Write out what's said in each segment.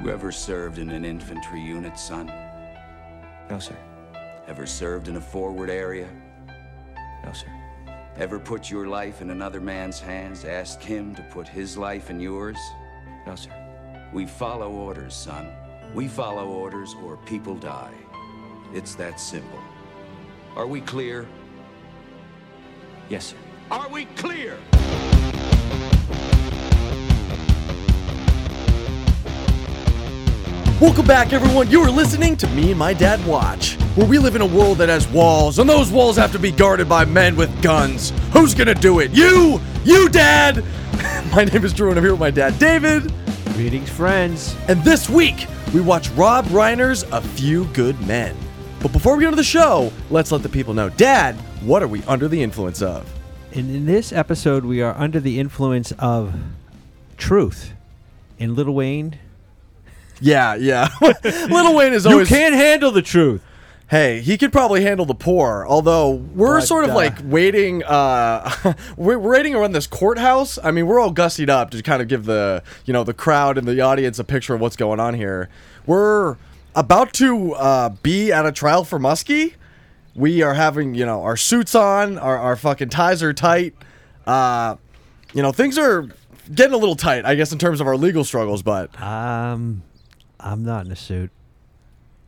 You ever served in an infantry unit, son? No, sir. Ever served in a forward area? No, sir. Ever put your life in another man's hands, ask him to put his life in yours? No, sir. We follow orders, son. We follow orders or people die. It's that simple. Are we clear? Yes, sir. Are we clear? Welcome back, everyone. You are listening to Me and My Dad Watch, where we live in a world that has walls, and those walls have to be guarded by men with guns. Who's gonna do it? You! You, Dad! my name is Drew, and I'm here with my dad, David. Greetings, friends. And this week, we watch Rob Reiner's A Few Good Men. But before we get into the show, let's let the people know. Dad, what are we under the influence of? And in this episode, we are under the influence of truth. In Little Wayne, Yeah, yeah. Little Wayne is always. you can't handle the truth. Hey, he could probably handle the poor. Although we're But, sort of uh, like waiting. Uh, we're we're waiting around this courthouse. I mean, we're all gussied up to kind of give the you know the crowd and the audience a picture of what's going on here. We're about to uh, be at a trial for Musky. We are having you know our suits on, our our fucking ties are tight. Uh, you know things are getting a little tight, I guess, in terms of our legal struggles. But Um, I'm not in a suit.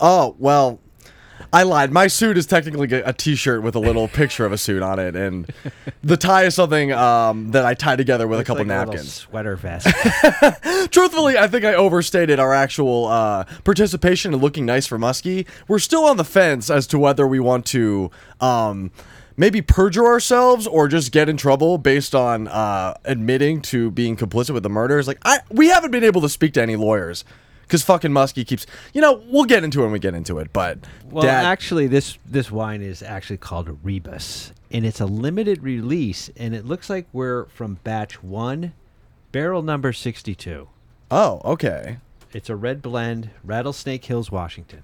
Oh, well, I lied. My suit is technically a t-shirt with a little picture of a suit on it, and the tie is something um, that I tie together with a couple like napkins. sweater vest. Truthfully, I think I overstated our actual uh, participation in looking nice for Musky. We're still on the fence as to whether we want to um, maybe perjure ourselves or just get in trouble based on uh, admitting to being complicit with the murders. Like, I we haven't been able to speak to any lawyers. Because fucking Musky keeps, you know, we'll get into it when we get into it. But well, Dad, actually, this this wine is actually called Rebus, and it's a limited release, and it looks like we're from batch one, barrel number sixty-two. oh, okay. It's a red blend, Rattlesnake Hills, Washington.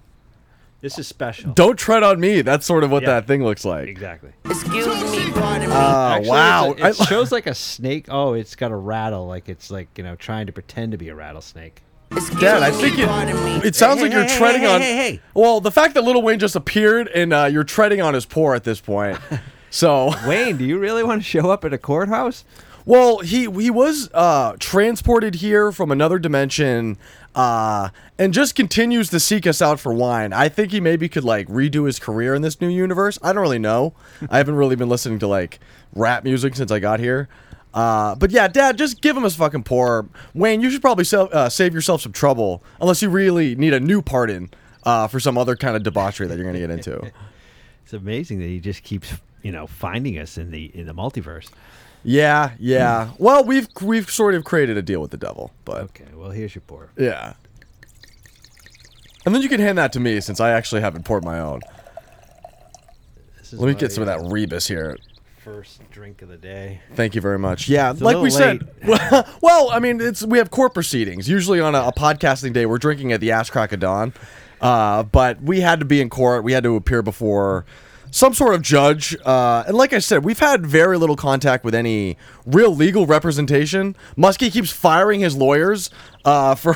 This is special. Don't tread on me. That's sort of what Yeah. that thing looks like. exactly. Excuse me, pardon me. Oh, Actually, wow. a- it I- shows like a snake. Oh, it's got a rattle, like it's like you know trying to pretend to be a rattlesnake. Excuse Dad, I think it, it sounds Hey, like hey, you're hey, treading hey, on. hey, hey. Well, the fact that Little Wayne just appeared and uh, you're treading on his poor at this point. So, Wayne, do you really want to show up at a courthouse? well, he he was uh, transported here from another dimension, uh, and just continues to seek us out for wine. I think he maybe could like redo his career in this new universe. I don't really know. I haven't really been listening to like rap music since I got here. Uh, but yeah, Dad, just give him his fucking pour. Wayne, you should probably sell, uh, save yourself some trouble, unless you really need a new pardon uh, for some other kind of debauchery that you're gonna get into. It's amazing that he just keeps you know finding us in the in the multiverse. Yeah, yeah. Well, we've we've sort of created a deal with the devil, but Okay, well here's your pour. yeah. And then you can hand that to me since I actually haven't poured my own. Let me get some of that rebus here. First drink of the day. Thank you very much. Yeah, a like we little said. well, I mean, it's we have court proceedings. Usually on a, a podcasting day, we're drinking at the ass crack of dawn. Uh, but we had to be in court. We had to appear before some sort of judge. Uh, and like I said, we've had very little contact with any real legal representation. Musky keeps firing his lawyers uh, for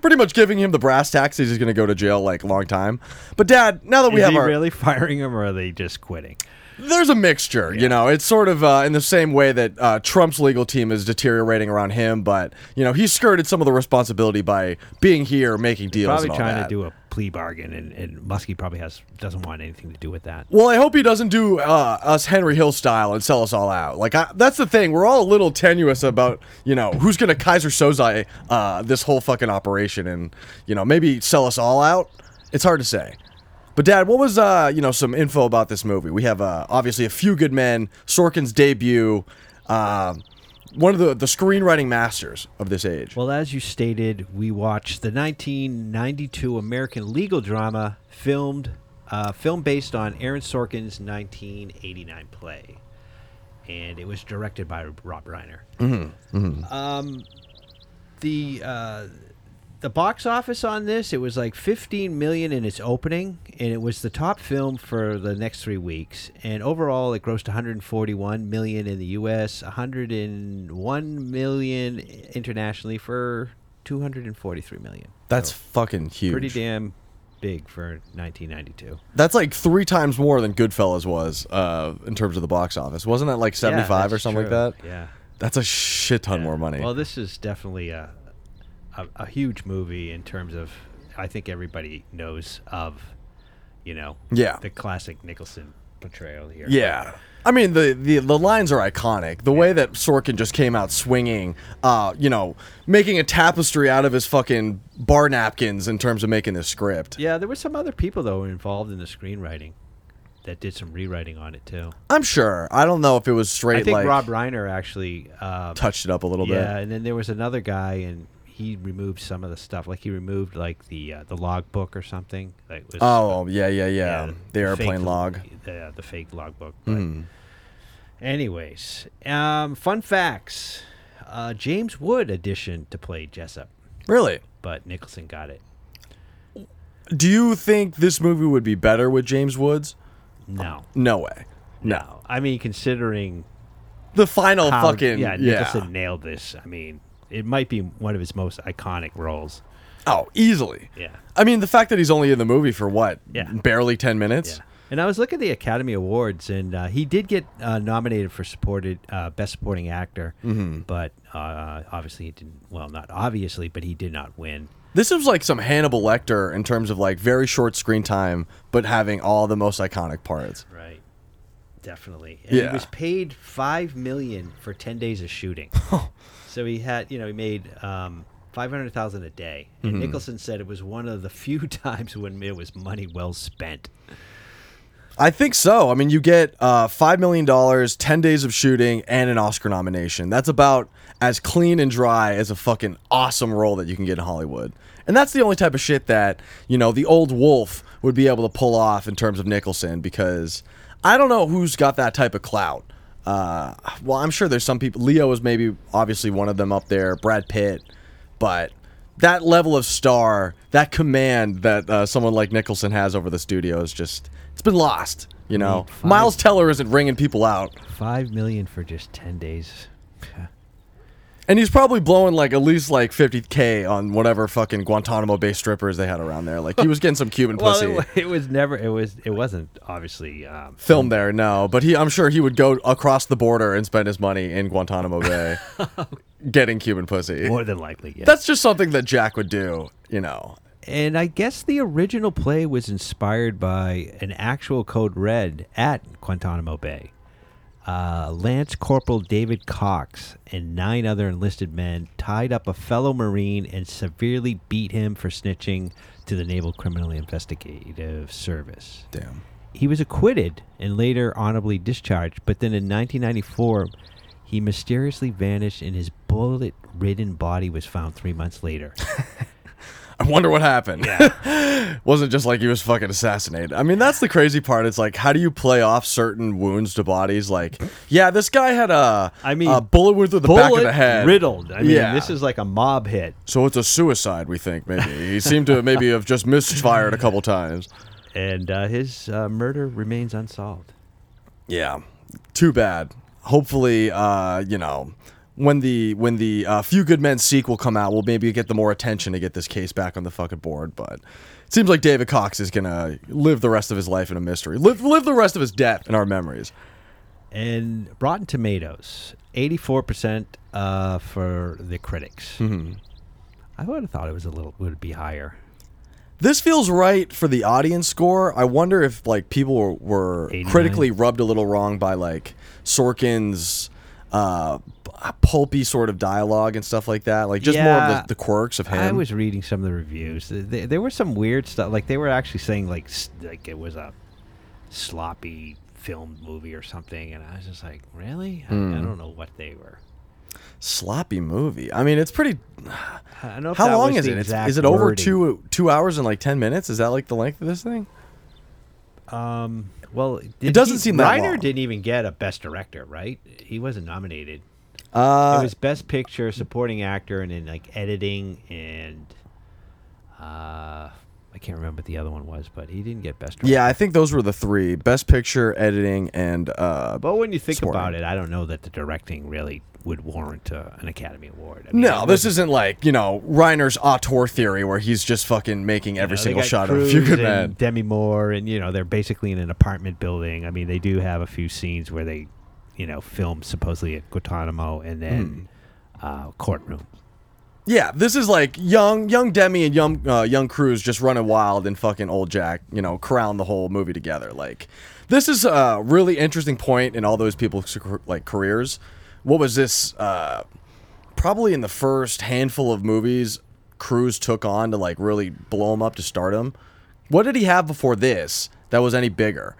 pretty much giving him the brass tacks. He's going to go to jail like a long time. But Dad, now that we is have he our really firing him, or are they just quitting? There's a mixture, you know. It's sort of uh, in the same way that uh, Trump's legal team is deteriorating around him, but you know he skirted some of the responsibility by being here, making deals. Probably and all trying that. to do a plea bargain, and, and Musky probably has doesn't want anything to do with that. Well, I hope he doesn't do uh, us Henry Hill style and sell us all out. Like I, that's the thing. We're all a little tenuous about you know who's gonna Keyser Soze uh, this whole fucking operation, and you know maybe sell us all out. It's hard to say. But Dad, what was uh you know some info about this movie? We have uh, obviously a few good men, Sorkin's debut, uh, one of the the screenwriting masters of this age. Well, as you stated, we watched the 1992 American legal drama filmed, uh, film based on Aaron Sorkin's 1989 play, and it was directed by Rob Reiner. Mm-hmm. Um, the uh, the box office on this it was like 15 million in its opening, and it was the top film for the next three weeks. And overall, it grossed 141 million in the U.S., 101 million internationally for two hundred and forty-three million. That's So, fucking huge. pretty damn big for 1992. That's like three times more than Goodfellas was uh, in terms of the box office. Wasn't that like seventy five Yeah, or something that's like that? Yeah. That's a shit ton Yeah. more money. Well, this is definitely a, a a huge movie in terms of. I think everybody knows of, you know, Yeah. the classic Nicholson portrayal here. Yeah. I mean the, the the lines are iconic. The way that Sorkin just came out swinging, uh, you know, making a tapestry out of his fucking bar napkins in terms of making this script. Yeah, there were some other people though involved in the screenwriting that did some rewriting on it too. I'm sure. I don't know if it was straight I think like Rob Reiner actually uh, touched it up a little yeah, bit. Yeah, and then there was another guy, and he removed some of the stuff. Like he removed like the uh, the logbook or something. Like was, Oh yeah, yeah, yeah. the fake airplane log. The, the fake logbook. But Mhm. Anyways, um, fun facts. Uh, James Wood auditioned to play Jessup, Really? but Nicholson got it. Do you think this movie would be better with James Woods? No, No way. no. I mean, considering The final how, fucking yeah, yeah. Nicholson nailed this. I mean, it might be one of his most iconic roles. Oh, easily. Yeah. I mean, the fact that he's only in the movie for what? Yeah. Barely 10 minutes? Yeah. And I was looking at the Academy Awards, and uh, he did get uh, nominated for supported uh, best supporting actor, Mm-hmm. but uh, obviously he didn't. Well, not obviously, but he did not win. This was like some Hannibal Lecter in terms of like very short screen time, but having all the most iconic parts. Right. Definitely. And Yeah. he was paid five million for ten days of shooting. so he had, you know, he made um, five hundred thousand a day. And Mm-hmm. Nicholson said it was one of the few times when it was money well spent. I think so. I mean, you get uh, $5 million, 10 days of shooting, and an Oscar nomination. That's about as clean and dry as a fucking awesome role that you can get in Hollywood. And that's the only type of shit that, you know, the old wolf would be able to pull off in terms of Nicholson because I don't know who's got that type of clout. Uh, well, I'm sure there's some people. Leo is maybe obviously one of them up there, Brad Pitt, but that level of star, that command that uh, someone like Nicholson has over the studio is just it's been lost. You know, Miles Teller isn't ringing people out, Five million for just ten days. and he's probably blowing like at least like 50k on whatever fucking Guantanamo Bay strippers they had around there. Like he was getting some Cuban Well, pussy. it, it was never. It was. It wasn't obviously. Um, Filmed there, no, but he, I'm sure he would go across the border and spend his money in Guantanamo Bay, getting Cuban pussy. more than likely. Yeah. That's just something that Jack would do, you know. And I guess the original play was inspired by an actual code red at Guantanamo Bay. Uh, Lance Corporal David Cox and nine other enlisted men tied up a fellow Marine and severely beat him for snitching to the Naval Criminal Investigative Service. Damn. He was acquitted and later honorably discharged, but then in 1994, he mysteriously vanished and his bullet ridden body was found three months later. I wonder what happened. Wasn't just like he was fucking assassinated. I mean, that's the crazy part. It's like, how do you play off certain wounds to bodies? Like, yeah, this guy had a, I mean, a bullet wound through the back of bullet the head. riddled. I mean, Yeah. this is like a mob hit, So it's a suicide, we think, maybe. He seemed to maybe have just misfired a couple times. and uh, his uh, murder remains unsolved. Yeah. Too bad. Hopefully, uh, you know, when the when the uh, Few Good Men sequel come out, we'll maybe get the more attention to get this case back on the fucking board. But it seems like David Cox is gonna live the rest of his life in a mystery. Live live the rest of his death in our memories. And Rotten Tomatoes, eighty-four percent uh, for the critics. Mm-hmm. I would have thought it was a little would be higher. This feels right for the audience score. I wonder if like people were, were 89. critically rubbed a little wrong by like Sorkin's uh, pulpy sort of dialogue and stuff like that. Like just more of the, the quirks of him. I was reading some of the reviews. Th- th- There, were some weird stuff. Like they were actually saying like like it was a sloppy filmed movie or something, and I was just like, really? I, I Hmm. don't know what they were. sloppy movie. I mean, it's pretty. I don't know How long is it? Exact it over wording. two two hours and like ten minutes? Is that like the length of this thing? Um. Well, it doesn't he- seem that Reiner long. didn't even get a Best Director, right? He wasn't nominated. Uh, it was Best Picture, Supporting Actor, and then like editing and uh, I can't remember what the other one was, but he didn't get best. Yeah, I think those were the three: best picture, editing, and uh, But when you think about it, I don't know that the directing really would warrant uh, an Academy Award. I mean, no, this isn't like you know Reiner's auteur theory where he's just fucking making every you know, single shot of a Cruise few good men. Demi Moore, and you know they're basically in an apartment building. I mean, they do have a few scenes where they, you know, filmed supposedly at Guantanamo and then Hmm. uh, courtroom. Yeah, this is like young young Demi and young uh, young Cruise just running wild and fucking old Jack, you know, crown the whole movie together. Like, this is a really interesting point in all those people's like careers. What was this? Uh, probably in the first handful of movies Cruise took on to like really blow him up to stardom. What did he have before this that was any bigger?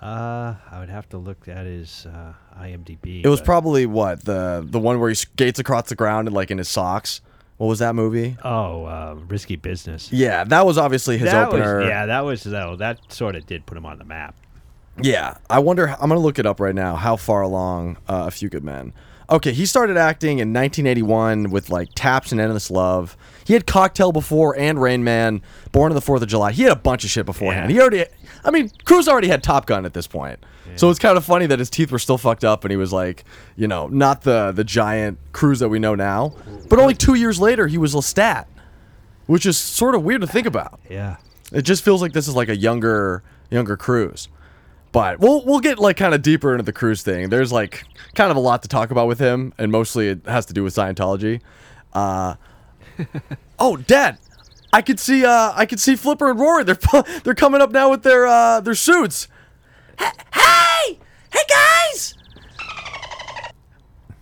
Uh, I would have to look at his uh, IMDb. It was but- probably what the the one where he skates across the ground and like in his socks. What was that movie? oh, uh, risky business. Yeah, that was obviously his that opener. Was, yeah, that was though. That sort of did put him on the map. Yeah, I wonder. I'm gonna look it up right now. How far along uh, A Few Good Men? Okay, he started acting in 1981 with like Taps and Endless Love. He had Cocktail before and Rain Man, Born on the Fourth of July. He had a bunch of shit beforehand. Yeah. He already, I mean, Cruise already had Top Gun at this point. So it's kind of funny that his teeth were still fucked up and he was like, you know, not the the giant Cruise that we know now. But only two years later, he was Lestat, which is sort of weird to think about. Yeah. It just feels like this is like a younger younger Cruise. But we'll we'll get like kind of deeper into the Cruise thing. There's like kind of a lot to talk about with him, and mostly it has to do with Scientology. Uh, oh, Dad, I could see uh, I could see Flipper and Rory. They're they're coming up now with their uh, their suits. Hey, hey guys,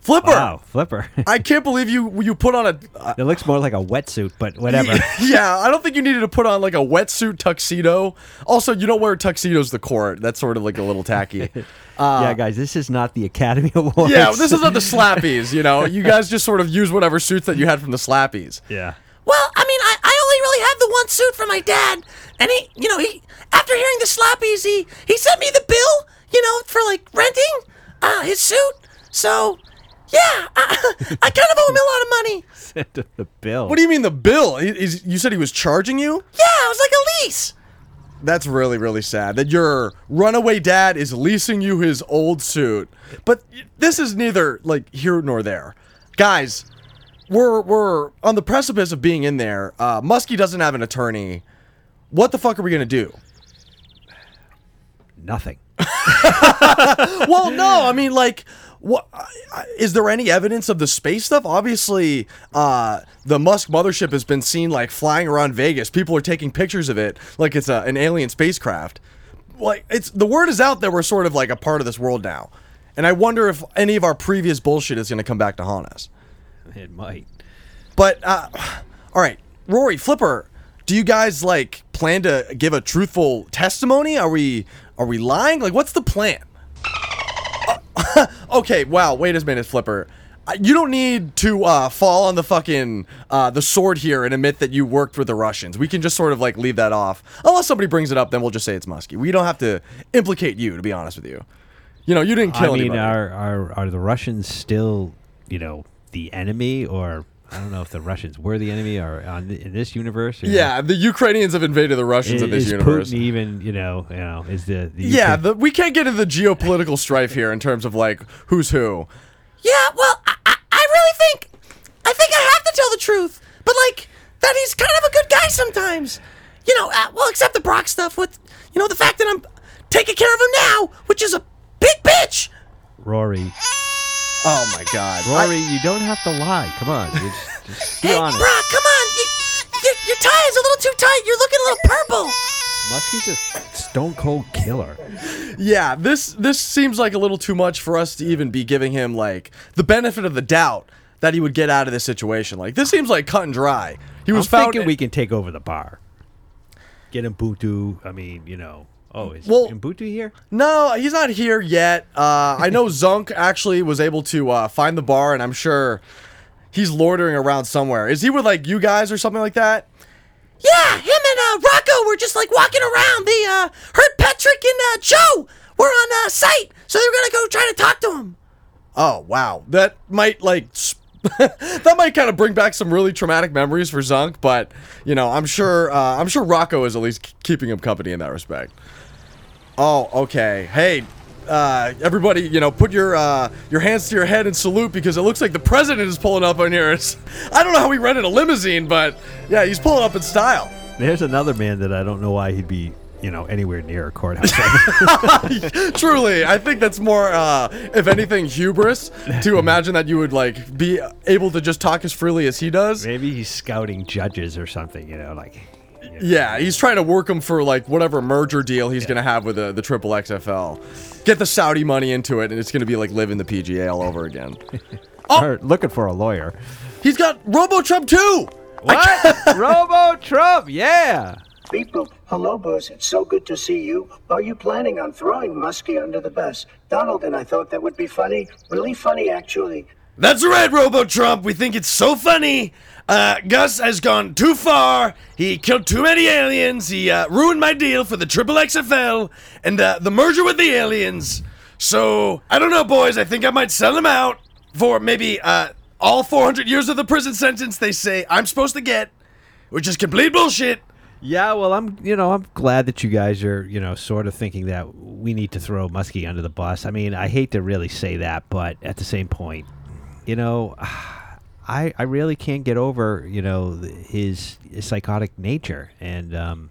Flipper. Wow, Flipper. I can't believe you you put on a uh, it looks more like a wetsuit, but whatever. yeah, I don't think you needed to put on like a wetsuit tuxedo. Also, you don't wear tuxedos to court. That's sort of like a little tacky. yeah, guys, this is not the Academy Awards. yeah, this is not the slappies. You know, you guys just sort of use whatever suits that you had from the slappies. yeah. Well, I mean, I, I only really have the one suit for my dad, and he, you know, he after hearing the slappies, he he sent me the bill, you know, for like renting uh, his suit. So, yeah, I, I kind of owe him a lot of money. Sent him the bill. What do you mean the bill? He- he's- you said he was charging you? Yeah, it was like a lease. That's really really sad that your runaway dad is leasing you his old suit. But this is neither like here nor there, guys. We're we're on the precipice of being in there. Uh, Musky doesn't have an attorney. What the fuck are we gonna do? Nothing. well, no, I mean, like, what is there any evidence of the space stuff? Obviously, uh, the Musk mothership has been seen like flying around Vegas. People are taking pictures of it like it's a, an alien spacecraft. Like, it's the word is out that we're sort of like a part of this world now, and I wonder if any of our previous bullshit is going to come back to haunt us. It might. But uh, all right, Rory Flipper, do you guys like plan to give a truthful testimony? Are we are we lying? Like, what's the plan? Okay, wow. Wait a minute, Flipper. Uh, You don't need to uh, fall on the fucking uh, the sword here and admit that you worked with the Russians. We can just sort of like leave that off. Unless somebody brings it up, then we'll just say it's Musky. We don't have to implicate you, to be honest with you. You know, you didn't kill I mean, anybody. are, are are the Russians still, you know, the enemy, or I don't know if the Russians were the enemy, or on the, in this universe? Or yeah, the Ukrainians have invaded the Russians is, in this is universe. Putin even, you know, you know, is the, the Yeah, UK the, we can't get into the geopolitical strife here in terms of like who's who. Yeah, well, I, I, I really think, I think I have to tell the truth. But like that, he's kind of a good guy sometimes. You know, uh, well, except the Brock stuff with, you know, the fact that I'm taking care of him now, which is a big bitch. Rory. Oh my God, Rory, you don't have to lie. Come on, you just, just be hey, honest. Brock, come on. You, your, your tie is a little too tight. You're looking a little purple. Musky's a stone cold killer. yeah, this this seems like a little too much for us to even be giving him like the benefit of the doubt that he would get out of this situation. Like this seems like cut and dry. He was I'm found. thinking we can take over the bar. Get Ubuntu. I mean, you know. Oh, is Well- Ubuntu here? No, he's not here yet. Uh, I know Zunk actually was able to uh, find the bar, and I'm sure he's loitering around somewhere. Is he with like you guys or something like that? Yeah, him and uh, Rocco were just like walking around. They uh, heard Patrick and uh, Joe were on uh, site, so they were gonna go try to talk to him. Oh wow, that might like s- that might kind of bring back some really traumatic memories for Zunk, but you know, I'm sure uh, I'm sure Rocco is at least k- keeping him company in that respect. Oh, okay. Hey, uh, everybody, you know, put your uh, your hands to your head and salute because it looks like the president is pulling up on here. It's, I don't know how he rented a limousine, but yeah, he's pulling up in style. There's another man that I don't know why he'd be, you know, anywhere near a courthouse. Truly, I think that's more, uh, if anything, hubris to imagine that you would like be able to just talk as freely as he does. Maybe he's scouting judges or something, you know, like. You. Yeah, he's trying to work him for like whatever merger deal he's gonna have with the the triple XFL. Get the Saudi money into it, and it's gonna be like living the PGA all over again. Or oh! looking for a lawyer. He's got Robo Trump too. What? Robo Trump, yeah. Beep boop. Hello, Buzz. It's so good to see you. Are you planning on throwing Musky under the bus? Donald and I thought that would be funny. Really funny, actually. That's right, Robo Trump. We think it's so funny. Uh, Gus has gone too far. He killed too many aliens. He uh, ruined my deal for the Triple XFL and uh, the merger with the aliens. So I don't know, boys. I think I might sell him out for maybe uh, all 400 years of the prison sentence they say I'm supposed to get, which is complete bullshit. Yeah, well, I'm, you know, I'm glad that you guys are, you know, sort of thinking that we need to throw Musky under the bus. I mean, I hate to really say that, but at the same point, you know, I I really can't get over, you know, his, his psychotic nature, and um,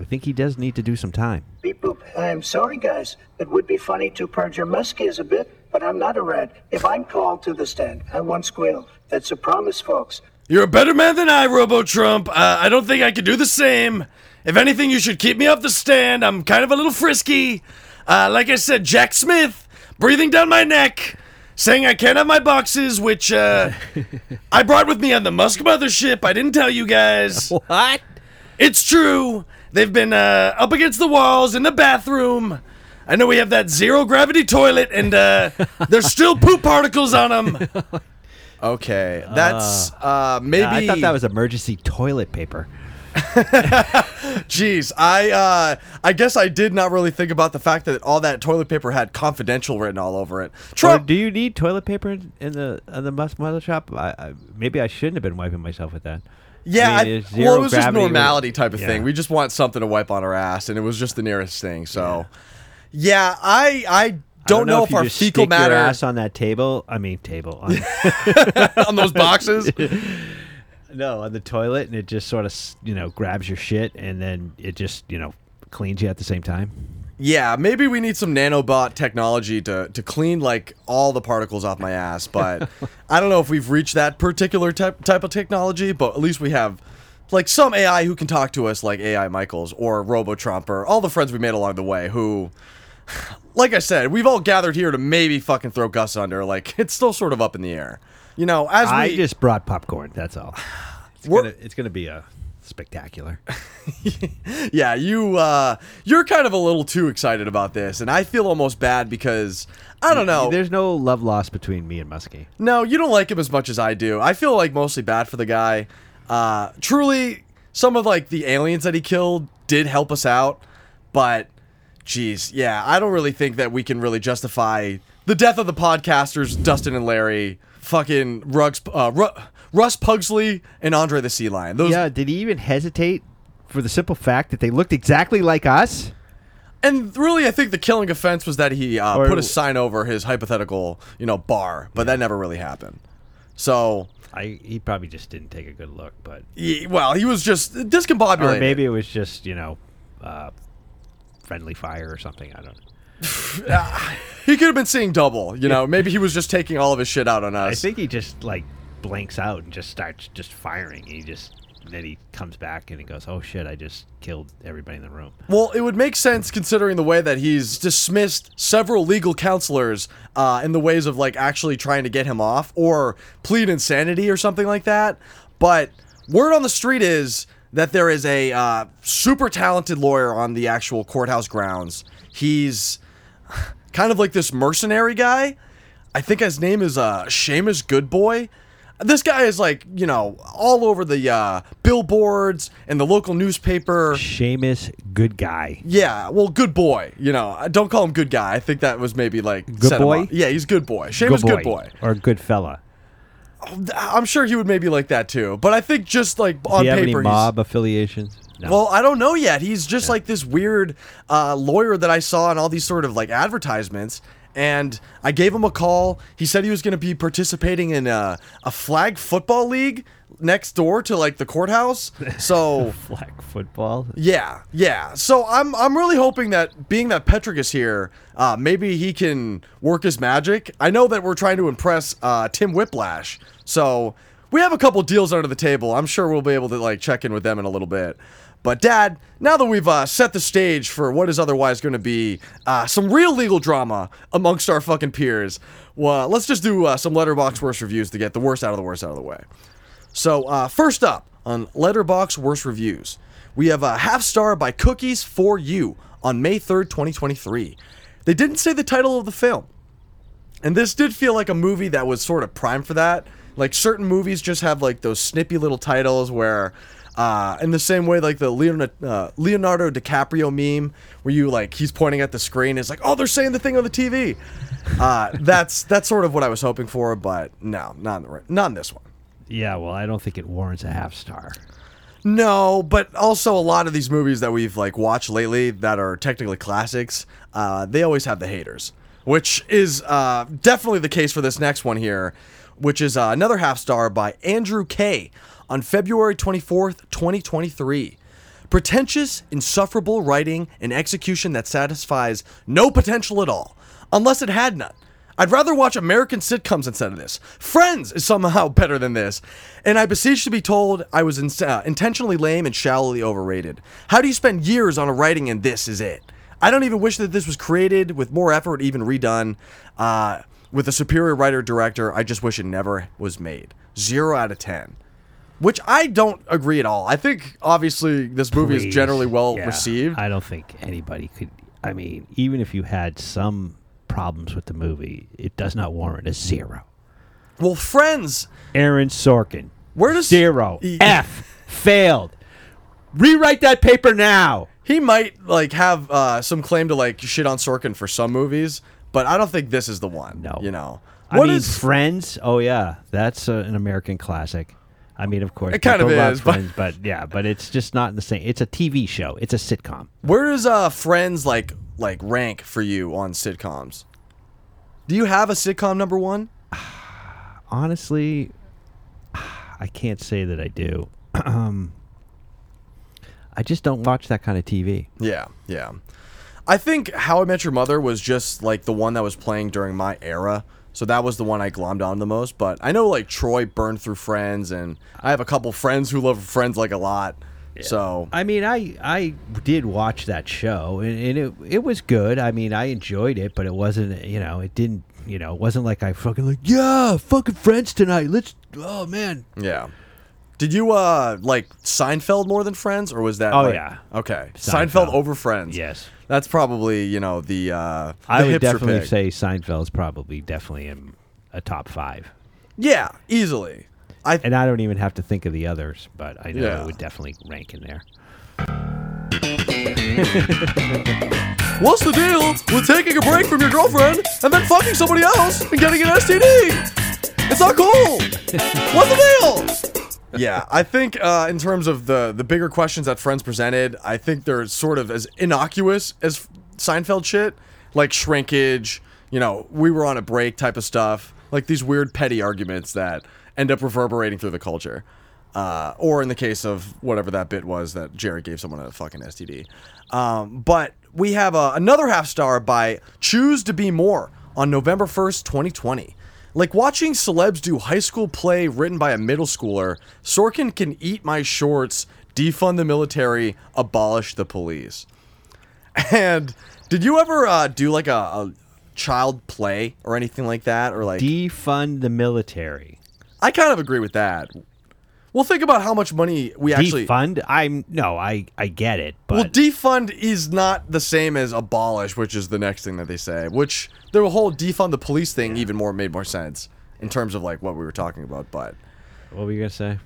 I think he does need to do some time. Beep boop. I'm sorry, guys. It would be funny to perjure Muskies a bit, but I'm not a rat. If I'm called to the stand, I won't squeal. That's a promise, folks. You're a better man than I, Robo Trump. Uh, I don't think I could do the same. If anything, you should keep me off the stand. I'm kind of a little frisky. Uh, like I said, Jack Smith, breathing down my neck, saying I can't have my boxes, which uh, I brought with me on the Musk mothership. I didn't tell you guys. What? It's true. They've been uh, up against the walls in the bathroom. I know we have that zero gravity toilet, and uh, there's still poop particles on them. Okay, that's uh, maybe. I thought that was emergency toilet paper. Jeez, I uh, I guess I did not really think about the fact that all that toilet paper had confidential written all over it. Or Trump, do you need toilet paper in, the in the Musk mother shop? I, I, maybe I shouldn't have been wiping myself with that. yeah, I mean, well, it was just normality type of Yeah. thing. We just want something to wipe on our ass, and it was just the nearest thing. So, yeah, I I don't, I know, know if, you our fecal matter your ass on that table. I mean, table. On, on those boxes. No, on the toilet, and it just sort of you know grabs your shit, and then it just you know cleans you at the same time. Yeah, maybe we need some nanobot technology to, to clean like all the particles off my ass, but I don't know if we've reached that particular type type of technology, but at least we have like some AI who can talk to us like AI Michaels or Robo Trump or all the friends we made along the way who like I said, we've all gathered here to maybe fucking throw Gus under. Like it's still sort of up in the air. You know, as we I just brought popcorn. That's all. It's We're- gonna, it's gonna be a spectacular. yeah, you uh you're kind of a little too excited about this and I feel almost bad because I don't know. There's no love lost between me and Musky. No, you don't like him as much as I do. I feel like mostly bad for the guy. Uh, truly, some of like the aliens that he killed did help us out, but geez, yeah, I don't really think that we can really justify the death of the podcasters, Dustin and Larry, fucking Rugs, uh, Ru- Russ Pugsley, and Andre the Sea Lion. Those, Yeah, did he even hesitate for the simple fact that they looked exactly like us? and really, I think the killing offense was that he uh, Or- put a sign over his hypothetical, you know, bar, but that never really happened. So, I he probably just didn't take a good look, but he, well, he was just discombobulated. or maybe it was just you know, uh, friendly fire or something. I don't. know. He could have been seeing double, you know. Maybe he was just taking all of his shit out on us. I think he just like blanks out and just starts just firing. He just then he comes back and he goes, "Oh shit! I just killed everybody in the room." well, it would make sense considering the way that he's dismissed several legal counselors uh, in the ways of like actually trying to get him off or plead insanity or something like that. But word on the street is that there is a uh, super talented lawyer on the actual courthouse grounds. He's kind of like this mercenary guy. I think his name is uh, Seamus Goodboy. This guy is like, you know, all over the uh, billboards and the local newspaper. Seamus, good guy. Yeah, well, good boy. You know, I don't call him good guy. I think that was maybe like Good set him boy? up. Yeah, he's good boy. Seamus good boy. or good fella. I'm sure he would maybe like that too. But I think just like on he have any paper, he's- mob affiliations? No. Well, I don't know yet. He's just like this weird uh, lawyer that I saw in all these sort of like advertisements. And I gave him a call. He said he was going to be participating in a, a flag football league next door to like the courthouse. So flag football. yeah, yeah. So I'm I'm really hoping that being that Patrick is here, uh, maybe he can work his magic. I know that we're trying to impress uh, Tim Whiplash, so we have a couple deals under the table. I'm sure we'll be able to like check in with them in a little bit. But Dad, now that we've uh, set the stage for what is otherwise going to be uh, some real legal drama amongst our fucking peers, well, let's just do uh, some Letterboxd worst reviews to get the worst out of the worst out of the way. So, uh, first up on Letterboxd Worst Reviews, we have a half star by Cookies for You on May 3rd, 2023. They didn't say the title of the film. And this did feel like a movie that was sort of primed for that. Like certain movies just have like those snippy little titles where, uh, in the same way, like the Leonardo, uh, Leonardo DiCaprio meme, where you like he's pointing at the screen, it's like, oh, they're saying the thing on the TV. Uh, that's that's sort of what I was hoping for, but no, not in the right, not in this one. Yeah, well, I don't think it warrants a half star. No, but also a lot of these movies that we've like watched lately that are technically classics, uh, they always have the haters, which is uh, definitely the case for this next one here, which is uh, another half star by Andrew K. on February 24th, 2023. Pretentious, insufferable writing and execution that satisfies no potential at all, unless it had none. I'd rather watch American sitcoms instead of this. Friends is somehow better than this. And I beseech to be told I was in, uh, intentionally lame and shallowly overrated. How do you spend years on a writing and this is it? I don't even wish that this was created with more effort, even redone. Uh, with a superior writer director, I just wish it never was made. Zero out of ten. Which I don't agree at all. I think obviously this movie is generally well Yeah, received. I don't think anybody could. I mean, even if you had some problems with the movie, it does not warrant a zero. well, Friends, Aaron Sorkin, where does zero. He- F failed. Rewrite that paper now. He might like have uh, some claim to like shit on Sorkin for some movies, but I don't think this is the one. No. you know. I mean, is- Friends. Oh yeah, that's uh, an American classic. I mean, of course, It kind of is, but- Friends, but yeah, but it's just not in the same. It's a TV show. It's a sitcom. where does uh Friends like like rank for you on sitcoms? Do you have a sitcom number one? honestly, I can't say that I do. um, I just don't watch that kind of TV. Yeah, yeah. I think How I Met Your Mother was just like the one that was playing during my era. So that was the one I glommed on the most. But I know like Troy burned through Friends, and I have a couple friends who love Friends like a lot. So I mean, I I did watch that show, and, and it it was good. I mean, I enjoyed it, but it wasn't. You know, it didn't. You know, it wasn't like I fucking like yeah, fucking Friends tonight. Let's. Oh man. yeah. Did you uh like Seinfeld more than Friends, or was that? Oh, like- yeah. Okay, Seinfeld, Seinfeld. over Friends. Yes. That's probably you know the uh the I would definitely pick. say Seinfeld's probably definitely in a top five. yeah, easily. I And I don't even have to think of the others, but I know Yeah. it would definitely rank in there. What's the deal with taking a break from your girlfriend and then fucking somebody else and getting an STD? It's not cool. What's the deal? Yeah, I think uh, in terms of the the bigger questions that Friends presented, I think they're sort of as innocuous as Seinfeld shit, like shrinkage. You know, we were on a break type of stuff, like these weird petty arguments that end up reverberating through the culture. Uh, or in the case of whatever that bit was that Jerry gave someone a fucking STD. Um, but we have uh, another half star by Choose to Be More on November 1st, 2020. Like watching celebs do high school play written by a middle schooler, Sorkin can eat my shorts, defund the military, abolish the police. And did you ever uh, do like a, a child play or anything like that? Or like, Defund the military. I kind of agree with that. Well, think about how much money we actually. Defund? I'm no, I I get it, but Well, defund is not the same as abolish, which is the next thing that they say. Which the whole defund the police thing even more made more sense in terms of like what we were talking about. But what were you gonna say?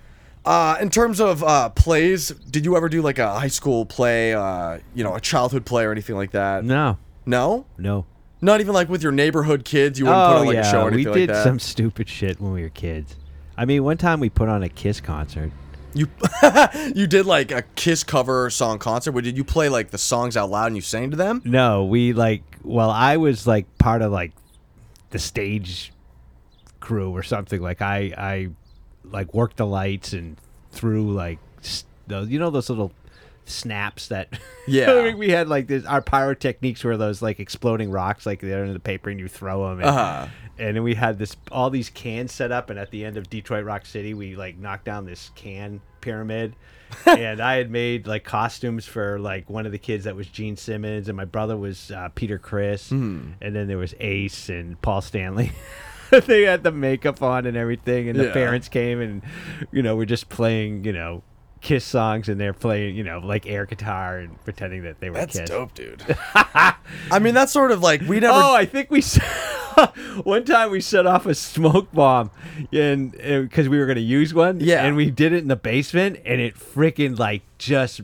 uh, in terms of uh, plays, did you ever do like a high school play, uh, you know, a childhood play or anything like that? No, No, no. not even like with your neighborhood kids. You wouldn't put Oh on like yeah, a show or we anything did like that. some stupid shit when we were kids. I mean, one time we put on a Kiss concert. You you did like a Kiss cover song concert. Where did you play like the songs out loud and you sang to them? No, we like. Well, I was like part of like the stage crew or something. Like I, I like worked the lights and threw like. You know those little snaps that. Yeah. we had like this. Our pyrotechniques were those like exploding rocks, like they're in the paper and you throw them. And, Uh-huh. and then we had this all these cans set up, and at the end of Detroit Rock City, we like knocked down this can pyramid. and I had made like costumes for like one of the kids that was Gene Simmons, and my brother was uh, Peter Criss, and then there was Ace and Paul Stanley. they had the makeup on and everything, and the Yeah. parents came, and you know we're just playing, you know. Kiss songs and they're playing, you know, like air guitar and pretending that they were That's Kiss. dope, dude. I mean, that's sort of like we never. Oh, I think we one time we set off a smoke bomb, and because we were going to use one, Yeah. and we did it in the basement, and it freaking like just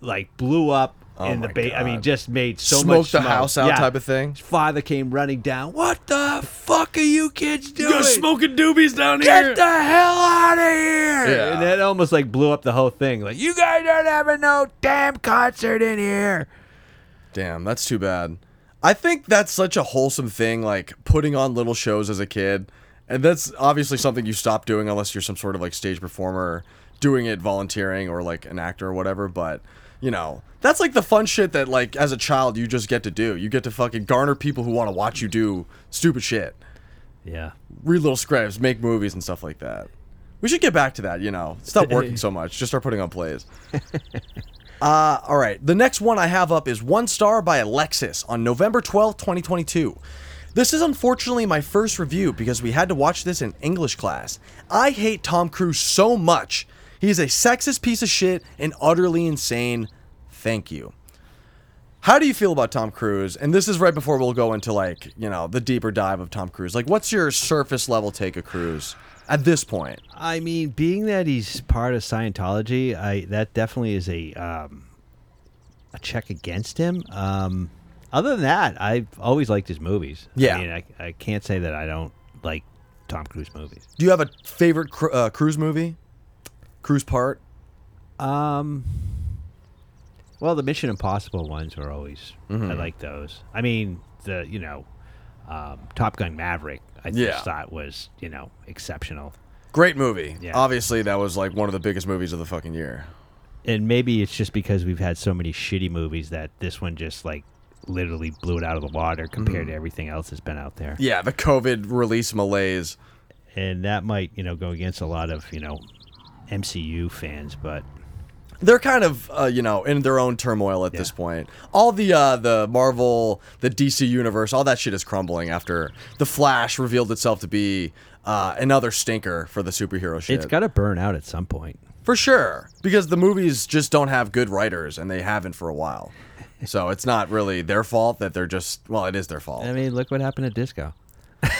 like blew up Oh in the Oh my ba- I mean, just made so Smoked much the smoke. house out Yeah. type of thing? His father came running down. What the fuck are you kids doing? You're smoking doobies down here. Get the hell out of here! Yeah. And that almost like blew up the whole thing. Like, you guys aren't having no damn concert in here. Damn, that's too bad. I think that's such a wholesome thing, like putting on little shows as a kid. And that's obviously something you stop doing unless you're some sort of like stage performer, doing it volunteering or like an actor or whatever. But, you know, that's like the fun shit that, like, as a child, you just get to do. You get to fucking garner people who want to watch you do stupid shit, Yeah. read little scripts, make movies and stuff like that. We should get back to that, you know. Stop working so much. Just start putting on plays. Uh, all right. The next one I have up is One Star by Alexis on November 12th, 2022. This is unfortunately my first review because we had to watch this in English class. I hate Tom Cruise so much. He is a sexist piece of shit and utterly insane. Thank you. How do you feel about Tom Cruise? And this is right before we'll go into like, you know, the deeper dive of Tom Cruise. Like what's your surface level take of Cruise at this point? I mean, being that he's part of Scientology, I that definitely is a um, a check against him. Um, other than that, I've always liked his movies. Yeah. I mean, I, I can't say that I don't like Tom Cruise movies. Do you have a favorite uh, Cruise movie? Cruise part? Um, well, the Mission Impossible ones were always I Mm-hmm. like those. I mean, the you know, um, Top Gun Maverick, I Yeah. just thought was you know exceptional. Great movie. Yeah. Obviously, that was like one of the biggest movies of the fucking year. and maybe it's just because we've had so many shitty movies that this one just like literally blew it out of the water compared to everything else that's been out there. Yeah, the COVID release malaise. And that might, you know, go against a lot of, you know, MCU fans, but They're kind of, uh, you know, in their own turmoil at this point. All the uh, the Marvel, the DC universe, all that shit is crumbling after the Flash revealed itself to be uh, another stinker for the superhero shit. it's got to burn out at some point. for sure because the movies just don't have good writers, and they haven't for a while. So it's not really their fault that they're just. Well, it is their fault. I mean, look what happened to Disco.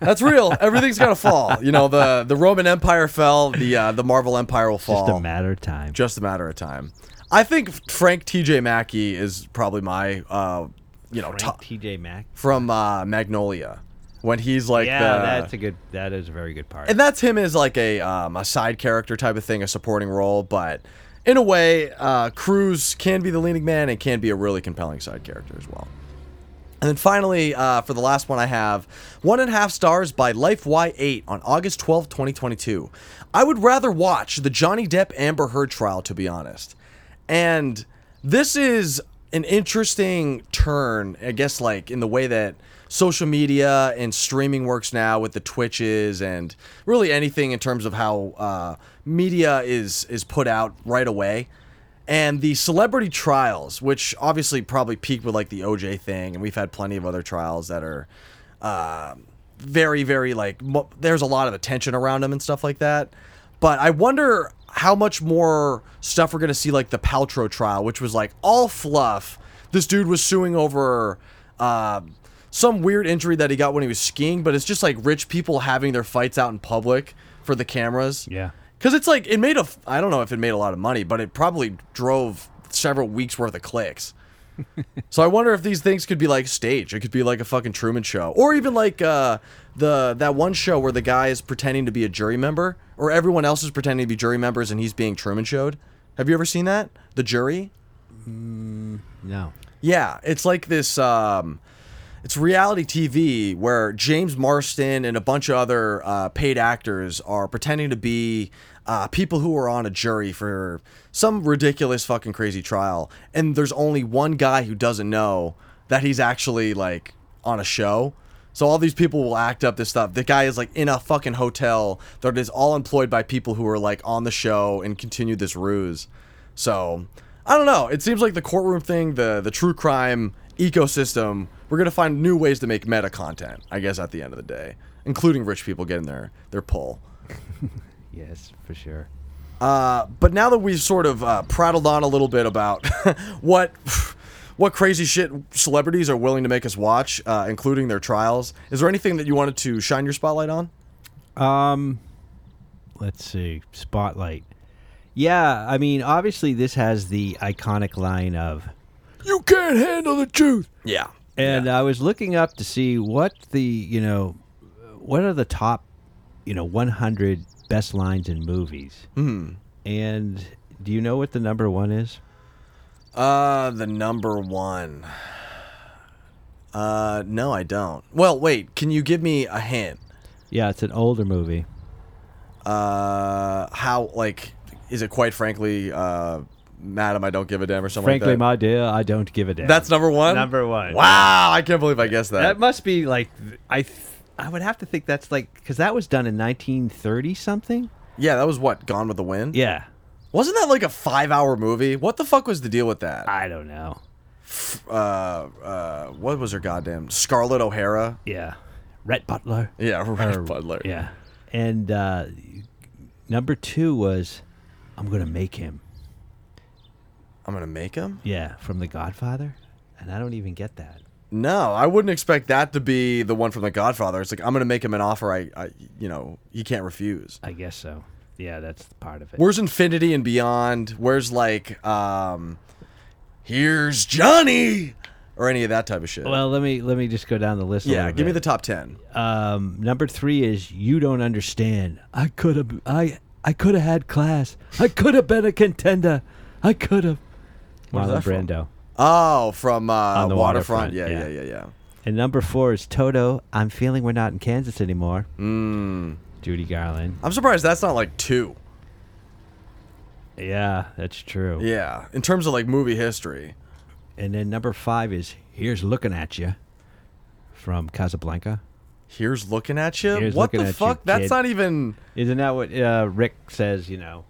That's real. Everything's gonna fall. You know, the the Roman Empire fell. The uh, the Marvel Empire will fall. Just a matter of time. Just a matter of time. I think Frank T.J. Mackey is probably my, uh, you know, Frank TJ Mack. from uh, Magnolia, when he's like yeah, the, that's a good. That is a very good part. and that's him as like a um, a side character type of thing, a supporting role. But in a way, uh, Cruise can be the leading man and can be a really compelling side character as well. And then finally, uh, for the last one I have, one and a half stars by Life Y8 on August 12th, 2022. I would rather watch the Johnny Depp Amber Heard trial, to be honest. And this is an interesting turn, I guess, like in the way that social media and streaming works now with the Twitches and really anything in terms of how uh, media is is put out right away and the celebrity trials, which obviously probably peaked with like the OJ thing, and we've had plenty of other trials that are uh, very, very like mo- there's a lot of attention around them and stuff like that. But I wonder how much more stuff we're gonna see, like the Paltrow trial, which was like all fluff. This dude was suing over uh, some weird injury that he got when he was skiing, but it's just like rich people having their fights out in public for the cameras. Yeah. Because it's like it made a, I don't know if it made a lot of money, but it probably drove several weeks worth of clicks. so I wonder if these things could be like stage. It could be like a fucking Truman Show, or even like uh, the that one show where the guy is pretending to be a jury member, or everyone else is pretending to be jury members, and he's being Truman showed. Have you ever seen that? The jury. No. Yeah, it's like this. Um, it's reality TV where James Marsden and a bunch of other uh, paid actors are pretending to be uh, people who are on a jury for some ridiculous fucking crazy trial, and there's only one guy who doesn't know that he's actually like on a show. So all these people will act up this stuff. The guy is like in a fucking hotel that is all employed by people who are like on the show and continue this ruse. So I don't know. It seems like the courtroom thing, the the true crime ecosystem, we're gonna find new ways to make meta content. I guess at the end of the day, including rich people getting their their pull. Yes, for sure. Uh, but now that we've sort of uh, prattled on a little bit about what what crazy shit celebrities are willing to make us watch, uh, including their trials, is there anything that you wanted to shine your spotlight on? Um, let's see. Spotlight. Yeah, I mean, obviously this has the iconic line of "You can't handle the truth." Yeah. And I was looking up to see what the you know, what are the top, you know, 100 best lines in movies. Hmm. And do you know what the number one is? Uh, the number one. Uh, no, I don't. Well, wait. Can you give me a hint? Yeah, it's an older movie. Uh, how like is it? Quite frankly, uh, Madam, I don't give a damn or something Frankly, like that. my dear, I don't give a damn. That's number one. Number one. Wow, I can't believe I guessed that. That must be like I. Th- I would have to think that's like because that was done in 1930 something. yeah, that was what Gone with the Wind. Yeah, Wasn't that like a five-hour movie? What the fuck was the deal with that? I don't know. Uh, uh, what was her goddamn Scarlett O'Hara? Yeah, Rhett Butler. Yeah, Red Or- Butler. Yeah, and uh, number two was I'm gonna make him. I'm gonna make him. Yeah, from The Godfather, and I don't even get that. No, I wouldn't expect that to be the one from The Godfather. It's like I'm gonna make him an offer. I, I you know, he can't refuse. I guess so. Yeah, that's part of it. Where's Infinity and Beyond? Where's like, um, here's Johnny, or any of that type of shit? well, let me let me just go down the list. yeah, give me the top ten. um, number three is you don't understand. I could have I I could have had class. I could have been a contender. I could have. What is Marlon that from? Brando. Oh, from uh, On the waterfront. waterfront, Yeah, yeah, yeah. yeah, yeah. And number four is Toto. I'm feeling we're not in Kansas anymore. Mm. Judy Garland. I'm surprised that's not like two. Yeah, that's true. Yeah, in terms of like movie history. And then number five is Here's Looking at You from Casablanca. Here's looking at you. Here's what looking the at you, fuck? That's kid. not even. Isn't that what uh, Rick says, you know,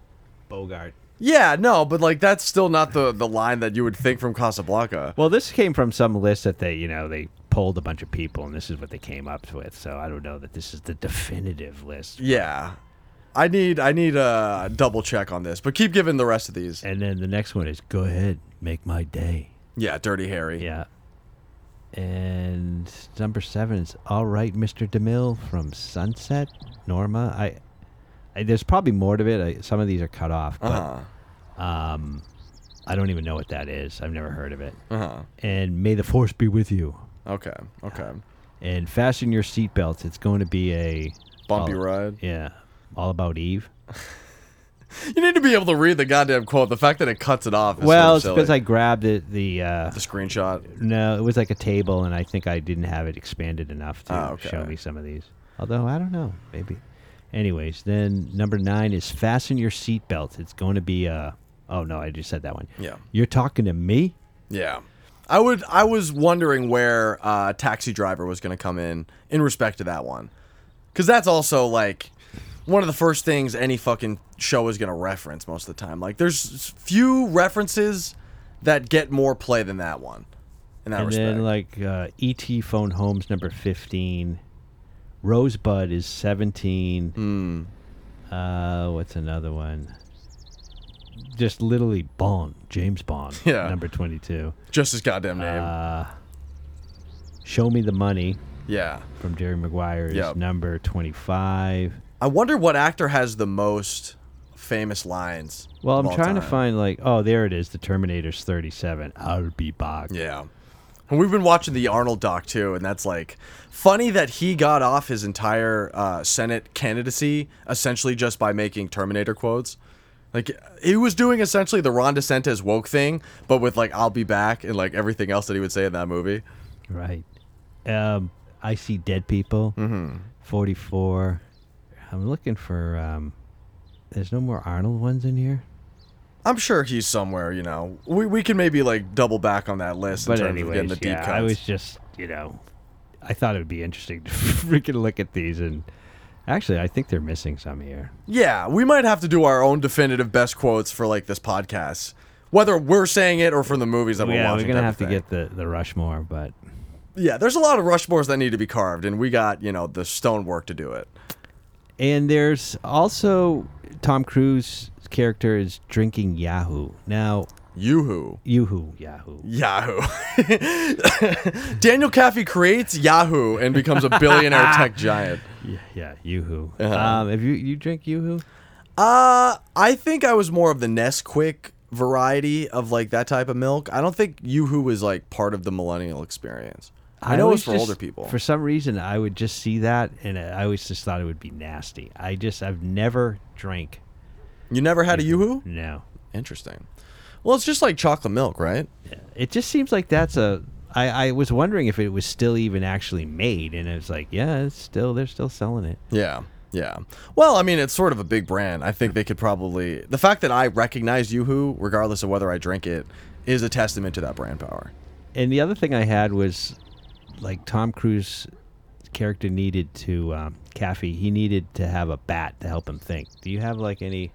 Bogart? Yeah, no, but like that's still not the the line that you would think from Casablanca. Well, this came from some list that they, you know, they polled a bunch of people and this is what they came up with. So I don't know that this is the definitive list. Yeah, I need I need a double check on this, but keep giving the rest of these. And then the next one is Go ahead, make my day. Yeah, Dirty Harry. Yeah. And number seven is All Right, Mr. DeMille from Sunset, Norma. I, I there's probably more to it. I, some of these are cut off, but Uh huh. um, I don't even know what that is. I've never heard of it. Uh huh. And May the Force be with you. Okay. Okay. And fasten your seatbelts. It's going to be a Bumpy all- ride. Yeah, all about Eve. You need to be able to read the goddamn quote. The fact that it cuts it off. Is well, sort it's of because I silly. grabbed it. The uh, the screenshot. no, it was like a table, and I think I didn't have it expanded enough to Ah, okay. show me some of these. Although I don't know, maybe. Anyways, then number nine is fasten your seatbelt. It's going to be a. Oh no, I just said that one. Yeah. You're talking to me. Yeah. I would. I was wondering where uh, Taxi Driver was going to come in in respect to that one, because that's also like one of the first things any fucking show is going to reference most of the time. Like, there's few references that get more play than that one. In that and respect. then like uh, E.T. Phone Homes number fifteen. Rosebud is seventeen. Hmm. Uh, what's another one? Just literally Bond, James Bond. Yeah. Number twenty-two. just his goddamn name. Uh, Show Me the Money yeah. from Jerry Maguire is Yep. number 25. I wonder what actor has the most famous lines. Well, I'm trying to find, like, oh, there it is. The Terminator's 37. I'll be back. Yeah. And we've been watching the Arnold doc too, and that's like funny that he got off his entire uh, Senate candidacy essentially just by making Terminator quotes. Like he was doing essentially the Ron DeSantis woke thing, but with like "I'll be back" and like everything else that he would say in that movie. Right. Um, I see dead people. Mm-hmm. Forty-four. I'm looking for. Um, there's no more Arnold ones in here. I'm sure he's somewhere. You know, we we can maybe like double back on that list But in terms of getting anyways, the deep yeah, cuts. I was just you know, I thought it would be interesting to freaking look at these and. Actually, I think they're missing some here. Yeah, we might have to do our own definitive best quotes for like this podcast, whether we're saying it or from the movies that we're yeah, watching. we're gonna have of to thing. get the the Rushmore, but Yeah, there's a lot of Rushmores that need to be carved, and we got you know the stonework to do it. and there's also Tom Cruise character is drinking Yahoo. Now, Yoo-hoo. Yoo-hoo, Yahoo. Yahoo. Daniel Kaffee creates Yahoo and becomes a billionaire tech giant. Yeah, yeah, Yoo-hoo. Uh-huh. Um, have you you drink Yoo-hoo? Uh, I think I was more of the Nesquik variety of like that type of milk. I don't think Yoo-hoo was like part of the millennial experience. I, know it's for just- older people. For some reason, I would just see that, and I always just thought it would be nasty. I just I've never drank. You never had a Yoo-hoo? No, Interesting. Well, it's just like chocolate milk, right? it just seems like that's a. I, I was wondering if it was still even actually made, and it's like, yeah, it's still they're still selling it. Yeah. Yeah. Well, I mean, it's sort of a big brand. I think they could probably the fact that I recognize Yoo-hoo, regardless of whether I drink it, is a testament to that brand power. And the other thing I had was, like Tom Cruise character needed to um, Kaffee. He needed to have a bat to help him think. Do you have like any?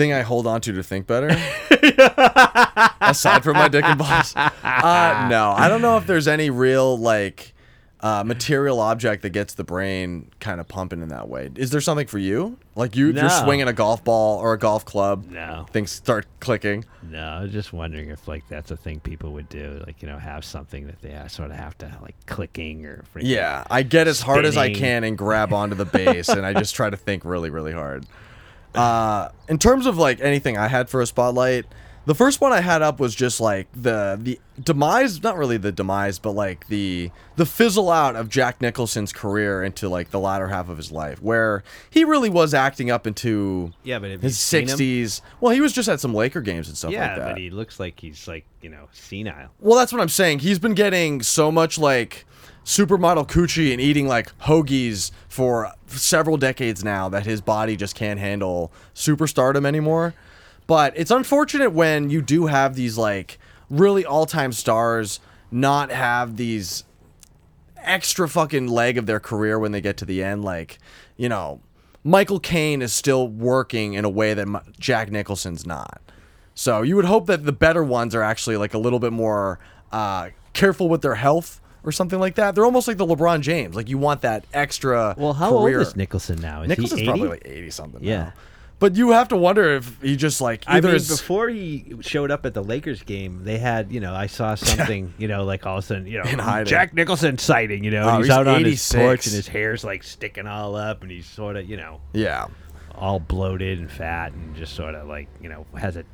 Thing I hold on to to think better. Aside from my dick and balls. Uh, no, I don't know if there's any real like uh, material object that gets the brain kind of pumping in that way. Is there something for you? Like you, No. you're swinging a golf ball or a golf club. No. Things start clicking. No, I was just wondering if like that's a thing people would do, like you know, have something that they sort of have to like clicking or Yeah, I get as hard as I can and grab onto the base, and I just try to think really, really hard. Uh, in terms of like anything I had for a spotlight, the first one I had up was just like the the demise, not really the demise, but like the the fizzle out of Jack Nicholson's career into like the latter half of his life, where he really was acting up into Yeah, but his you seen him? sixties. Well, he was just at some Laker games and stuff Yeah, like that. but he looks like he's like you know senile. Well, that's what I'm saying. He's been getting so much like supermodel coochie and eating like hoagies for several decades now that his body just can't handle superstardom anymore. But it's unfortunate when you do have these like really all-time stars not have these extra fucking leg of their career when they get to the end like, you know, Michael Caine is still working in a way that Jack Nicholson's not. So you would hope that the better ones are actually like a little bit more uh, careful with their health or something like that. They're almost like the LeBron James. Like you want that extra. Well, how career. old is Nicholson now? Is Nicholson's probably like eighty something. Yeah. now. But you have to wonder if he just like I either mean, is before he showed up at the Lakers game, they had, you know, I saw something, you know, like all of a sudden, you know, Jack Nicholson sighting, you know, Oh, he's, he's out on his porch and his hair's like sticking all up and he's sort of, you know, yeah. all bloated and fat and just sort of like, you know, has a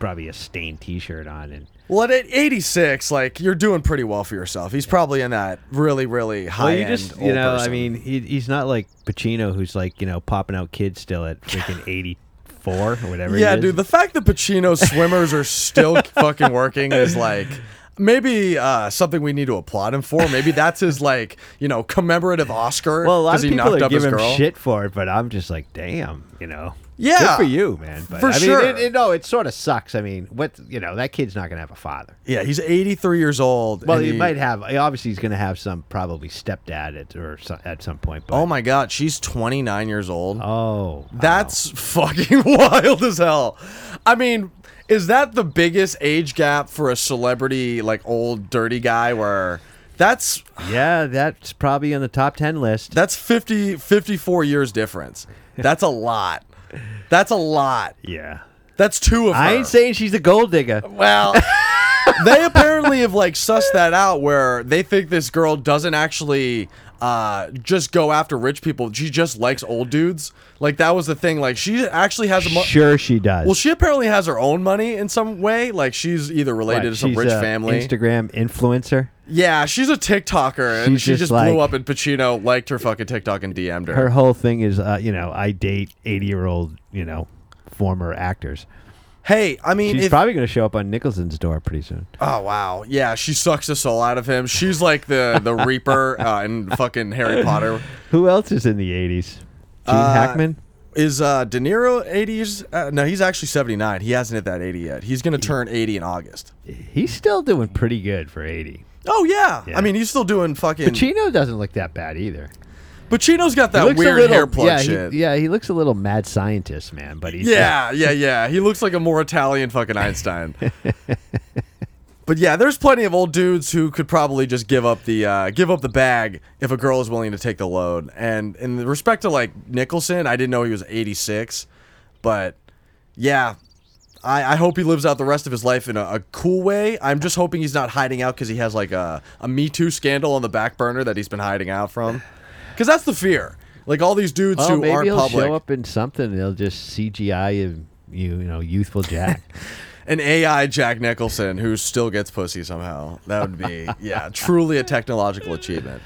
probably a stained t-shirt on and Well, at 86, like you're doing pretty well for yourself. He's probably in that really, really high well, you end. just, you know, I mean, he, he's not like Pacino who's like, you know, popping out kids still at freaking 84 or whatever. yeah, dude. The fact that Pacino swimmers are still fucking working is like maybe uh, something we need to applaud him for. Maybe that's his like you know commemorative Oscar. Well, a lot of he people knocked are up giving him shit for it, but I'm just like, damn, you know. Yeah. good for you, man. But For I mean, sure. it, it- no, it sort of sucks. I mean, what you know, that kid's not gonna have a father. Yeah, he's 83 years old. Well, and he, might have. Obviously, he's gonna have some probably stepdad at or so, at some point. But, Oh my God, she's 29 years old. Oh, That's fucking wild as hell. I mean, is that the biggest age gap for a celebrity, like old dirty guy? Where that's yeah, that's probably on the top ten list. that's 50, 54 years difference. That's a lot. That's a lot. yeah, That's two of her. I ain't saying she's a gold digger. Well, they apparently have like sussed that out where they think this girl doesn't actually uh, just go after rich people. She just likes old dudes. Like that was the thing. Like she actually has a mo- Sure, she does. well, she apparently has her own money in some way. Like she's either related to some she's rich a family. Instagram influencer. yeah, she's a TikToker, and She's she just just blew like- up. And Pacino liked her fucking TikTok and DM'd her. Her whole thing is, uh, you know, I date eighty-year-old, you know, former actors. Hey, I mean, She's if, probably going to show up on Nicholson's door pretty soon. oh wow, yeah, she sucks the soul out of him. She's like the the Reaper uh, in fucking Harry Potter. Who else is in the eighties? Gene Uh, Hackman. Is uh, De Niro 80s? Uh, no, he's actually 79. He hasn't hit that 80 yet. He's going to turn 80 in August. He's still doing pretty good for eighty. Oh, yeah. Yeah. I mean, he's still doing fucking. Pacino doesn't look that bad either. Pacino's got that weird little- hair plug yeah, shit. He, yeah, he looks a little mad scientist, man. But he's Yeah, yeah, yeah. He looks like a more Italian fucking Einstein. but yeah, there's plenty of old dudes who could probably just give up the uh, give up the bag if a girl is willing to take the load. And in respect to like Nicholson, I didn't know he was 86, but yeah. I, I hope he lives out the rest of his life in a, a cool way. I'm just hoping he's not hiding out because he has like a, a Me Too scandal on the back burner that he's been hiding out from. Because that's the fear. Like all these dudes Oh, who maybe aren't he'll public. show up in something. They'll just CGI you, you, you know, youthful Jack. an AI Jack Nicholson who still gets pussy somehow. That would be, yeah, truly a technological achievement.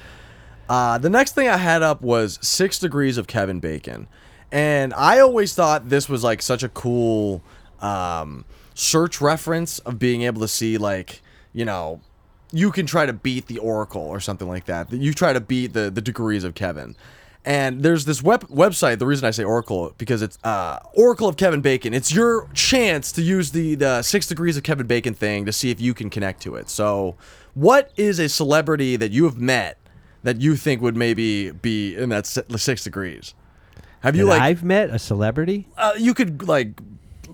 Uh, the next thing I had up was Six Degrees of Kevin Bacon. And I always thought this was like such a cool um, search reference of being able to see, like, you know, you can try to beat the Oracle or something like that. You try to beat the, the degrees of Kevin. And there's this web website. The reason I say Oracle because it's uh, Oracle of Kevin Bacon. It's your chance to use the the six degrees of Kevin Bacon thing to see if you can connect to it. So, what is a celebrity that you have met that you think would maybe be in that six degrees? Have you And like I've met a celebrity. uh, you could like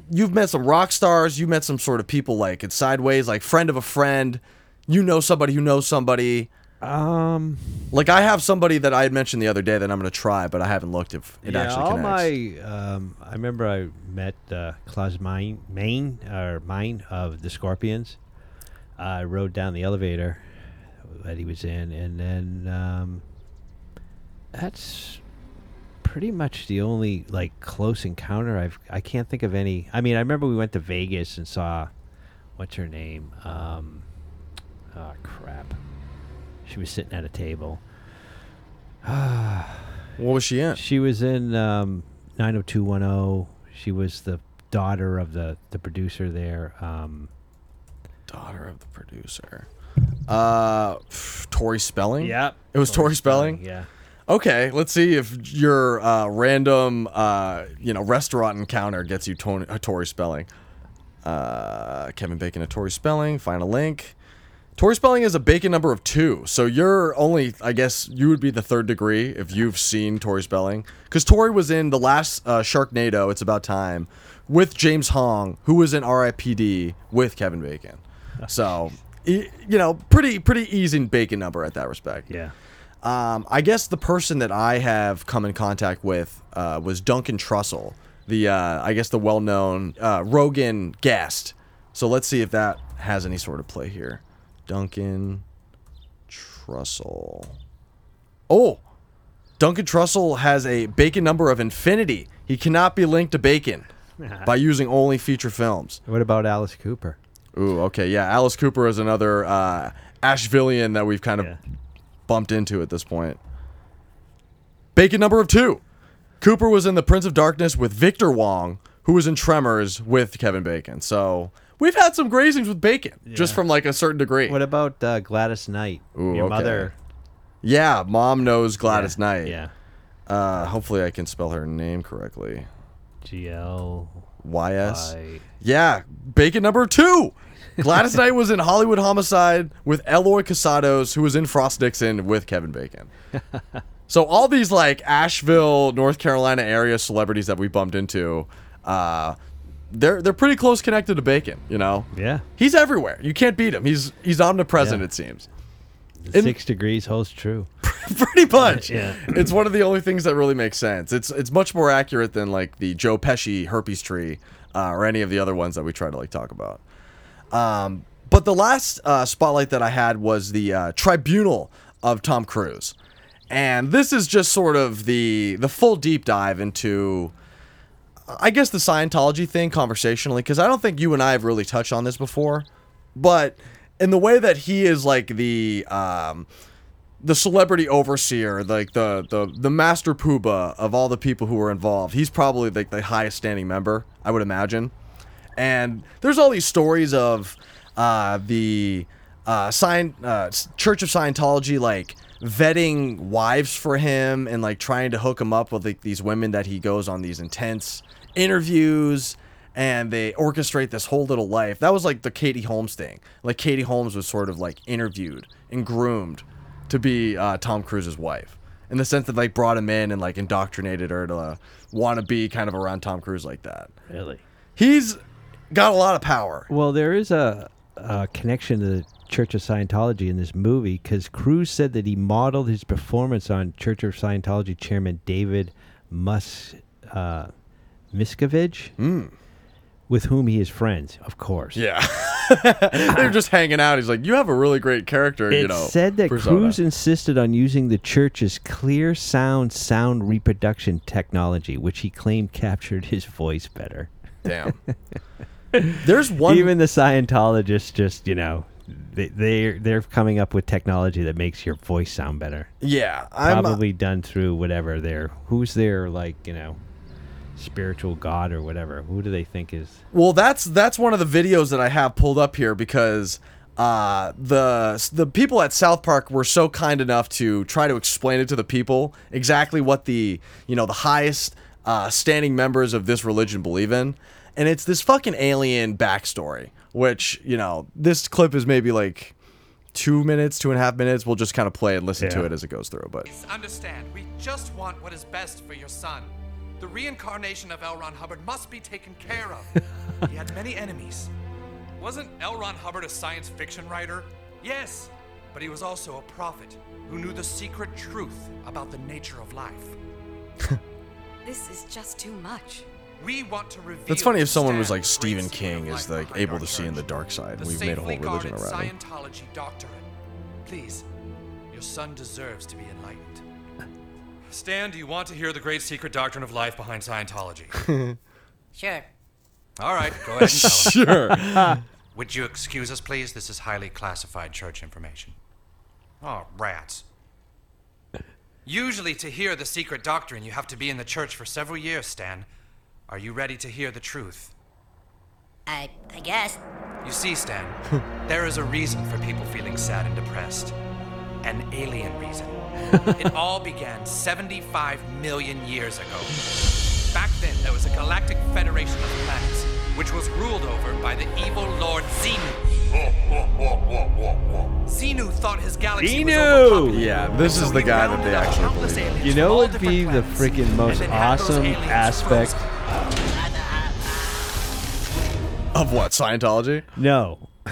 you've met some rock stars you met some sort of people like in sideways like friend of a friend you know somebody who knows somebody Um, like i have somebody that i had mentioned the other day that i'm going to try but i haven't looked if it yeah, actually all connects my. Um, I remember I met uh, Klaus Mine, Main or Mine of the Scorpions. I rode down the elevator that he was in, and then um, that's pretty much the only like close encounter I've. I can't think of any. I mean, I remember we went to Vegas and saw what's her name. Um, oh crap, she was sitting at a table. what was she in She was in um, 90210. She was the daughter of the, the producer there. Um, daughter of the producer uh tori spelling Yep. it was tori spelling Yeah. okay let's see if your uh random uh you know restaurant encounter gets you Tony, uh, tori spelling uh kevin bacon a tori spelling find a link Tori Spelling is a bacon number of two, so you're only, I guess, you would be the third degree if you've seen Tori Spelling, because Tori was in the last uh, Sharknado. It's about time with James Hong, who was in R.I.P.D. with Kevin Bacon. So, you know, pretty pretty easy bacon number at that respect. Yeah. Um, I guess the person that I have come in contact with uh, was Duncan Trussell, the uh, I guess the well-known uh, Rogan guest. So let's see if that has any sort of play here. Duncan Trussell. Oh, Duncan Trussell has a bacon number of infinity. He cannot be linked to bacon by using only feature films. What about Alice Cooper? Ooh, okay, yeah. Alice Cooper is another uh, Ashevillian that we've kind of Yeah. bumped into at this point. Bacon number of two. Cooper was in The Prince of Darkness with Victor Wong, who was in Tremors with Kevin Bacon. So we've had some grazings with Bacon, just from like a certain degree. What about uh, Gladys Knight? Ooh, Your okay. mother. yeah, mom knows Gladys Knight. Yeah. Uh, hopefully I can spell her name correctly. GL. Y.S. Yeah, bacon number two. Gladys Knight was in Hollywood Homicide with Eloy Casados, who was in Frost Nixon with Kevin Bacon. so all these like Asheville, North Carolina area celebrities that we bumped into, uh, they're they're pretty close connected to Bacon. You know, Yeah. he's everywhere. You can't beat him. He's he's omnipresent. Yeah. It seems. In- Six degrees holds true. pretty much. Yeah. It's one of the only things that really makes sense. It's it's much more accurate than like the Joe Pesci herpes tree uh, or any of the other ones that we try to like talk about. Um, but the last uh, spotlight that I had was the uh, tribunal of Tom Cruise. And this is just sort of the the full deep dive into I guess the Scientology thing conversationally cuz I don't think you and I have really touched on this before. But in the way that he is like the um the celebrity overseer, like the the the master poobah of all the people who were involved. He's probably like the highest standing member, I would imagine. And there's all these stories of uh, the uh, uh, Church of Scientology like vetting wives for him and like trying to hook him up with like these women that he goes on these intense interviews and they orchestrate this whole little life. That was like the Katie Holmes thing. Like Katie Holmes was sort of like interviewed and groomed to be uh, Tom Cruise's wife. In the sense that like brought him in and like indoctrinated her to want to be kind of around Tom Cruise like that. Really? He's got a lot of power. Well, there is a, a connection to the Church of Scientology in this movie because Cruise said that he modeled his performance on Church of Scientology chairman David Mus uh, Miscavige, with whom he is friends, of course. Yeah. They're just hanging out. He's like, "You have a really great character." It you know. said that persona." Cruise insisted on using the church's clear sound sound reproduction technology, which he claimed captured his voice better. Damn. There's one. Even the Scientologists just, you know, they they're, they're coming up with technology that makes your voice sound better. yeah, I'm. uh, Probably done through whatever their who's their like, you know, spiritual god or whatever. Who do they think is Well, that's that's one of the videos that I have pulled up here because uh, the the people at South Park were so kind enough to try to explain it to the people exactly what the you know the highest uh, standing members of this religion believe in, and it's this fucking alien backstory. Which you know this clip is maybe like two minutes, two and a half minutes. We'll just kind of play and listen to it as it goes through. But Understand, we just want what is best for your son. The reincarnation of L. Ron Hubbard must be taken care of. he had many enemies. Wasn't L. Ron Hubbard a science fiction writer? Yes, but he was also a prophet who knew the secret truth about the nature of life. This is just too much. We want to reveal. it's funny if someone was like Stephen King is like able our to see in the dark side. the We've made a whole religion guarded around it. Scientology doctrine. Please, your son deserves to be enlightened. Stan, do you want to hear the great secret doctrine of life behind Scientology? Sure. All right, go ahead and tell us. Sure. Would you excuse us, please? This is highly classified church information. Oh, rats. Usually, to hear the secret doctrine, you have to be in the church for several years, Stan. Are you ready to hear the truth? I I guess. You see, Stan, there is a reason for people feeling sad and depressed. An alien reason. it all began 75 million years ago. Back then, there was a galactic federation of planets, which was ruled over by the evil Lord Xenu. Xenu thought his galaxy was Xenu! overpopulated. Yeah, this So is the guy that they actually countless believe You know what would be different the freaking most and then had those awesome aspect? frozen. of what Scientology? No.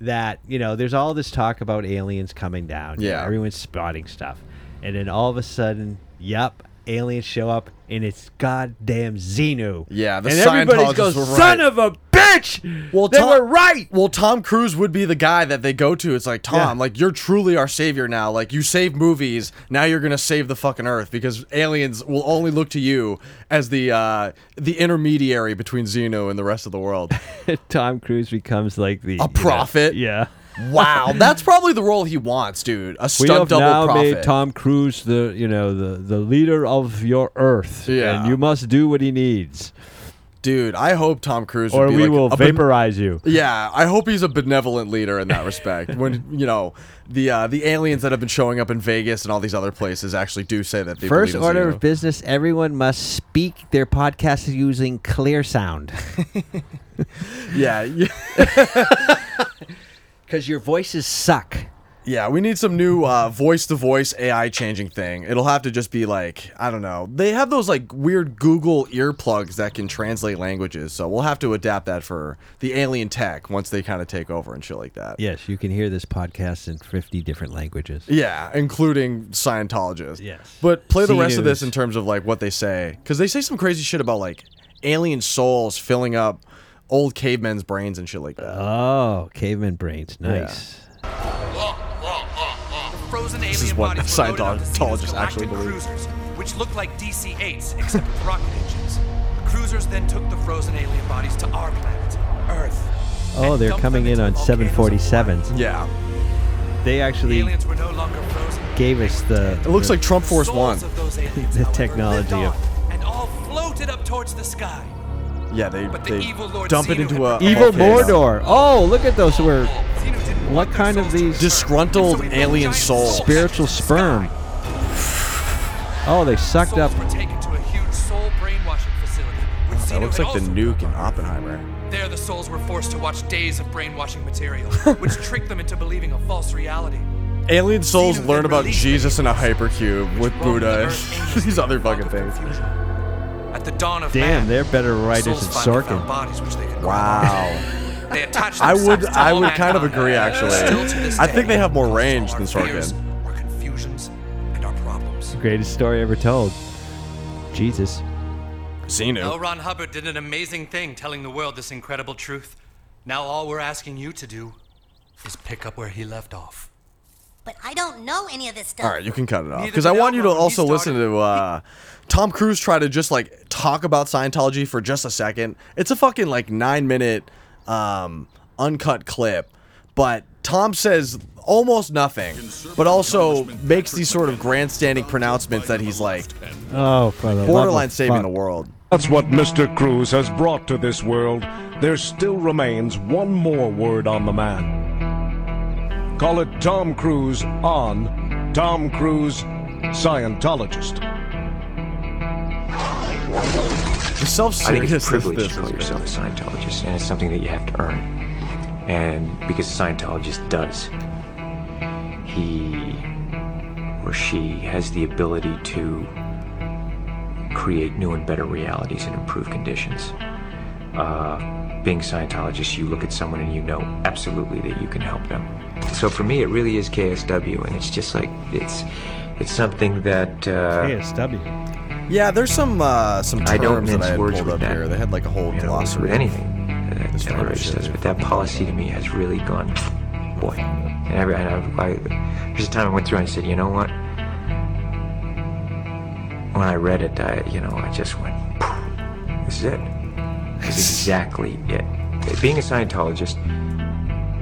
That, you know, there's all this talk about aliens coming down. Yeah. everyone's spotting stuff. And then all of a sudden, yep, aliens show up and it's goddamn Xenu. Yeah, the and everybody goes, were son of a bitch! Well, they Tom- were right! Well, Tom Cruise would be the guy that they go to. It's like Tom, Yeah. like you're truly our savior now. Like you save movies, now you're gonna save the fucking earth because aliens will only look to you as the uh, the intermediary between Xenu and the rest of the world. Tom Cruise becomes like the... know, prophet? yeah. wow, that's probably the role he wants, dude. A We stunt have double now prophet. made Tom Cruise the you know the the leader of your Earth, Yeah. and you must do what he needs, dude, I hope Tom Cruise would or be we like will a ben- vaporize you. Yeah, I hope he's a benevolent leader in that respect. when you know the uh, the aliens that have been showing up in Vegas and all these other places actually do say that they First believe in order Xenu. of business: everyone must speak their podcast using clear sound, Yeah, yeah, because your voices suck. yeah. We need some new uh, voice to voice AI changing thing. It'll have to just be like I don't know. They have those like weird Google earplugs that can translate languages, so we'll have to adapt that for the alien tech once they kind of take over and shit like that. Yes, you can hear this podcast in fifty different languages. Yeah, including Scientologists. Yes. But play the rest of this in terms of like what they say, because they say some crazy shit about like alien souls filling up old cavemen's brains and shit like that. Oh, caveman brains, nice. The frozen is alien what bodies were loaded onto Scientologists actually believe. cruisers, which looked like DC-8s except with rocket engines. The cruisers then took the frozen alien bodies to our planet, Earth. Oh, they're coming in on volcanoes of 747s. Yeah. They The actually aliens were no longer frozen. gave us the It looks the, like Trump Force One. of those aliens, the technology of and all floated up towards the sky. Yeah, they But the they evil Lord dump it into a evil volcano. Mordor. Oh, look at those. Were Xenu What kind of these- Disgruntled so alien giant soul. soul spiritual ships in the sperm. Oh, they sucked up. Souls were taken to a huge soul brainwashing facility, which That looks like the nuke in. Oppenheimer. There, the souls were forced to watch days of brainwashing material, which tricked them into believing a false reality. Alien souls learn about Jesus in a hypercube with Buddha and these other fucking things. Confusion. At the dawn of Damn, man, they're better writers than Sorkin. bodies which they could Wow. They attached I would to I would kind of agree actually. Still to this I think they have more range than Sorkin. Our confusions and our problems. Greatest story ever told. Jesus. L. Ron Hubbard did an amazing thing telling the world this incredible truth. Now all we're asking you to do is pick up where he left off. But I don't know any of this stuff. All right, you can cut it off because I want you to Elro when he also listen to uh, Tom Cruise try to just like talk about Scientology for just a second. It's a fucking like nine minute um, uncut clip, but Tom says almost nothing, but also makes these sort of grandstanding pronouncements that he's like Oh, for the borderline love saving fuck. the world. That's what Mr. Cruise has brought to this world. There still remains one more word on the man. Call it Tom Cruise on Tom Cruise Scientologist. The self I think it's seriousness a privilege to call yourself a Scientologist, and it's something that you have to earn. And because a Scientologist does, he or she has the ability to create new and better realities and improve conditions. Uh, being a Scientologist, you look at someone and you know absolutely that you can help them. So for me, it really is KSW, and it's just like it's it's something that uh, KSW. Yeah, there's some uh, some I don't terms that I had words pulled with up that. here. They had like a whole you know, glossary. with anything that This type of shit. does. But that policy to me has really gone, boy. And, every, and I, I, there's a time I went through and I said, you know what? When I read it, I, you know, I just went, this is it. This is exactly it. Being a Scientologist,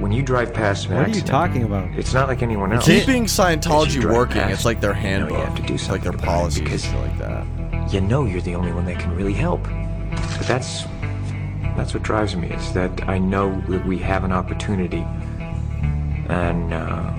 when you drive past an What are you accident, talking about? It's not like anyone else. Keeping As you Scientology drive working, past, it's like their you know handbook. You have to do It's like their something about it policy because shit like that. you know you're the only one that can really help. But that's that's what drives me is that I know that we have an opportunity, and uh,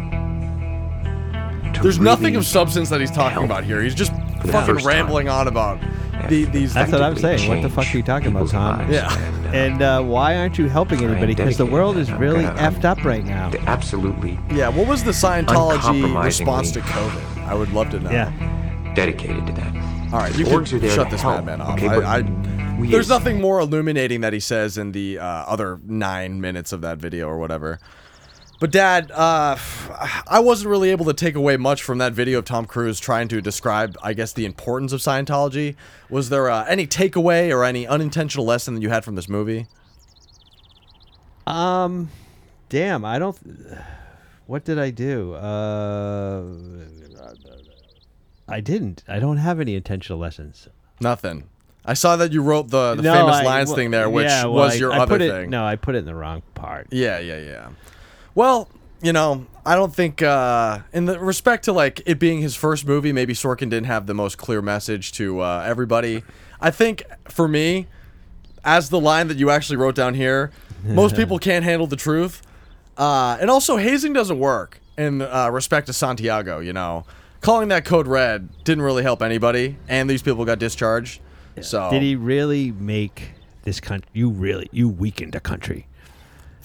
to There's nothing really of substance that he's talking about here. He's just the fucking first time. rambling on about the, these. That's what I'm saying. What the fuck are you talking about, Tom? Yeah. and, uh, why aren't you helping anybody? Because the world is really gonna- effed up right now. absolutely Yeah, what was the Scientology response to COVID? I would love to know. Yeah. dedicated to that. All right, you Orgs can are there shut to this help, madman off. okay, I, I, we there's as- nothing more illuminating that he says in the uh, other nine minutes of that video or whatever. But Dad, uh, I wasn't really able to take away much from that video of Tom Cruise trying to describe, I guess, the importance of Scientology. Was there uh, any takeaway or any unintentional lesson that you had from this movie? Um, damn, I don't. What did I do? Uh, I didn't. I don't have any intentional lessons. Nothing. I saw that you wrote the, the No, famous I- lines well, thing there, which yeah, well, was your I other it- thing. No, I put it in the wrong part. Yeah, yeah, yeah. Well, you know, I don't think uh in the respect to like it being his first movie, maybe Sorkin didn't have the most clear message to uh, everybody. I think for me, as the line that you actually wrote down here, most people can't handle the truth. Uh, and also hazing doesn't work in uh, respect to Santiago, you know. Calling that code red didn't really help anybody, and these people got discharged. So Did he really make this country? You really you weakened a country.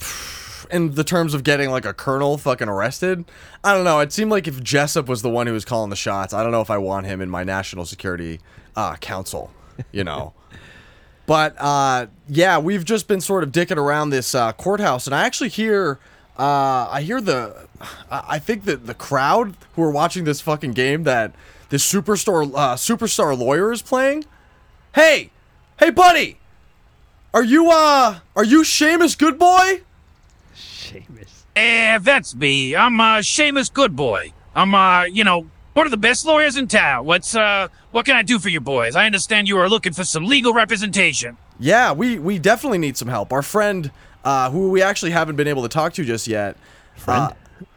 in the terms of getting like a colonel fucking arrested. I don't know. It seemed like if Jessup was the one who was calling the shots, I don't know if I want him in my national security uh, council. You know. but uh, yeah, we've just been sort of dicking around this uh, courthouse, and I actually hear. Uh, I hear the, I think that the crowd who are watching this fucking game that this superstar uh, superstar lawyer is playing. Hey, hey, buddy, are you uh, are you Seamus Goodboy? Seamus. Eh, that's me. I'm uh, Seamus Goodboy. I'm, uh, you know, one of the best lawyers in town. What's, uh, what can I do for you boys? I understand you are looking for some legal representation. Yeah, we we definitely need some help. Our friend, uh, who we actually haven't been able to talk to just yet. Friend.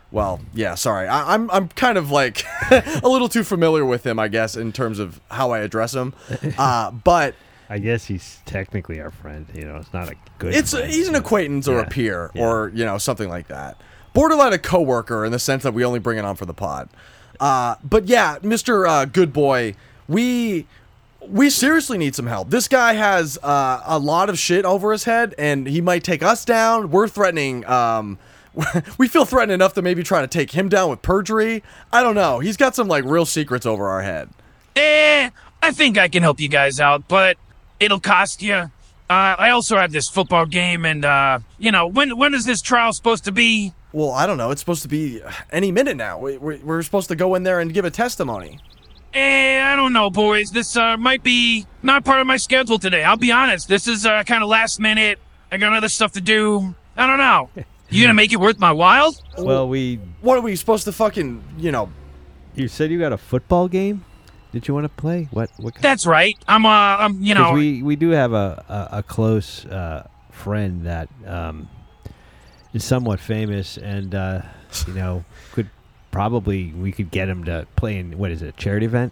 well, yeah. Sorry, I, I'm I'm kind of like a little too familiar with him, I guess, in terms of how I address him. Uh, but I guess he's technically our friend. You know, it's not a good. it's friend, he's an acquaintance or a Yeah. peer or you know something like that. Borderline a coworker in the sense that we only bring it on for the pod. Uh, but yeah, Mister uh, Good Boy, we we seriously need some help. This guy has uh, a lot of shit over his head, and he might take us down. We're threatening. Um, we feel threatened enough to maybe try to take him down with perjury. I don't know. He's got some like real secrets over our head. Eh, I think I can help you guys out, but it'll cost you. Uh, I also have this football game, and, uh, you know, when when is this trial supposed to be? Well, I don't know. It's supposed to be any minute now. We, we, we're supposed to go in there and give a testimony. Eh, I don't know, boys. This uh, might be not part of my schedule today. I'll be honest. This is uh, kind of last minute. I got other stuff to do. I don't know. You gonna make it worth my while? Well, we. What are we supposed to fucking, you know? You said you got a football game. Did you want to play? What? What? That's right. I'm, uh, I'm, you know, we we do have a a, a close uh, friend that um, is somewhat famous, and uh, you know could probably we could get him to play in what is it, a charity event?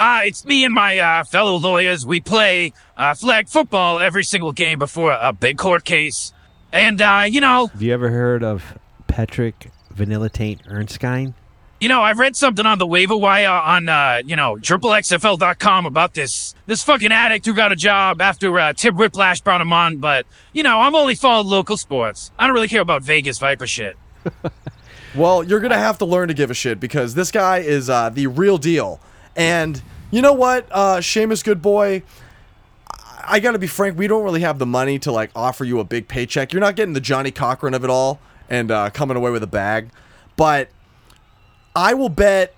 Uh, it's me and my uh, fellow lawyers. We play uh, flag football every single game before a big court case. And, uh, you know, Have you ever heard of Patrick Vanilla Taint Ernstine? You know, I've read something on the waiver wire on, uh, you know, triplexfl.com about this this fucking addict who got a job after uh, Tim Whiplash brought him on. But, you know, I'm only following local sports. I don't really care about Vegas Viper shit. Well, you're gonna have to learn to give a shit because this guy is uh, the real deal. And you know what, uh, Seamus Good Boy, I-, gotta be frank. We don't really have the money to like offer you a big paycheck. You're not getting the Johnnie Cochran of it all and uh, coming away with a bag. But I will bet.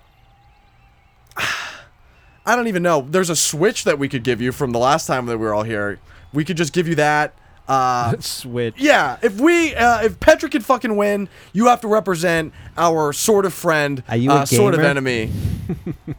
I don't even know. There's a switch that we could give you from the last time that we were all here. We could just give you that. Uh, Switch. yeah, if we uh, if Petra can fucking win, you have to represent our sort of friend, Are you a uh, sort of enemy.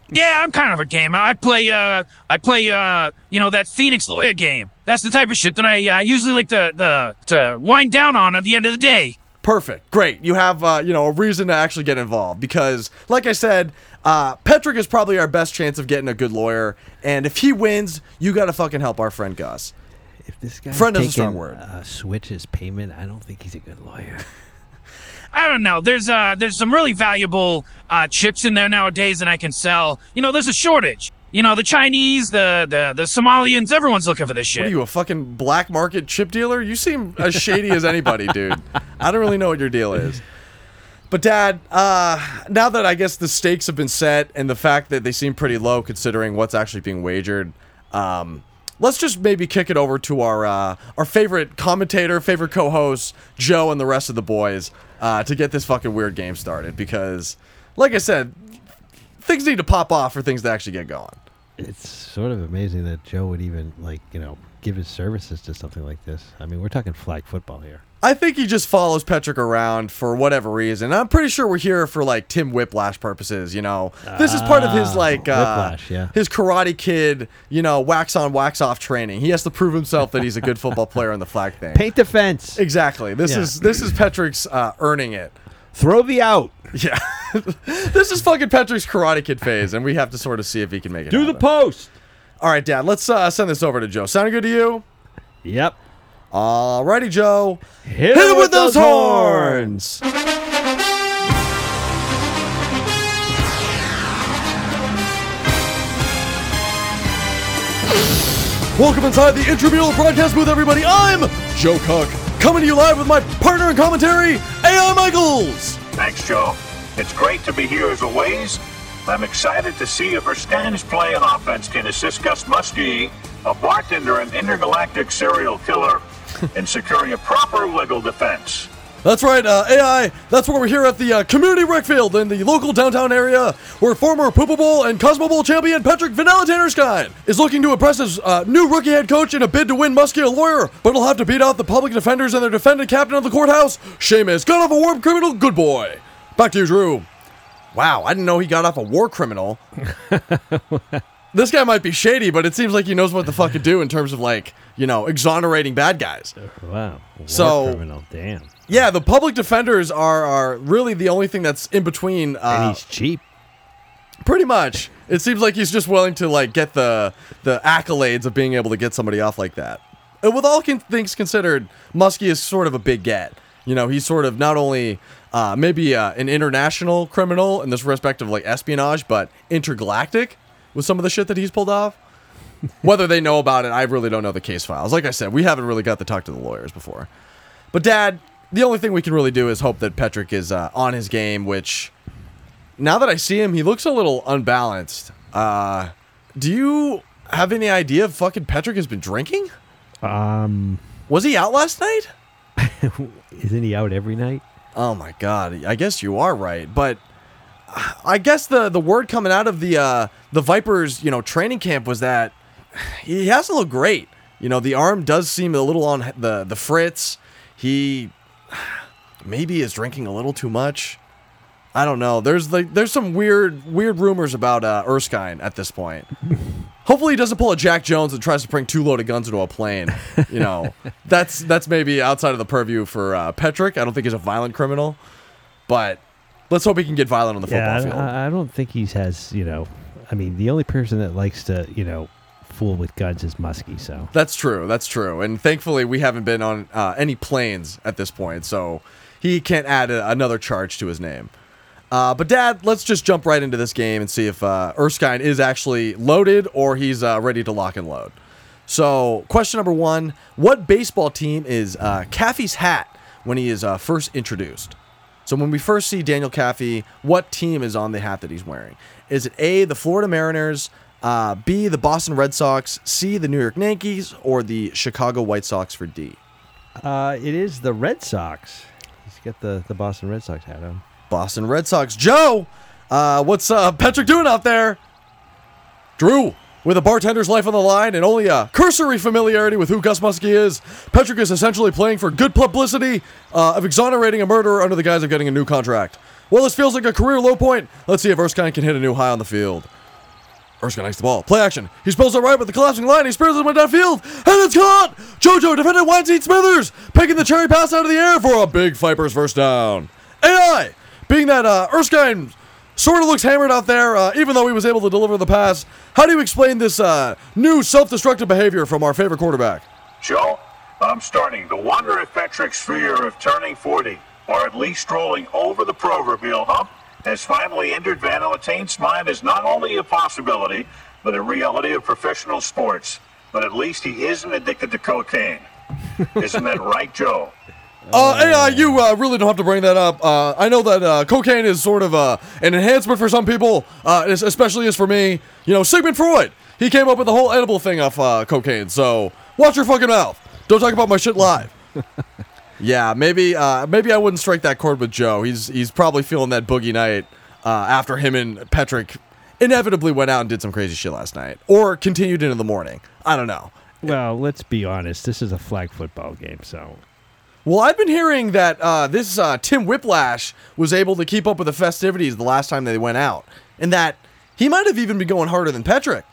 Yeah, I'm kind of a gamer. I play, uh, I play, uh, you know, that Phoenix Lawyer game. That's the type of shit that I uh, usually like to, the, to wind down on at the end of the day. Perfect, great. You have uh, you know a reason to actually get involved because, like I said, uh, Petrick is probably our best chance of getting a good lawyer, and if he wins, you got to fucking help our friend Gus. If this guy Friend is a strong word. Uh, switch his payment, I don't think he's a good lawyer. I don't know. There's uh, there's some really valuable uh, chips in there nowadays that I can sell. You know, there's a shortage. You know, the Chinese, the the the Somalians, everyone's looking for this shit. What are you, a fucking black market chip dealer? You seem as shady as anybody, dude. I don't really know what your deal is. But dad, uh, now that I guess the stakes have been set and the fact that they seem pretty low considering what's actually being wagered, um, let's just maybe kick it over to our uh, our favorite commentator, favorite co-host, Joe, and the rest of the boys uh, to get this fucking weird game started. Because, like I said, things need to pop off for things to actually get going. It's sort of amazing that Joe would even like you know give his services to something like this. I mean, we're talking flag football here. I think he just follows Petrick around for whatever reason. I'm pretty sure we're here for like Tim Whiplash purposes. You know, this is part of his Ah, like uh, Whiplash, yeah. his Karate Kid. You know, wax on, wax off training. He has to prove himself that he's a good football player in the flag thing. Paint the fence. Exactly. This Yeah. is this is Petrick's uh, earning it. Throw the out. Yeah, this is fucking Petrick's Karate Kid phase, and we have to sort of see if he can make it. Do the post. All right, Dad. Let's uh, send this over to Joe. Sounding good to you? Yep. Alrighty, Joe. Hit, Hit him with those horns. Welcome inside the intramural broadcast booth, everybody. I'm Joe Cook, coming to you live with my partner in commentary, AI Michaels. Thanks, Joe. It's great to be here as always. I'm excited to see if Erstan's play on offense can assist Gus Musky, a bartender and intergalactic serial killer, in securing a proper legal defense. That's right, uh, AI. That's where we're here at the uh, community rec field in the local downtown area, where former Poopa Bowl and Cosmo Bowl champion Patrick Vanilla Tannerstein is looking to impress his uh, new rookie head coach in a bid to win Musky a lawyer, but he'll have to beat out the public defenders and their defendant captain of the courthouse, Seamus, gun off a warm criminal good boy. Back to you, Drew. Wow, I didn't know he got off a war criminal. this guy might be shady, but it seems like he knows what the fuck to do in terms of like, you know, exonerating bad guys. Wow. War So- criminal. Damn. Yeah, the public defenders are are really the only thing that's in between. Uh, and he's cheap. Pretty much. It seems like he's just willing to like get the the accolades of being able to get somebody off like that. And with all con- things considered, Musky is sort of a big get. You know, he's sort of not only uh, maybe uh, an international criminal in this respect of like espionage, but intergalactic with some of the shit that he's pulled off. Whether they know about it, I really don't know the case files. Like I said, we haven't really got to talk to the lawyers before. But Dad, the only thing we can really do is hope that Patrick is uh, on his game, which now that I see him, he looks a little unbalanced. Uh, do you have any idea if fucking Patrick has been drinking? Um, Was he out last night? isn't he out every night? Oh my god, I guess you are right, but I guess the the word coming out of the uh, the Vipers, you know, training camp was that he hasn't looked great. You know, the arm does seem a little on the the fritz. He maybe is drinking a little too much. I don't know. There's like there's some weird weird rumors about uh, Erskine at this point. Hopefully he doesn't pull a Jack Jones and tries to bring two loaded guns into a plane. You know, that's that's maybe outside of the purview for uh, Patrick. I don't think he's a violent criminal, but let's hope he can get violent on the Yeah, football field. I, I don't think he has. You know, I mean, the only person that likes to, you know, fool with guns is Musky. So That's true. That's true. And thankfully, we haven't been on uh, any planes at this point, so he can't add a, another charge to his name. Uh, but Dad, let's just jump right into this game and see if uh, Erskine is actually loaded or he's uh, ready to lock and load. So, question number one: What baseball team is uh, Kaffee's hat when he is uh, first introduced? So, when we first see Daniel Kaffee, what team is on the hat that he's wearing? Is it A, the Florida Mariners, uh, B, the Boston Red Sox, C, the New York Yankees, or the Chicago White Sox for D? uh, it is the Red Sox. He's got the the Boston Red Sox hat on. Boston Red Sox. Joe, uh, what's uh, Patrick doing out there? Drew, with a bartender's life on the line and only a cursory familiarity with who Gus Musky is, Patrick is essentially playing for good publicity uh, of exonerating a murderer under the guise of getting a new contract. Well, this feels like a career low point. Let's see if Erskine can hit a new high on the field. Erskine likes the ball. Play action. He spills it right with the collapsing line. He spears it downfield, and it's caught. JoJo defended Weinstein Smithers, picking the cherry pass out of the air for a big Vipers first down. AI, being that uh, Erskine sort of looks hammered out there, uh, even though he was able to deliver the pass. How do you explain this uh, new self-destructive behavior from our favorite quarterback? Joe, I'm starting to wonder if Patrick's fear of turning 40, or at least strolling over the proverbial hump, has finally entered Van Aletain's mind as not only a possibility, but a reality of professional sports. But at least he isn't addicted to cocaine. Isn't that right, Joe? Uh, AI, you uh, really don't have to bring that up. Uh, I know that uh, cocaine is sort of uh, an enhancement for some people, uh, especially as for me. You know, Sigmund Freud, he came up with the whole edible thing off uh, cocaine. So watch your fucking mouth. Don't talk about my shit live. yeah, maybe uh, maybe I wouldn't strike that chord with Joe. He's he's probably feeling that boogie night uh, after him and Patrick inevitably went out and did some crazy shit last night, or continued into the morning. I don't know. Well, let's be honest. This is a flag football game, so Well, I've been hearing that uh, this uh, Tim Whiplash was able to keep up with the festivities the last time they went out, and that he might have even been going harder than Patrick.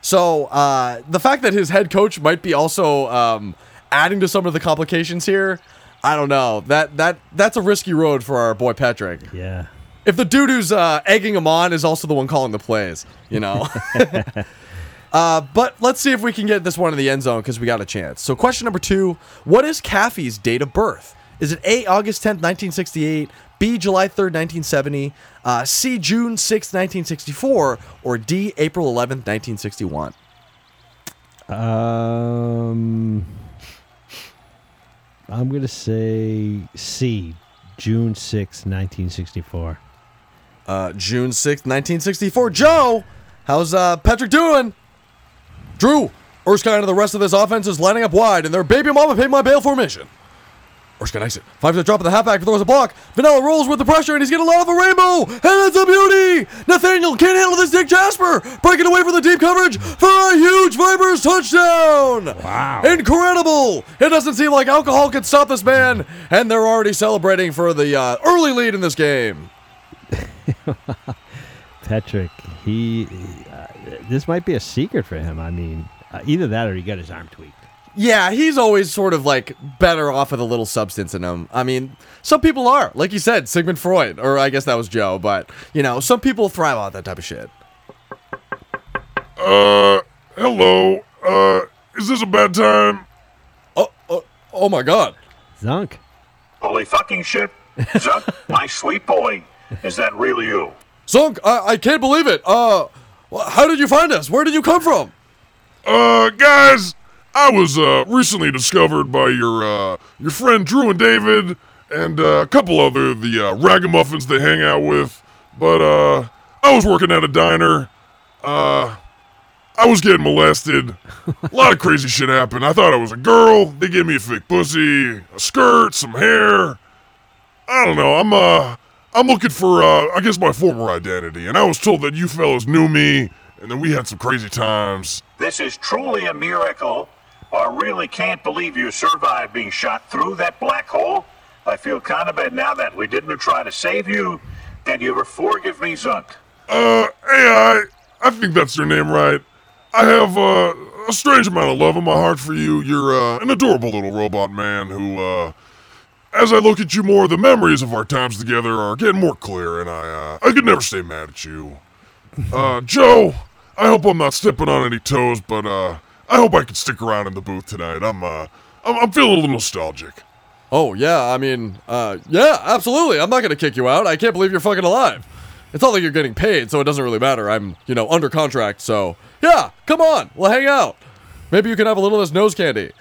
So uh, the fact that his head coach might be also um, adding to some of the complications here, I don't know. That that that's a risky road for our boy Patrick. yeah. If the dude who's uh, egging him on is also the one calling the plays, you know. uh, but let's see if we can get this one in the end zone because we got a chance. So, question number two What is Kaffee's date of birth? Is it A, August 10th, 1968, B, July 3rd, 1970, uh, C, June 6th, 1964, or D, April 11th, 1961? Um, I'm gonna say C, June sixth, nineteen sixty-four. Uh, June 6th, 1964. Joe, how's uh, Patrick doing? Drew, Erskine and the rest of this offense is lining up wide, and their baby mama paid my bail formation. Erskine exit. Five to the drop of the halfback, throws a block. Vanilla rolls with the pressure, and he's getting a lot of a rainbow, and it's a beauty! Nathaniel can't handle this Dick Jasper, breaking away from the deep coverage for a huge Vipers touchdown! Wow. Incredible! It doesn't seem like alcohol can stop this man, and they're already celebrating for the uh, early lead in this game. Patrick, he, uh, this might be a secret for him. I mean, uh, either that or he got his arm tweaked. Yeah, he's always sort of like better off with a little substance in him. I mean, some people are, like you said, Sigmund Freud, or I guess that was Joe, but you know, some people thrive on that type of shit. Uh, hello. Uh, is this a bad time? Oh, oh, oh my God. Zunk. Holy fucking shit. Zunk, my sweet boy. Is that really you? Zunk, I, I can't believe it. Uh, how did you find us? Where did you come from? Uh, guys, I was uh recently discovered by your uh your friend Drew and David and uh, a couple other the uh, ragamuffins they hang out with. But uh, I was working at a diner. Uh, I was getting molested. A lot of crazy shit happened. I thought I was a girl. They gave me a fake pussy, a skirt, some hair. I don't know. I'm uh I'm looking for uh I guess my former identity, and I was told that you fellas knew me, and then we had some crazy times. This is truly a miracle. I really can't believe you survived being shot through that black hole. I feel kind of bad now that we didn't try to save you. Can you ever forgive me, Zunk? Uh, AI, I think that's your name, right? I have uh, a strange amount of love in my heart for you. You're uh, an adorable little robot man who, uh, as I look at you more, the memories of our times together are getting more clear, and I, uh, I could never stay mad at you. Uh, Joe, I hope I'm not stepping on any toes, but uh, I hope I can stick around in the booth tonight. I'm, uh, I'm, I'm feeling a little nostalgic. Oh yeah, I mean, uh, yeah, absolutely. I'm not gonna kick you out. I can't believe you're fucking alive. It's not like you're getting paid, so it doesn't really matter. I'm, you know, under contract, so yeah, come on, we'll hang out. Maybe you can have a little of this nose candy.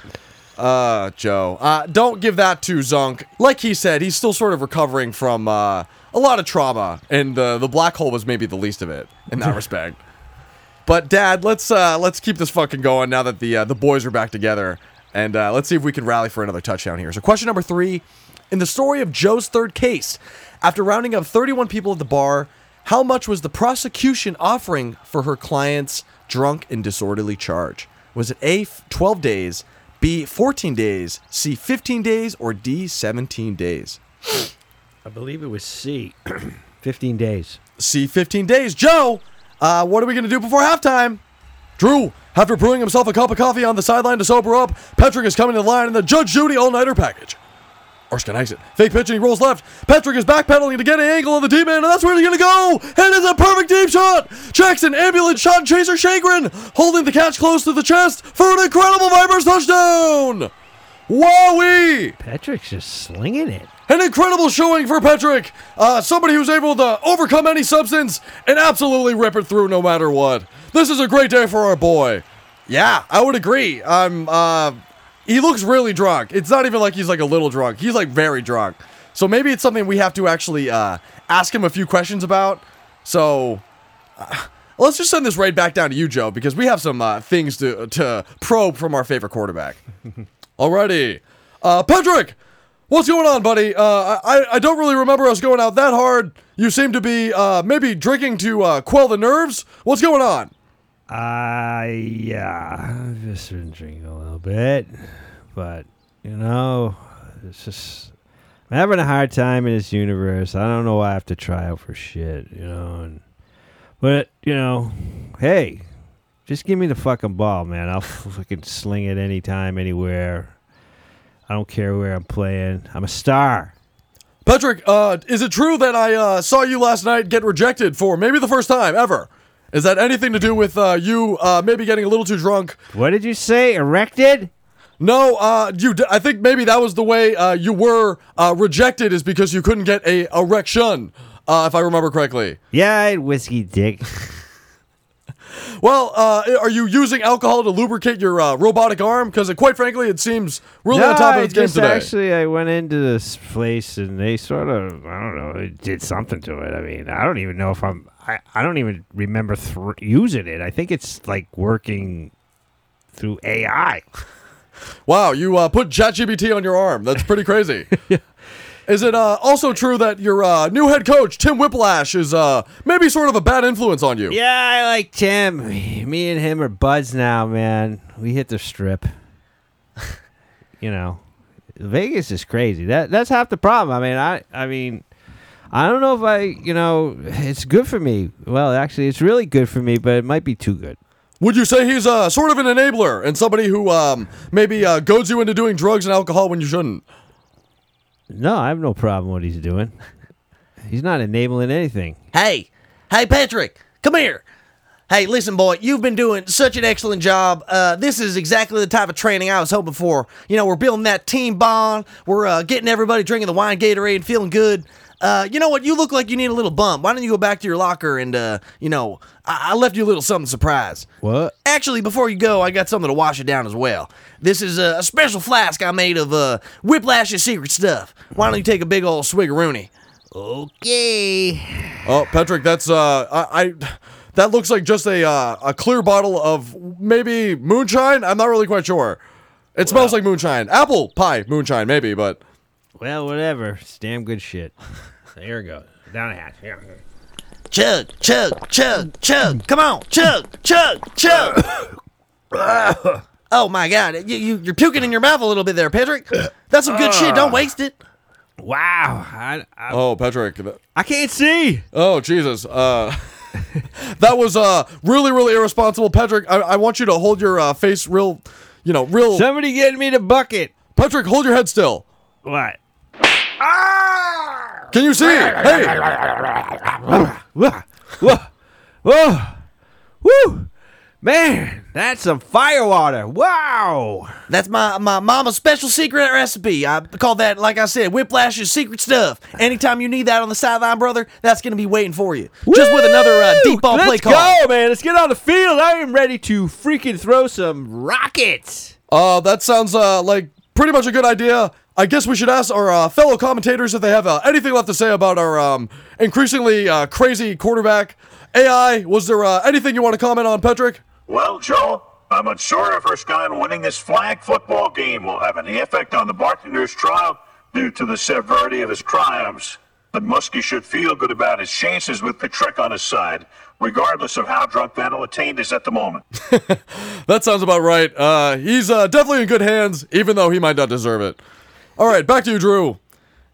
Uh, Joe, uh, don't give that to Zunk. Like he said, he's still sort of recovering from uh, a lot of trauma, and the the black hole was maybe the least of it in that respect. But Dad, let's uh, let's keep this fucking going now that the uh, the boys are back together, and uh, let's see if we can rally for another touchdown here. So, question number three: In the story of Joe's third case, after rounding up 31 people at the bar, how much was the prosecution offering for her client's drunk and disorderly charge? Was it A, 12 days, B, 14 days, C, 15 days, or D, 17 days? I believe it was C. 15 days. C, 15 days. Joe, uh, what are we going to do before halftime? Drew, after brewing himself a cup of coffee on the sideline to sober up, Patrick is coming to the line in the Judge Judy all-nighter package. Erskine exit. Fake pitch and he rolls left. Patrick is backpedaling to get an angle on the D-man, and that's where he's going to go! And it's a perfect deep shot! Jackson, ambulance shot, chaser Shagrin, holding the catch close to the chest for an incredible Vipers touchdown! Wowee! Patrick's just slinging it. An incredible showing for Patrick! Uh, somebody who's able to overcome any substance and absolutely rip it through no matter what. This is a great day for our boy. Yeah, I would agree. I'm, uh, he looks really drunk. It's not even like he's like a little drunk. He's like very drunk. So maybe it's something we have to actually uh, ask him a few questions about. So uh, let's just send this right back down to you, Joe, because we have some uh, things to to probe from our favorite quarterback. Alrighty, uh, Patrick, what's going on, buddy? Uh, I I don't really remember us going out that hard. You seem to be uh, maybe drinking to uh, quell the nerves. What's going on? Uh, yeah, I've just been drinking a little bit, but you know, it's just I'm having a hard time in this universe. I don't know why I have to try out for shit, you know. And but you know, hey, just give me the fucking ball, man. I'll fucking sling it anytime, anywhere. I don't care where I'm playing. I'm a star. Patrick, uh, is it true that I uh, saw you last night get rejected for maybe the first time ever? Is that anything to do with uh, you uh, maybe getting a little too drunk? What did you say? Erected? No, uh, you. D- I think maybe that was the way uh, you were uh, rejected is because you couldn't get a erection, uh, if I remember correctly. Yeah, I had whiskey dick. Well, uh, are you using alcohol to lubricate your uh, robotic arm? Because quite frankly, it seems really no, on top of I its game today. Actually, I went into this place and they sort of, I don't know, it did something to it. I mean, I don't even know if I'm, I, I don't even remember thr using it. I think it's like working through AI. Wow, you uh, put ChatGPT on your arm. That's pretty crazy. Is it uh, also true that your uh, new head coach, Tim Whiplash, is uh, maybe sort of a bad influence on you? Yeah, I like Tim. Me and him are buds now, man. We hit the strip. you know, Vegas is crazy. That that's half the problem. I mean, I I mean, I don't know if I, you know, it's good for me. Well, actually, it's really good for me, but it might be too good. Would you say he's uh, sort of an enabler and somebody who um, maybe uh, goads you into doing drugs and alcohol when you shouldn't? No, I have no problem what he's doing. He's not enabling anything. Hey, hey, Patrick, come here. Hey, listen, boy, you've been doing such an excellent job. Uh, this is exactly the type of training I was hoping for. You know, we're building that team bond. We're uh, getting everybody drinking the wine Gatorade and feeling good. Uh, you know what? You look like you need a little bump. Why don't you go back to your locker and, uh, you know, I-, I left you a little something surprise. What? Actually, before you go, I got something to wash it down as well. This is a, a special flask I made of uh, Whiplash's secret stuff. Why don't you take a big old swiggeroony? Okay. Oh, Patrick, that's uh, I, I that looks like just a uh, a clear bottle of maybe moonshine. I'm not really quite sure. It smells like moonshine, apple pie moonshine, maybe, but Well, whatever. It's damn good shit. There we go. Down a hatch. Yeah. Chug, chug, chug, chug. Come on, chug, chug, chug. oh my God, you, you you're puking in your mouth a little bit there, Patrick. That's some good shit. Don't waste it. Wow. I, I, oh, Patrick, I can't see. oh Jesus, uh, that was uh really really irresponsible, Patrick. I, I want you to hold your uh, face real, you know, real. Somebody get me the bucket. Patrick, hold your head still. What? Can you see? Hey, Whoa. Whoa. Woo. Man, that's some firewater. Wow. That's my, my mama's special secret recipe. I call that, like I said, Whiplash's secret stuff. Anytime you need that on the sideline, brother, that's going to be waiting for you. Just with another uh, deep ball Let's play call. go, man. Let's get on the field. I am ready to freaking throw some rockets. uh, that sounds uh like pretty much a good idea. I guess we should ask our uh, fellow commentators if they have uh, anything left to say about our um, increasingly uh, crazy quarterback. AI, was there uh, anything you want to comment on, Patrick? Well, Joe, I'm unsure if Erskine winning this flag football game will have any effect on the bartender's trial due to the severity of his crimes. But Musky should feel good about his chances with Patrick on his side, regardless of how drunk Van Attained is at the moment. That sounds about right. Uh, he's uh, definitely in good hands, even though he might not deserve it. All right, back to you, Drew.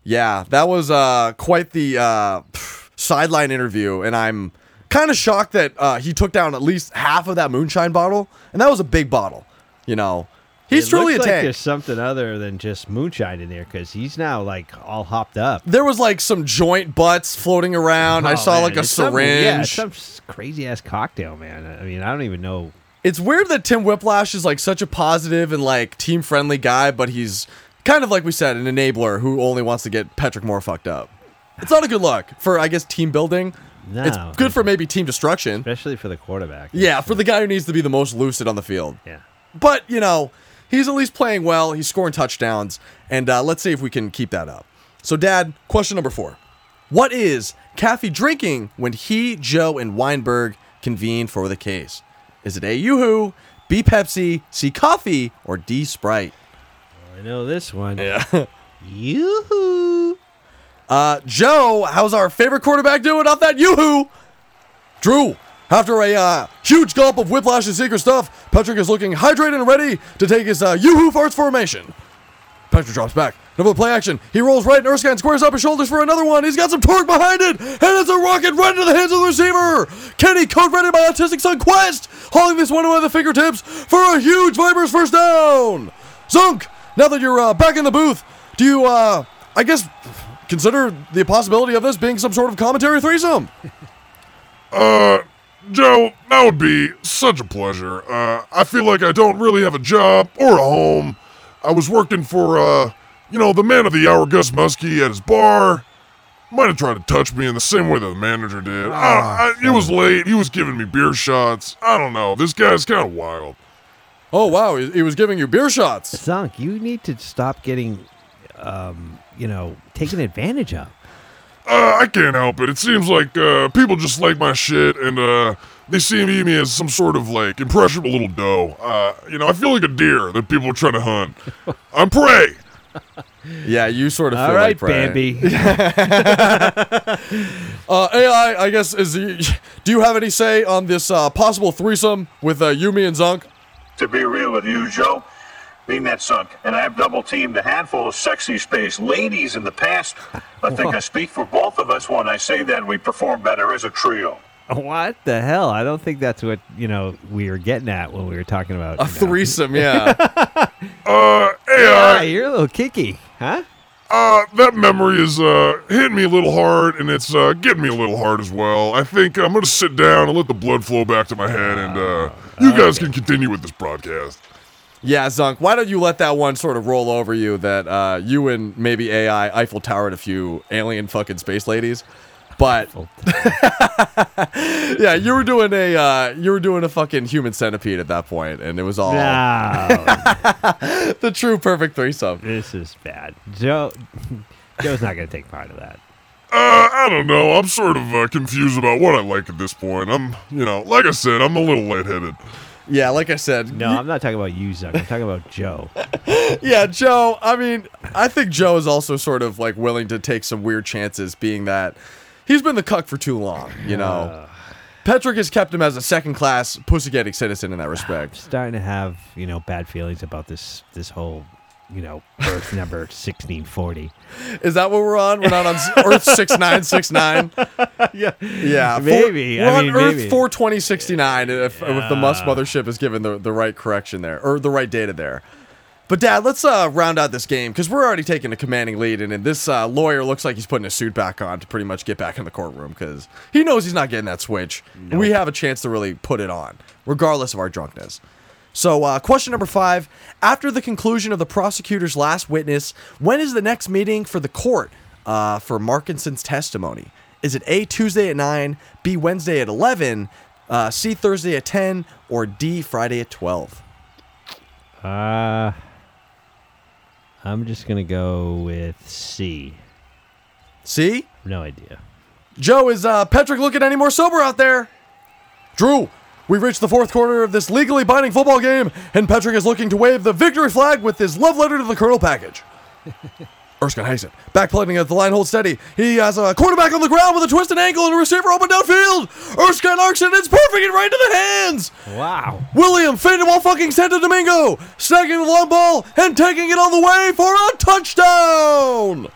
Yeah, that was uh, quite the uh, sideline interview, and I'm kind of shocked that uh, he took down at least half of that moonshine bottle, and that was a big bottle. You know, he's It truly looks a like tank. there's something other than just moonshine in there because he's now like all hopped up. There was like some joint butts floating around. I Oh, saw man, like a it's some- syringe. yeah, some crazy ass cocktail, man. I mean, I don't even know. it's weird that Tim Whiplash is like such a positive and like team friendly guy, but he's kind of like we said, an enabler who only wants to get Patrick more fucked up. It's not a good look for I guess team building. No, it's good for maybe team destruction. especially for the quarterback. Yeah, for the guy who needs to be the most lucid on the field. Yeah. But you know, he's at least playing well. He's scoring touchdowns, and uh, let's see if we can keep that up. So, Dad, question number four: What is Kaffee drinking when he, Joe, and Weinberg convene for the case? Is it A. Yoo-hoo, B. Pepsi, C. Coffee, or D. Sprite? I know this one. Yeah. Yoo-hoo. Uh, Joe, how's our favorite quarterback doing off that yoo-hoo? Drew, after a uh, huge gulp of whiplash and secret stuff, Patrick is looking hydrated and ready to take his uh, yoo-hoo farts formation. Patrick drops back. Another play action. He rolls right, and Erskine squares up his shoulders for another one. He's got some torque behind it, and it's a rocket right into the hands of the receiver. Kenny, code rented by Autistic Son Quest, hauling this one away the fingertips for a huge Vipers first down. Zunk, now that you're uh, back in the booth, do you, uh, I guess, consider the possibility of this being some sort of commentary threesome? Uh, Joe, that would be such a pleasure. Uh, I feel like I don't really have a job or a home. I was working for, uh, you know, the man of the hour, Gus Musky, at his bar. Might have tried to touch me in the same way that the manager did. I, I, it was late. He was giving me beer shots. I don't know. This guy's kind of wild. Oh, wow. He, he was giving you beer shots. Zunk, you need to stop getting, um, you know, taken advantage of. Uh, I can't help it. It seems like uh, people just like my shit, and uh, they see me as some sort of like impressionable little doe. Uh, you know, I feel like a deer that people are trying to hunt. I'm prey. Yeah, you sort of All feel right, like prey. Bambi. Uh, AI, I guess, is the, do you have any say on this uh, possible threesome with uh, Yumi and Zunk? To be real with you, Joe, Being that sunk, and I've double teamed a handful of sexy space ladies in the past. I think I speak for both of us when I say that we perform better as a trio. What the hell? I don't think that's what you know we were getting at when we were talking about A you know. threesome, yeah. Uh, hey, Yeah, uh, you're a little kicky, huh? Uh, that memory is uh hitting me a little hard, and it's uh getting me a little hard as well. I think I'm gonna sit down and let the blood flow back to my head, and uh, you guys can continue with this broadcast. Yeah, Zunk, why don't you let that one sort of roll over you that uh, you and maybe AI Eiffel Towered a few alien fucking space ladies? But yeah, you were doing a uh, you were doing a fucking human centipede at that point, and it was all the true perfect threesome. This is bad. Joe, Joe's not gonna take part of that. Uh, I don't know. I'm sort of uh, confused about what I like at this point. I'm, you know, like I said, I'm a little lightheaded. Yeah, like I said, No, I'm not talking about you, Zunk. I'm talking about Joe. yeah, Joe. I mean, I think Joe is also sort of like willing to take some weird chances, being that he's been the cuck for too long. You know, Patrick has kept him as a second-class pussy-getting citizen in that respect. Starting to have you know bad feelings about this this whole you know Earth number 1640. Is that what we're on? We're not on Earth six nine six nine. Yeah, yeah, Maybe. we're I on mean, Earth maybe. four twenty sixty nine. If, if the Musk mothership is given the the right correction there or the right data there. But Dad, let's uh, round out this game because we're already taking a commanding lead, and, and this uh, lawyer looks like he's putting his suit back on to pretty much get back in the courtroom because he knows he's not getting that switch. And we have a chance to really put it on, regardless of our drunkenness. So, uh, question number five: After the conclusion of the prosecutor's last witness, when is the next meeting for the court uh, for Markinson's testimony? Is it A Tuesday at nine, B Wednesday at eleven, uh, C Thursday at ten, or D Friday at twelve? Uh, I'm just gonna go with C. C. No idea. Joe, is uh, Patrick looking any more sober out there? Drew, we've reached the fourth quarter of this legally binding football game, and Patrick is looking to wave the victory flag with his love letter to the Colonel package. Erskine Hazen, back planting as the line holds steady. He has a quarterback on the ground with a twisted ankle and a receiver open downfield. Erskine arcs it, it's perfect and right into the hands. Wow. William faded while fucking Santo Domingo, snagging the long ball and taking it all the way for a touchdown.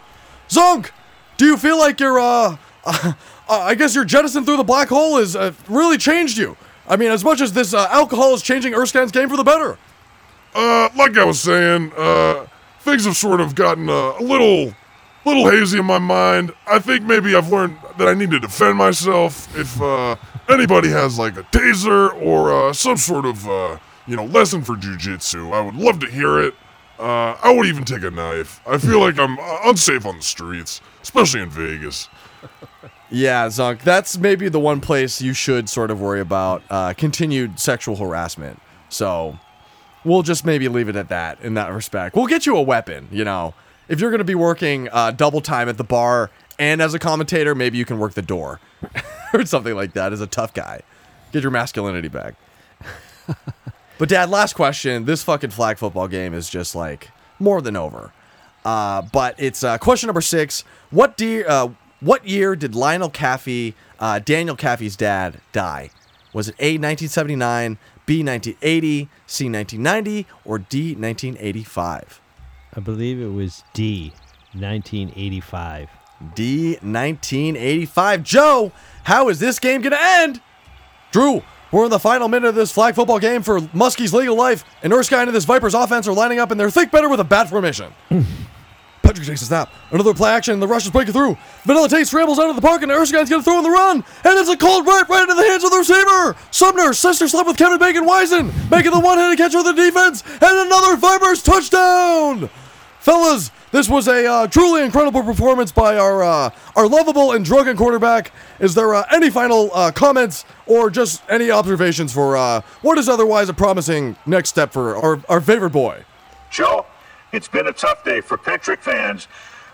Zunk, do you feel like you're uh, uh, I guess your jettison through the black hole has uh, really changed you? I mean, as much as this uh, alcohol is changing Erskine's game for the better. Uh, like I was saying, uh, things have sort of gotten uh, a little, little hazy in my mind. I think maybe I've learned that I need to defend myself. If uh, anybody has like a taser or uh, some sort of, uh, you know, lesson for jujitsu, I would love to hear it. Uh, I would even take a knife. I feel like I'm uh, unsafe on the streets, especially in Vegas. Yeah, Zunk, that's maybe the one place you should sort of worry about uh, continued sexual harassment. So we'll just maybe leave it at that in that respect. We'll get you a weapon, you know. If you're going to be working uh, double time at the bar and as a commentator, maybe you can work the door or something like that as a tough guy. Get your masculinity back. but, Dad, last question. This fucking flag football game is just like more than over. Uh, but it's uh, question number six. What dear, uh, what year did Lionel Kaffee, uh, Daniel Kaffee's dad, die? Was it A 1979, B 1980, C 1990, or D 1985? I believe it was D, 1985. D 1985. Joe, how is this game gonna end? Drew, we're in the final minute of this flag football game for Musky's legal life, and Erskine and this Vipers offense are lining up in their think better with a bat formation. Patrick takes a snap. Another play action, the rush is breaking through. Vanilla Tate scrambles out of the park, and Erskine's going to throw in the run. And it's a cold right right into the hands of the receiver. Sumner, sister slip with Kevin Bacon Wisen, making the one handed catch for the defense, and another Vipers touchdown. Fellas, this was a uh, truly incredible performance by our uh, our lovable and drunken quarterback. Is there uh, any final uh, comments or just any observations for uh, what is otherwise a promising next step for our, our favorite boy? Joe, it's been a tough day for Patrick fans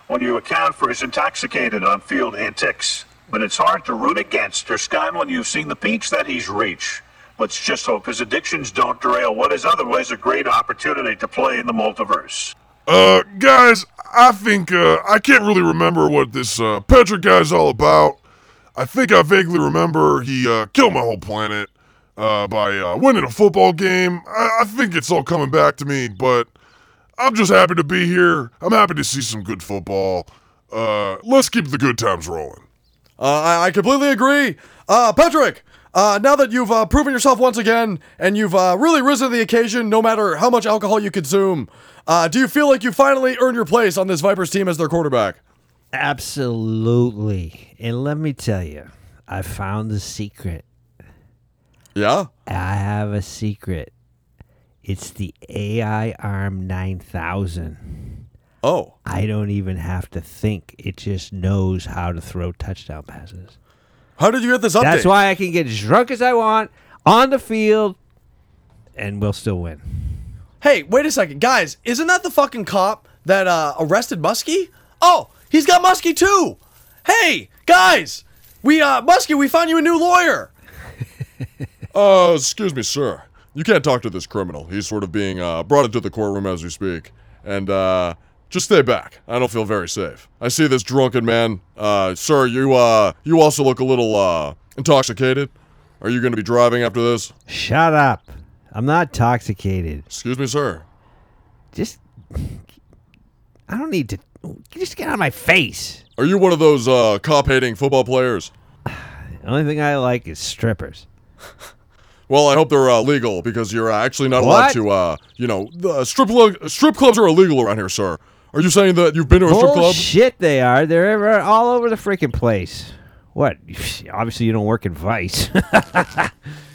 when you account for his intoxicated on field antics. But it's hard to root against Erskine when you've seen the peaks that he's reached. Let's just hope his addictions don't derail what is otherwise a great opportunity to play in the multiverse. Uh, guys, I think, uh, I can't really remember what this, uh, Patrick guy's all about. I think I vaguely remember he, uh, killed my whole planet, uh, by, uh, winning a football game. I, I think it's all coming back to me, but I'm just happy to be here. I'm happy to see some good football. Uh, let's keep the good times rolling. Uh, I, I completely agree. Uh, Patrick, uh, now that you've uh, proven yourself once again and you've uh, really risen to the occasion, no matter how much alcohol you consume, uh, do you feel like you finally earned your place on this Vipers team as their quarterback? Absolutely. And let me tell you, I found the secret. Yeah? I have a secret. It's the AI Arm 9000. Oh. I don't even have to think. It just knows how to throw touchdown passes. How did you get this update? That's why I can get as drunk as I want on the field and we'll still win. Hey, wait a second, guys! Isn't that the fucking cop that uh, arrested Musky? Oh, he's got Musky too. Hey, guys, we uh, Musky, we found you a new lawyer. Uh, excuse me, sir. You can't talk to this criminal. He's sort of being uh, brought into the courtroom as we speak. And uh, just stay back. I don't feel very safe. I see this drunken man. Uh, sir, you uh, you also look a little uh, intoxicated. Are you going to be driving after this? Shut up. I'm not intoxicated. Excuse me, sir. Just I don't need to just get out of my face. Are you one of those uh, cop-hating football players? The only thing I like is strippers. Well, I hope they're uh, legal because you're uh, actually not allowed What? to. Uh, you know, the strip lo- strip clubs are illegal around here, sir. Are you saying that you've been to a strip club? Shit, they are. They're ever- all over the freaking place. What? Obviously, you don't work in Vice.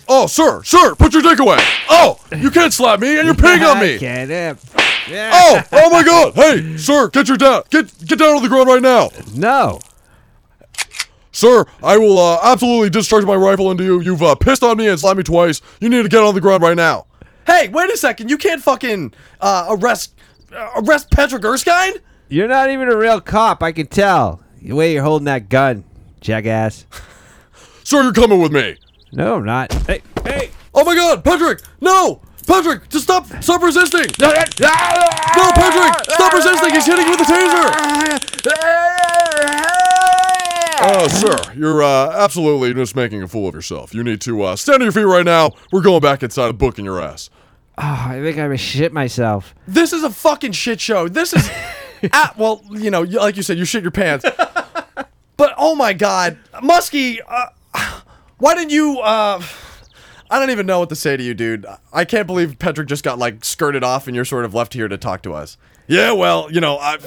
Oh, sir, sir, put your dick away. Oh, you can't slap me, and you're peeing on me. I can't. uh, Yeah. Oh, oh my God! Hey, sir, get your down, get get down on the ground right now. No. Sir, I will uh, absolutely discharge my rifle into you. You've uh, pissed on me and slapped me twice. You need to get on the ground right now. Hey, wait a second! You can't fucking uh, arrest uh, arrest Patrick Erskine. You're not even a real cop. I can tell. The way you're holding that gun, jackass. Sir, you're coming with me. No, I'm not. Hey, hey. Oh my God, Patrick! No, Patrick, just stop! Stop resisting! No, Patrick, stop resisting! He's hitting you with a taser! Oh, sir, you're uh, absolutely just making a fool of yourself. You need to uh, stand on your feet right now. We're going back inside and booking your ass. Oh, I think I'm gonna shit myself. This is a fucking shit show. This is, ah, well, you know, like you said, you shit your pants. But oh my God, Musky, uh, why didn't you? Uh, I don't even know what to say to you, dude. I can't believe Patrick just got like skirted off, and you're sort of left here to talk to us. Yeah, well, you know, I.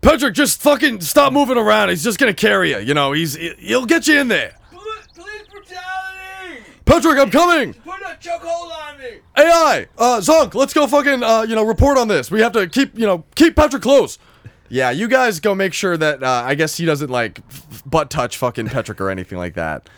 Patrick, just fucking stop moving around. He's just gonna carry you. You know, he's he'll get you in there. Police brutality! Patrick, I'm coming. Put a chokehold on me. AI, uh, Zonk, let's go fucking, uh, you know, report on this. We have to keep, you know, keep Patrick close. Yeah, you guys go make sure that, uh, I guess he doesn't, like, f- butt touch fucking Patrick or anything like that.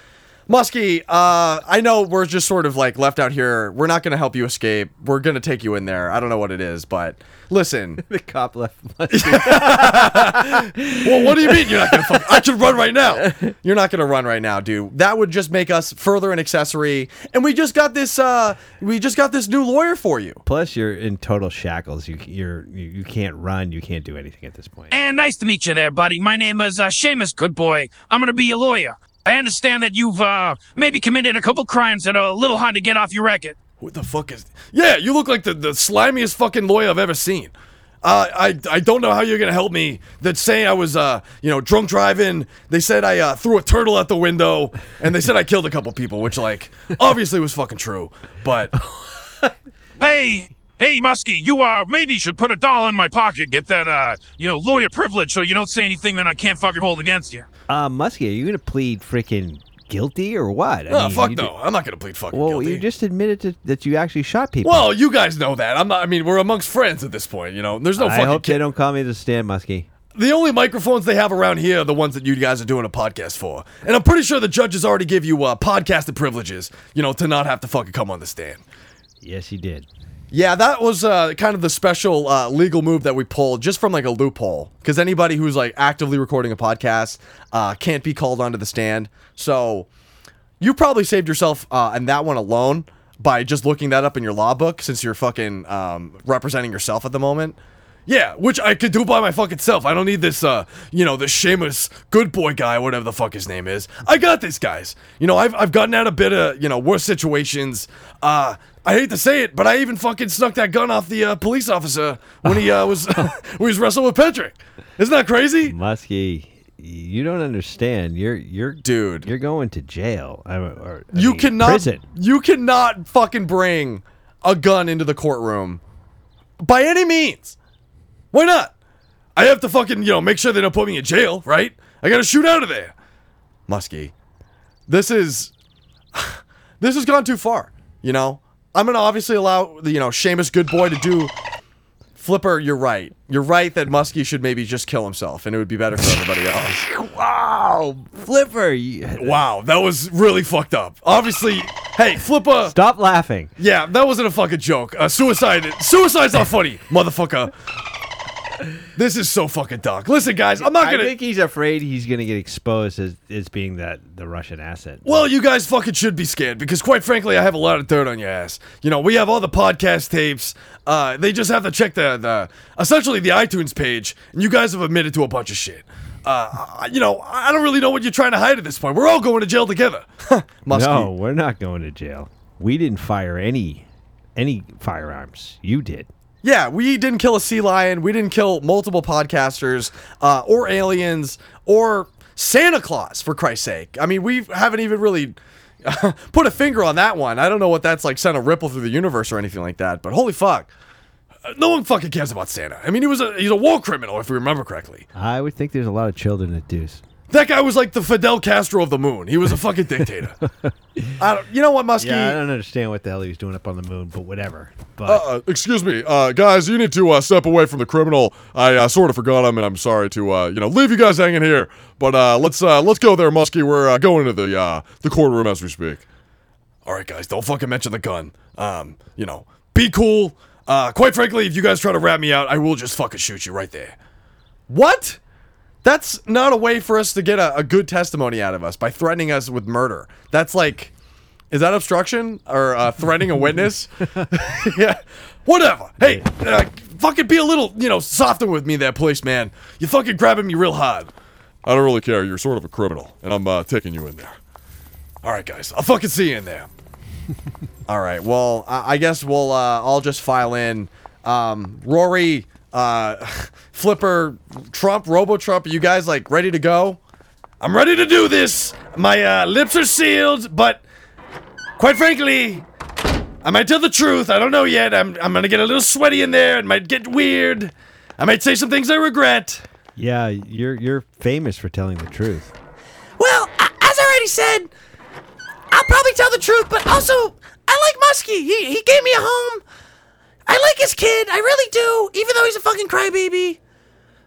Musky, uh, I know we're just sort of, like, left out here. We're not gonna help you escape. We're gonna take you in there. I don't know what it is, but listen. the cop left. Musky. well, what do you mean you're not gonna fuck? I should run right now. You're not gonna run right now, dude. That would just make us further an accessory. And we just got this. uh We just got this new lawyer for you. Plus, you're in total shackles. You you're you, you can't run. You can't do anything at this point. And nice to meet you there, buddy. My name is uh, Seamus Goodboy. I'm gonna be your lawyer. I understand that you've uh, maybe committed a couple crimes that are a little hard to get off your record. What the fuck is? Yeah, you look like the, the slimiest fucking lawyer I've ever seen. Uh, I I don't know how you're gonna help me. That say I was uh you know drunk driving. They said I uh, threw a turtle out the window, and they said I killed a couple people, which like obviously was fucking true. But Hey, hey, Musky, you uh maybe should put a dollar in my pocket, get that uh you know lawyer privilege, so you don't say anything that I can't fucking hold against you. Uh, Musky, are you gonna plead freaking guilty or what? I oh mean, fuck you no, I'm not gonna plead fucking Well, guilty. Well, you just admitted to, that you actually shot people. Well, you guys know that. I'm not. I mean, we're amongst friends at this point. You know, there's no I fucking. hope kid- they don't call me to the stand, Musky. The only microphones they have around here are the ones that you guys are doing a podcast for. And I'm pretty sure the judges already give you uh, podcasted privileges, you know, to not have to fucking come on the stand. Yes, he did. Yeah, that was uh, kind of the special uh, legal move that we pulled just from like a loophole. Because anybody who's like actively recording a podcast uh, can't be called onto the stand. So you probably saved yourself uh, in that one alone by just looking that up in your law book since you're fucking um, representing yourself at the moment. Yeah, which I could do by my fucking self. I don't need this, uh, you know, this shameless good boy guy, whatever the fuck his name is. I got this, guys. You know, I've, I've gotten out a bit of, you know, worse situations. Uh, I hate to say it, but I even fucking snuck that gun off the uh, police officer when he uh, was when he was wrestling with Patrick. Isn't that crazy? Musky, you don't understand. You're you're dude. You're going to jail. I, or, I you mean, cannot prison. you cannot fucking bring a gun into the courtroom by any means. Why not? I have to fucking, you know, make sure they don't put me in jail, right? I gotta shoot out of there. Musky. This is this has gone too far, you know? I'm gonna obviously allow the, you know, Seamus good boy to do Flipper, you're right. You're right that Musky should maybe just kill himself and it would be better for everybody else. wow. Flipper. Wow, that was really fucked up. Obviously, hey, Flipper. Stop laughing. Yeah, that wasn't a fucking joke. Uh, suicide. Suicide's not funny, motherfucker. This is so fucking dark. Listen, guys, I'm not gonna. I think he's afraid he's gonna get exposed as, as being that the Russian asset. Well, you guys fucking should be scared because, quite frankly, I have a lot of dirt on your ass. You know, we have all the podcast tapes. Uh, they just have to check the the essentially the iTunes page, and you guys have admitted to a bunch of shit. Uh, you know, I don't really know what you're trying to hide at this point. We're all going to jail together. Musky. No, we're not going to jail. We didn't fire any any firearms. You did. Yeah, we didn't kill a sea lion. We didn't kill multiple podcasters, uh, or aliens, or Santa Claus, for Christ's sake. I mean, we haven't even really put a finger on that one. I don't know what that's like, sent a ripple through the universe or anything like that. But holy fuck, no one fucking cares about Santa. I mean, he was a he's a war criminal, if we remember correctly. I would think there's a lot of children that do. That guy was like the Fidel Castro of the moon. He was a fucking dictator. I don't, you know what, Musky? Yeah, I don't understand what the hell he was doing up on the moon, but whatever. But Uh, excuse me, uh, guys. You need to uh, step away from the criminal. I uh, sort of forgot him, and I'm sorry to uh, you know leave you guys hanging here. But uh, let's uh, let's go there, Musky. We're uh, going into the uh, the courtroom as we speak. All right, guys, don't fucking mention the gun. Um, you know, be cool. Uh, quite frankly, if you guys try to rat me out, I will just fucking shoot you right there. What? That's not a way for us to get a, a good testimony out of us by threatening us with murder. That's like, is that obstruction or uh, threatening a witness? yeah, whatever. Hey, uh, fucking be a little, you know, softer with me there, policeman. You fucking grabbing me real hard. I don't really care. You're sort of a criminal, and I'm uh, taking you in there. All right, guys, I'll fucking see you in there. All right. Well, I, I guess we'll. Uh, I'll just file in. Um, Rory, uh, Flipper, Trump, Robo Trump. Are you guys like ready to go? I'm ready to do this. My uh, lips are sealed, but quite frankly, I might tell the truth. I don't know yet. I'm I'm gonna get a little sweaty in there. It might get weird. I might say some things I regret. yeah, you're you're famous for telling the truth. Well, as I already said, I'll probably tell the truth, but also I like Musky. He he gave me a home. I like his kid. I really do, even though he's a fucking crybaby.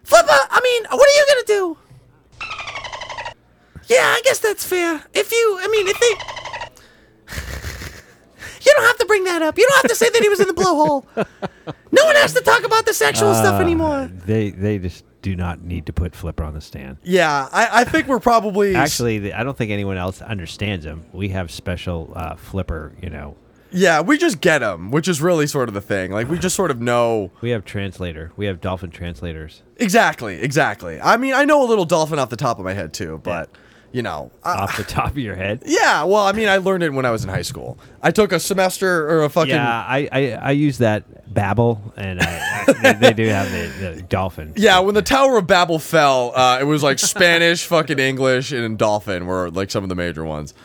Flipper, I mean, what are you gonna do? Yeah, I guess that's fair. If you, I mean, if they. You don't have to bring that up. You don't have to say that he was in the blowhole. No one has to talk about the sexual stuff Uh, anymore. They they just do not need to put Flipper on the stand. Yeah, I, I think we're probably Actually, I don't think anyone else understands him. We have special uh, Flipper, you know. Yeah, we just get them, which is really sort of the thing. Like we just sort of know We have translator. We have dolphin translators. exactly, exactly. I mean, I know a little dolphin off the top of my head too, but you know, I, Off the top of your head. yeah. Well, I mean, I learned it when I was in high school. I took a semester or a fucking Yeah, I, I, I use that Babel, and I, I, they, they do have the, the dolphin. Yeah, when the Tower of Babel fell, uh, it was like Spanish, fucking English, and Dolphin were like some of the major ones.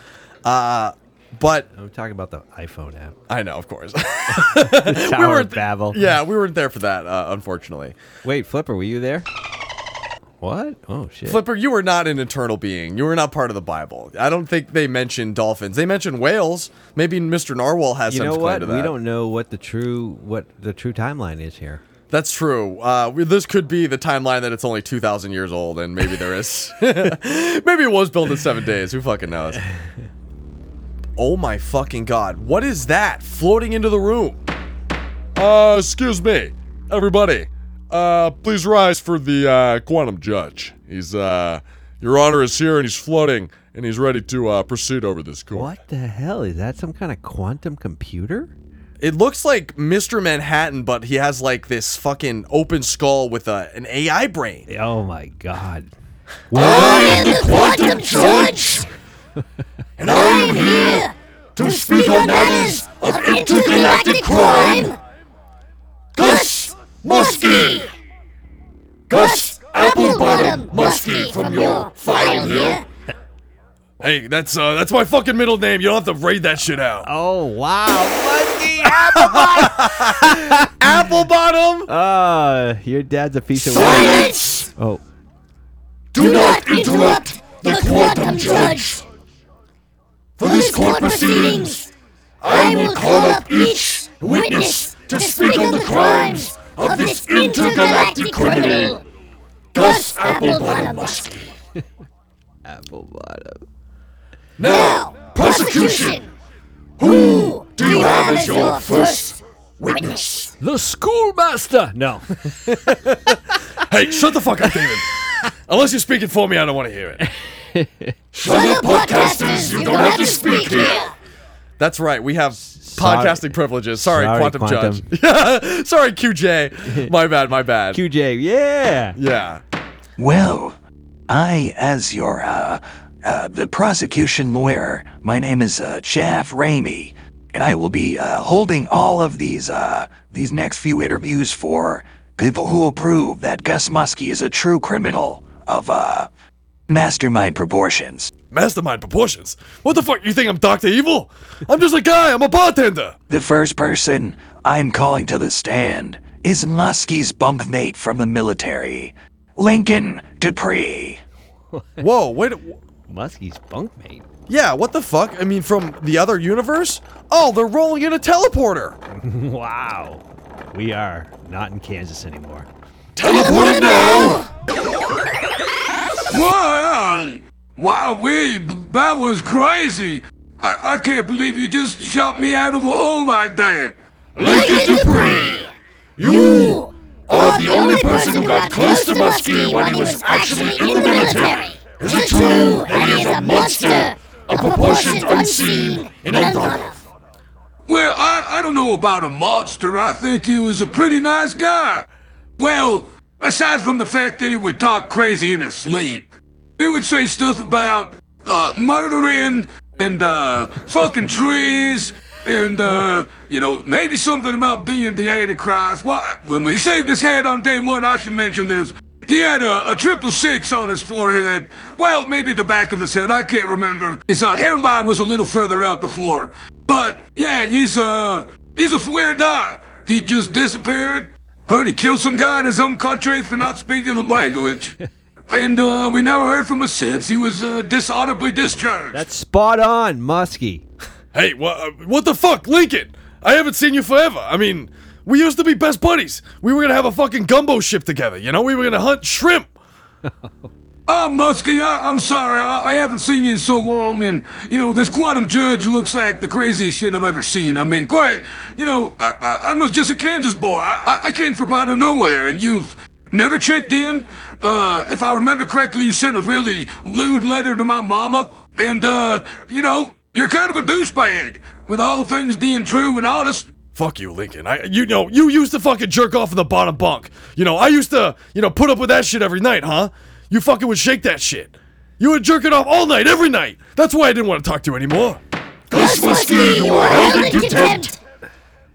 Uh, but I'm talking about the iPhone app. I know, of course. Tower weren't of Babel. Yeah, we weren't there for that, uh, unfortunately. Wait, Flipper, were you there? What? Oh shit. Flipper, you were not an eternal being. You were not part of the Bible. I don't think they mentioned dolphins. They mentioned whales. Maybe Mr. Narwhal has you some know claim what? to We don't know what the true what the true timeline is here. That's true. Uh, we- this could be the timeline that it's only 2,000 years old, and maybe there is. maybe it was built in seven days. Who fucking knows? Oh my fucking god. What is that floating into the room? Uh, excuse me, everybody. Uh, please rise for the uh, quantum judge. He's uh, Your Honor is here and he's floating and he's ready to uh, proceed over this court. What the hell is that? Some kind of quantum computer? It looks like Mr. Manhattan, but he has like this fucking open skull with a, an AI brain. Oh my god. I am the Quantum Judge, and I am here to speak on matters of intergalactic crime. Gus Musky! Gus Applebottom Musky from your file here. Hey, that's uh that's my fucking middle name. You don't have to read that shit out. Oh wow. Musky Applebottom! Applebottom! Uh, your dad's a piece of Silence! Oh. Do not interrupt the Quantum Judge. For this court proceedings, I will call up each witness to speak on the crimes of this intergalactic criminal, Gus Applebottom Musky. Applebottom. Now, prosecution, who do you have as your first witness? The schoolmaster. No. Hey, shut the fuck up, David. Unless you're speaking for me, I don't want to hear it. Shut up, podcasters, you don't have to speak here. That's right. We have Sorry. podcasting privileges. Sorry, Sorry, Quantum, Quantum. Judge. Sorry, QJ. My bad, my bad. QJ, yeah. Yeah. Well, I, as your, uh, uh, the prosecution lawyer, my name is, uh, Chaff Ramey, and I will be, uh, holding all of these, uh, these next few interviews for people who will prove that Gus Musky is a true criminal of, uh, mastermind proportions. Mastermind proportions. What the fuck? You think I'm Doctor Evil? I'm just a guy. I'm a bartender. The first person I'm calling to the stand is Musky's bunkmate from the military, Lincoln Dupree. Whoa, wait. Musky's bunkmate. Yeah, what the fuck? I mean, from the other universe? Oh, they're rolling in a teleporter. wow. We are not in Kansas anymore. Teleport now! Wow, wow, we, that was crazy. I, I can't believe you just shot me out of a hole like that. Lincoln Dupree! You are the only person who got close to Musky when he was actually in the military. Is it true that he is a monster of proportions unseen and unthought of? Well, I, I don't know about a monster. I think he was a pretty nice guy. Well, aside from the fact that he would talk crazy in his sleep, he would say stuff about uh, murdering and uh, fucking trees and, uh, you know, maybe something about being the Antichrist. Well, when we saved his head on day one, I should mention this. He had a, a triple six on his forehead. Well, maybe the back of his head. I can't remember. His uh, hairline was a little further out the floor. But yeah, he's uh he's a weird guy. He just disappeared. Heard he killed some guy in his own country for not speaking the language. and uh, we never heard from him since. He was uh, dishonorably discharged. That's spot on, Musky. Hey, what? What the fuck, Lincoln? I haven't seen you forever. I mean, we used to be best buddies. We were gonna have a fucking gumbo ship together. You know, we were gonna hunt shrimp. Oh, Musky, I, I'm sorry. I, I haven't seen you in so long, and, you know, this quantum judge looks like the craziest shit I've ever seen. I mean, quite, you know, I, I, I was just a Kansas boy. I, I- I came from out of nowhere, and you've never checked in. Uh, if I remember correctly, you sent a really lewd letter to my mama, and, uh, you know, you're kind of a douchebag, with all things being true and honest. Fuck you, Lincoln. I, you know, you used to fucking jerk off in the bottom bunk. You know, I used to, you know, put up with that shit every night, huh? You fucking would shake that shit. You would jerk it off all night, every night. That's why I didn't want to talk to you anymore. Gus Musky, you are held in contempt.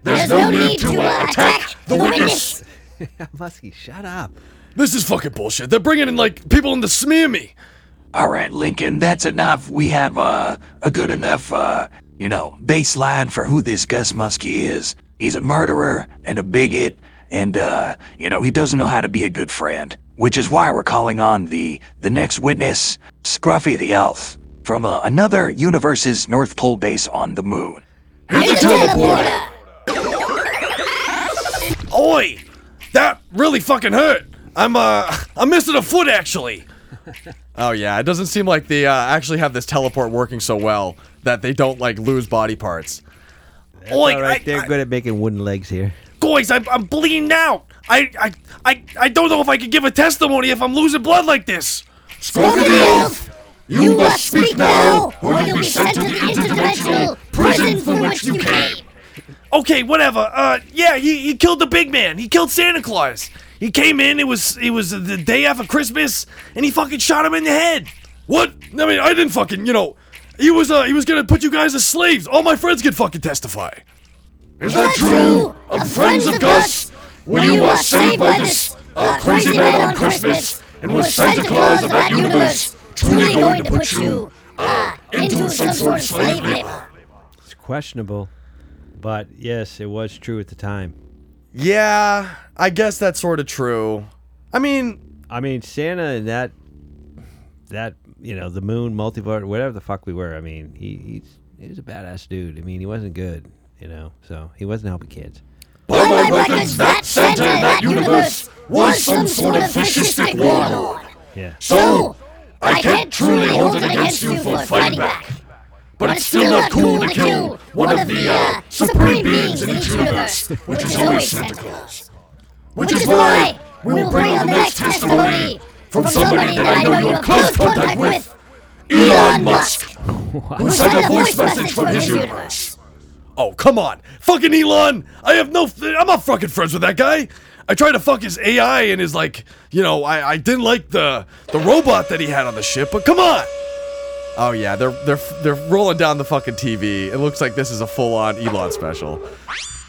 There's no need to uh, attack the witness. Musky, shut up. This is fucking bullshit. They're bringing in like people in to smear me. All right, Lincoln, that's enough. We have uh, a good enough, uh, you know, baseline for who this Gus Musky is. He's a murderer and a bigot, and uh, you know, he doesn't know how to be a good friend. Which is why we're calling on the the next witness, Scruffy the Elf, from uh, another universe's North Pole base on the moon. Here's the teleporter. Oi! That really fucking hurt. I'm uh, I'm missing a foot actually. oh yeah, it doesn't seem like they uh, actually have this teleport working so well that they don't like lose body parts. That's Oi, all right. I- They're good at making wooden legs here. Guys, I'm, I'm bleeding out. I, I I I don't know if I can give a testimony if I'm losing blood like this. Scruffy the you must speak now, or you'll be sent to the interdimensional prison from which you came. okay, whatever. Uh, yeah, he, he killed the big man. He killed Santa Claus. He came in. It was it was the day after Christmas, and he fucking shot him in the head. What? I mean, I didn't fucking, you know, he was uh he was gonna put you guys as slaves. All my friends could fucking testify. Is that true? Of friends of Gus? Were you uh, saved by this uh, crazy man on Christmas? And was Santa Claus of that universe truly going to put you uh, into some sort of slave labor? It's questionable, but yes, it was true at the time. Yeah, I guess that's sort of true. I mean, I mean Santa and that that you know the moon multiverse whatever the fuck we were. I mean he he's he was a badass dude. I mean he wasn't good, you know, so he wasn't helping kids. By my records, that Santa in that universe was some sort of fascistic warlord. Yeah. So, I can't truly hold it against you for fighting back. But it's still not cool to kill one of the uh, supreme beings in each universe, which is always Santa Claus. Which is why we will bring on the next testimony from somebody that I know you have close contact with, Elon Musk, who sent a voice message from his universe. Oh, come on. Fucking Elon! I have no. I'm not fucking friends with that guy. I tried to fuck his AI and his, like, you know, I, I didn't like the the robot that he had on the ship, but come on! Oh yeah, they're they're they're rolling down the fucking TV. It looks like this is a full-on Elon special.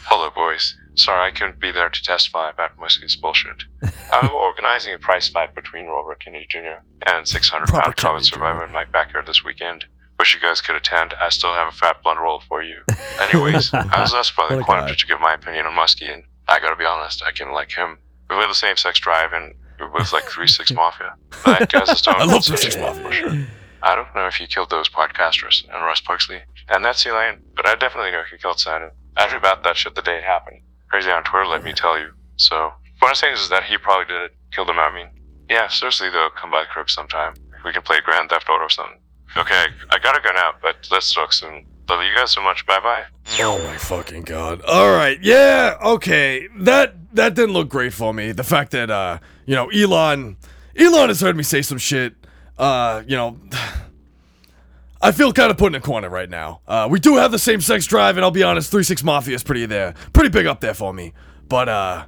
Hello, boys. Sorry I couldn't be there to testify about Musky's bullshit. I'm organizing a prize fight between Robert Kennedy Jr. and 600 pound COVID survivor in my backyard this weekend. Wish you guys could attend. I still have a fat blunt roll for you. Anyways, I was asked by the oh a Quantum to give my opinion on Musky, and I gotta be honest, I can like him. We have the same sex drive, and we're both like 3 6 Mafia. That guy's a stone I love 3 6 Mafia. for sure. I don't know if he killed those podcasters and Russ Puxley and that's Elaine, but I definitely know he killed Santa. I me about that shit the day it happened. Crazy on Twitter, let me tell you. So, what I'm saying is that he probably did it. Killed him, I mean. Yeah, seriously though, come by the crib sometime. We can play Grand Theft Auto or something. Okay, I gotta go now, but let's talk soon. Love you guys so much. Bye bye. Oh my fucking god. Alright, yeah, okay. That that didn't look great for me. The fact that uh, you know, Elon Elon has heard me say some shit. Uh, you know I feel kind of put in a corner right now. Uh, we do have the same sex drive, and I'll be honest, 3 6 Mafia is pretty there. Pretty big up there for me. But uh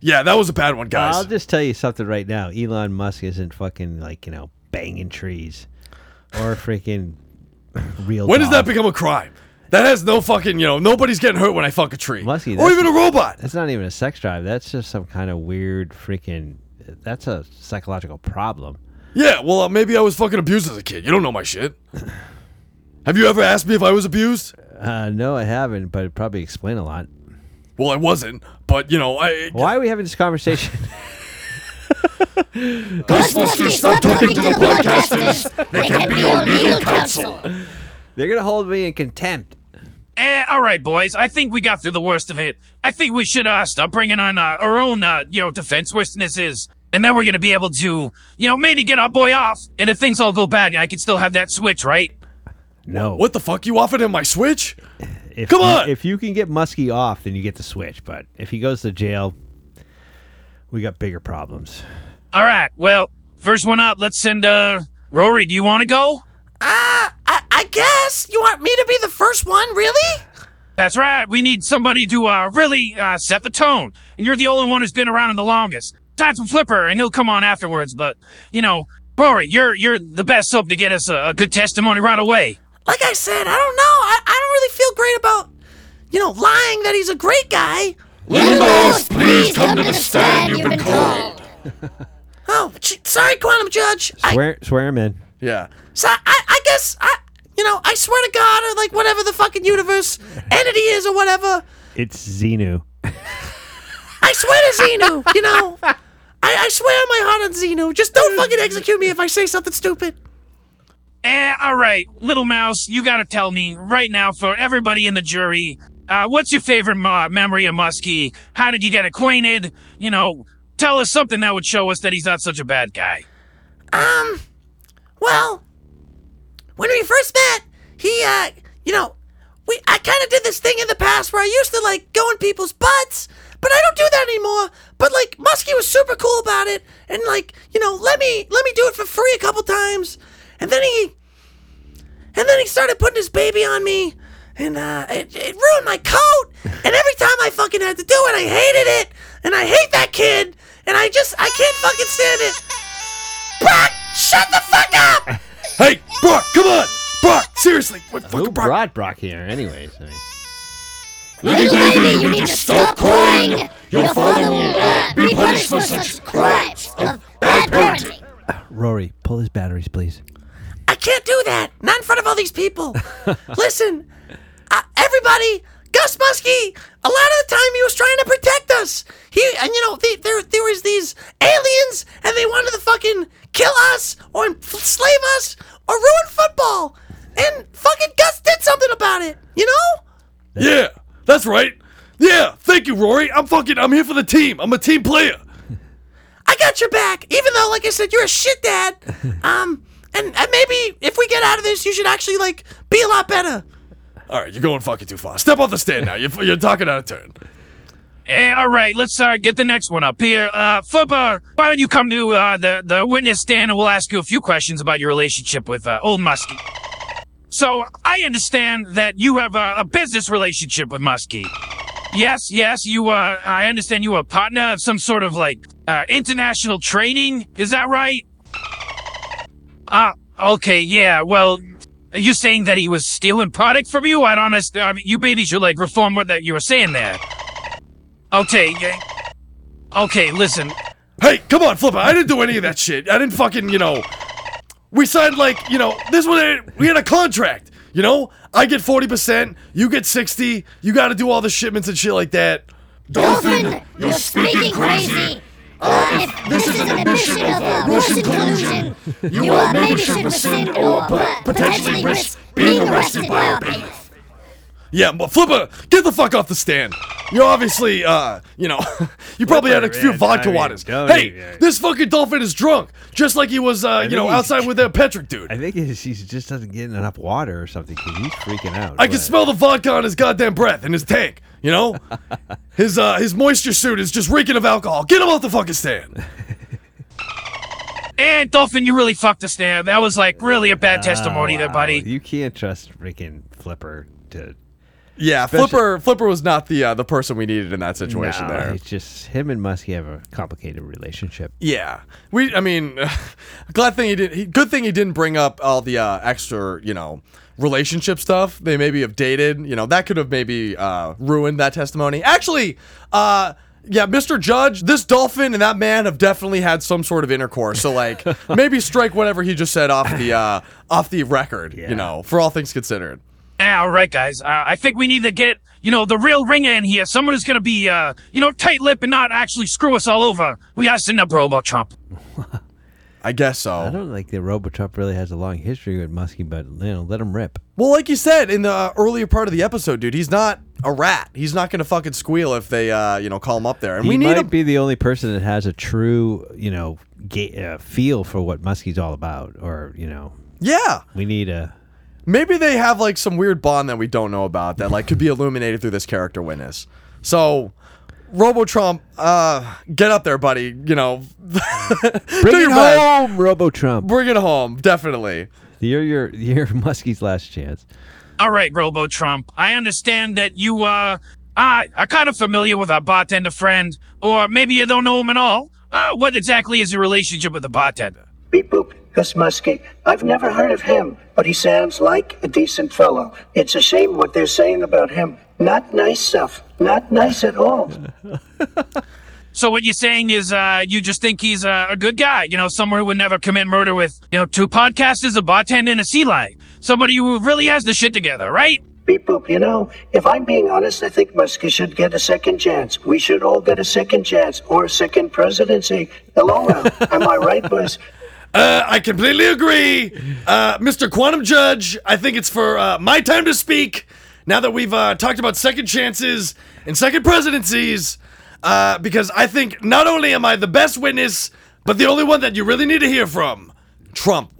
yeah, that was a bad one, guys. I'll just tell you something right now. Elon Musk isn't fucking like you know banging trees or freaking real. when does that become a crime? That has no fucking, you know, nobody's getting hurt when I fuck a tree. Musky, or even a robot. That's not even a sex drive. That's just some kind of weird freaking. That's a psychological problem. Yeah, well, uh, maybe I was fucking abused as a kid. You don't know my shit. Have you ever asked me if I was abused? Uh, no, I haven't, but it'd probably explain a lot. Well, I wasn't, but you know, I. Why are we having this conversation? Ghostbusters, stop talking to the podcasters. They can be your legal counsel. They're gonna hold me in contempt. Eh, all right, boys. I think we got through the worst of it. I think we should uh, start bringing on uh, our own, uh, you know, defense witnesses, and then we're gonna be able to, you know, maybe get our boy off. And if things all go bad, I can still have that switch, right? No. What the fuck? You offered him my switch? If Come you- on! If you can get Musky off, then you get the switch. But if he goes to jail, we got bigger problems. All right. Well, first one up. Let's send uh Rory. Do you want to go? Uh, I, I guess. You want me to be the first one, really? That's right. We need somebody to uh, really uh, set the tone. And you're the only one who's been around the longest. Time for Flipper, and he'll come on afterwards. But you know, Rory, you're you're the best hope to get us a, a good testimony right away. Like I said, I don't know. I, I don't really feel great about, you know, lying that he's a great guy. Limos, please come to the stand. You've been called. Oh, sorry, Quantum Judge. I, Swear, swear him in. Yeah. so I, I guess I, you know, I swear to God, or like whatever the fucking universe entity is or whatever. It's Xenu. I swear to Xenu, you know. I, I swear on my heart on Xenu. Just don't fucking execute me if I say something stupid. Eh, all right, little mouse, you gotta tell me right now for everybody in the jury. Uh, what's your favorite mo- memory of Musky? How did you get acquainted? You know, tell us something that would show us that he's not such a bad guy. Um, well, when we first met, he, uh, you know, we I kind of did this thing in the past where I used to like go in people's butts, but I don't do that anymore. But like Musky was super cool about it, and like you know, let me let me do it for free a couple times, and then he, and then he started putting his baby on me, and uh, it, it ruined my coat, And every time I fucking had to do it, I hated it. And I hate that kid. And I just, I can't fucking stand it. Brock, shut the fuck up! Hey, Brock, come on! Brock, seriously! What Who fucking Brock? brought Brock here, anyways? I mean, Little lady, you need to stop crying. Your father will uh, be punished for such crimes of bad parenting. Rory, pull his batteries, please. I can't do that. Not in front of all these people. Listen, uh, everybody, Gus Musky, a lot of the time he was trying to protect us. He and you know the, there there was these aliens and they wanted to fucking kill us or enslave us or ruin football. And fucking Gus did something about it. You know? Yeah, that's right. Yeah, thank you, Rory. I'm fucking. I'm here for the team. I'm a team player. I got your back. Even though, like I said, you're a shit dad. Um, and, and maybe if we get out of this, you should actually like be a lot better. All right, you're going fucking too far. Step off the stand now. You're, you're talking out of turn. Hey, all right, let's uh, get the next one up here. Uh, Flipper, why don't you come to uh, the, the witness stand and we'll ask you a few questions about your relationship with uh, Old Musky. So, I understand that you have a, a business relationship with Musky. Yes, yes, you, uh, I understand you are a partner of some sort of, like, uh, international training. Is that right? Ah, okay, yeah, well, are you saying that he was stealing product from you? I don't understand. I mean, you maybe should, like, reform what that you were saying there. Okay. Okay, listen. Hey, come on, Flipper. I didn't do any of that shit. I didn't fucking, you know. We signed like, you know, this was we had a contract. You know, I get forty percent, you get sixty. You got to do all the shipments and shit like that. Dolphin, you're speaking crazy. Uh, if this is an admission of uh, Russian collusion, you uh, maybe should rescind or potentially risk being arrested by our bailiff. Yeah, but Flipper, get the fuck off the stand. You obviously, uh, you know, you probably had a few man, vodka I mean, waters. Hey, even- this fucking dolphin is drunk, just like he was, uh, you know, outside with that Patrick dude. I think he's, he just doesn't get enough water or something because he's freaking out. I can smell the vodka on his goddamn breath in his tank. You know, his uh, his moisture suit is just reeking of alcohol. Get him off the fucking stand. And Dolphin, you really fucked us there. That was like really a bad testimony there, buddy. You can't trust freaking Flipper to. Yeah, Especially- Flipper Flipper was not the uh, the person we needed in that situation No, there. It's just him and Musky have a complicated relationship. Yeah, we. I mean, glad thing he did. He, good thing he didn't bring up all the uh, extra, you know, relationship stuff. They maybe have dated. You know, that could have maybe uh, ruined that testimony. Actually, uh, yeah, Mr. Judge, this dolphin and that man have definitely had some sort of intercourse. So like, maybe strike whatever he just said off the uh, off the record. You know, for all things considered. Ah, All right, guys. Uh, I think we need to get, you know, the real ringer in here. Someone who's going to be, uh, you know, tight lip and not actually screw us all over. We got to send up Robo Trump. I guess so. I don't like that Robo Trump really has a long history with Musky, but you know, let him rip. Well, like you said in the uh, earlier part of the episode, dude, he's not a rat. He's not gonna fucking squeal if they, uh, you know, call him up there. And he we need might him. be the only person that has a true, you know, ga- uh, feel for what Musky's all about, or you know, Yeah. we need a. Maybe they have like some weird bond that we don't know about that like could be illuminated through this character witness. So, Robo Trump, uh, get up there, buddy. You know, Bring it home, Robo Trump. Bring it home, definitely. You're your you're Musky's last chance. All right, Robo Trump. I understand that you, uh, uh, are kind of familiar with our bartender friend, or maybe you don't know him at all. Uh, what exactly is your relationship with the bartender? Beep boop, Gus Musky. I've never heard of him, but he sounds like a decent fellow. It's a shame what they're saying about him. Not nice stuff. Not nice at all. So what you're saying is, uh, you just think he's a, a good guy, you know, someone who would never commit murder with, you know, two podcasters, a bartender, and a sea lion. Somebody who really has the shit together, right? Beep boop, you know, if I'm being honest, I think Musky should get a second chance. We should all get a second chance or a second presidency. Hello, am I right, boys? Uh, I completely agree, uh, Mr. Quantum Judge. I think it's for uh, my time to speak. Now that we've uh, talked about second chances and second presidencies, uh, because I think not only am I the best witness, but the only one that you really need to hear from. Trump,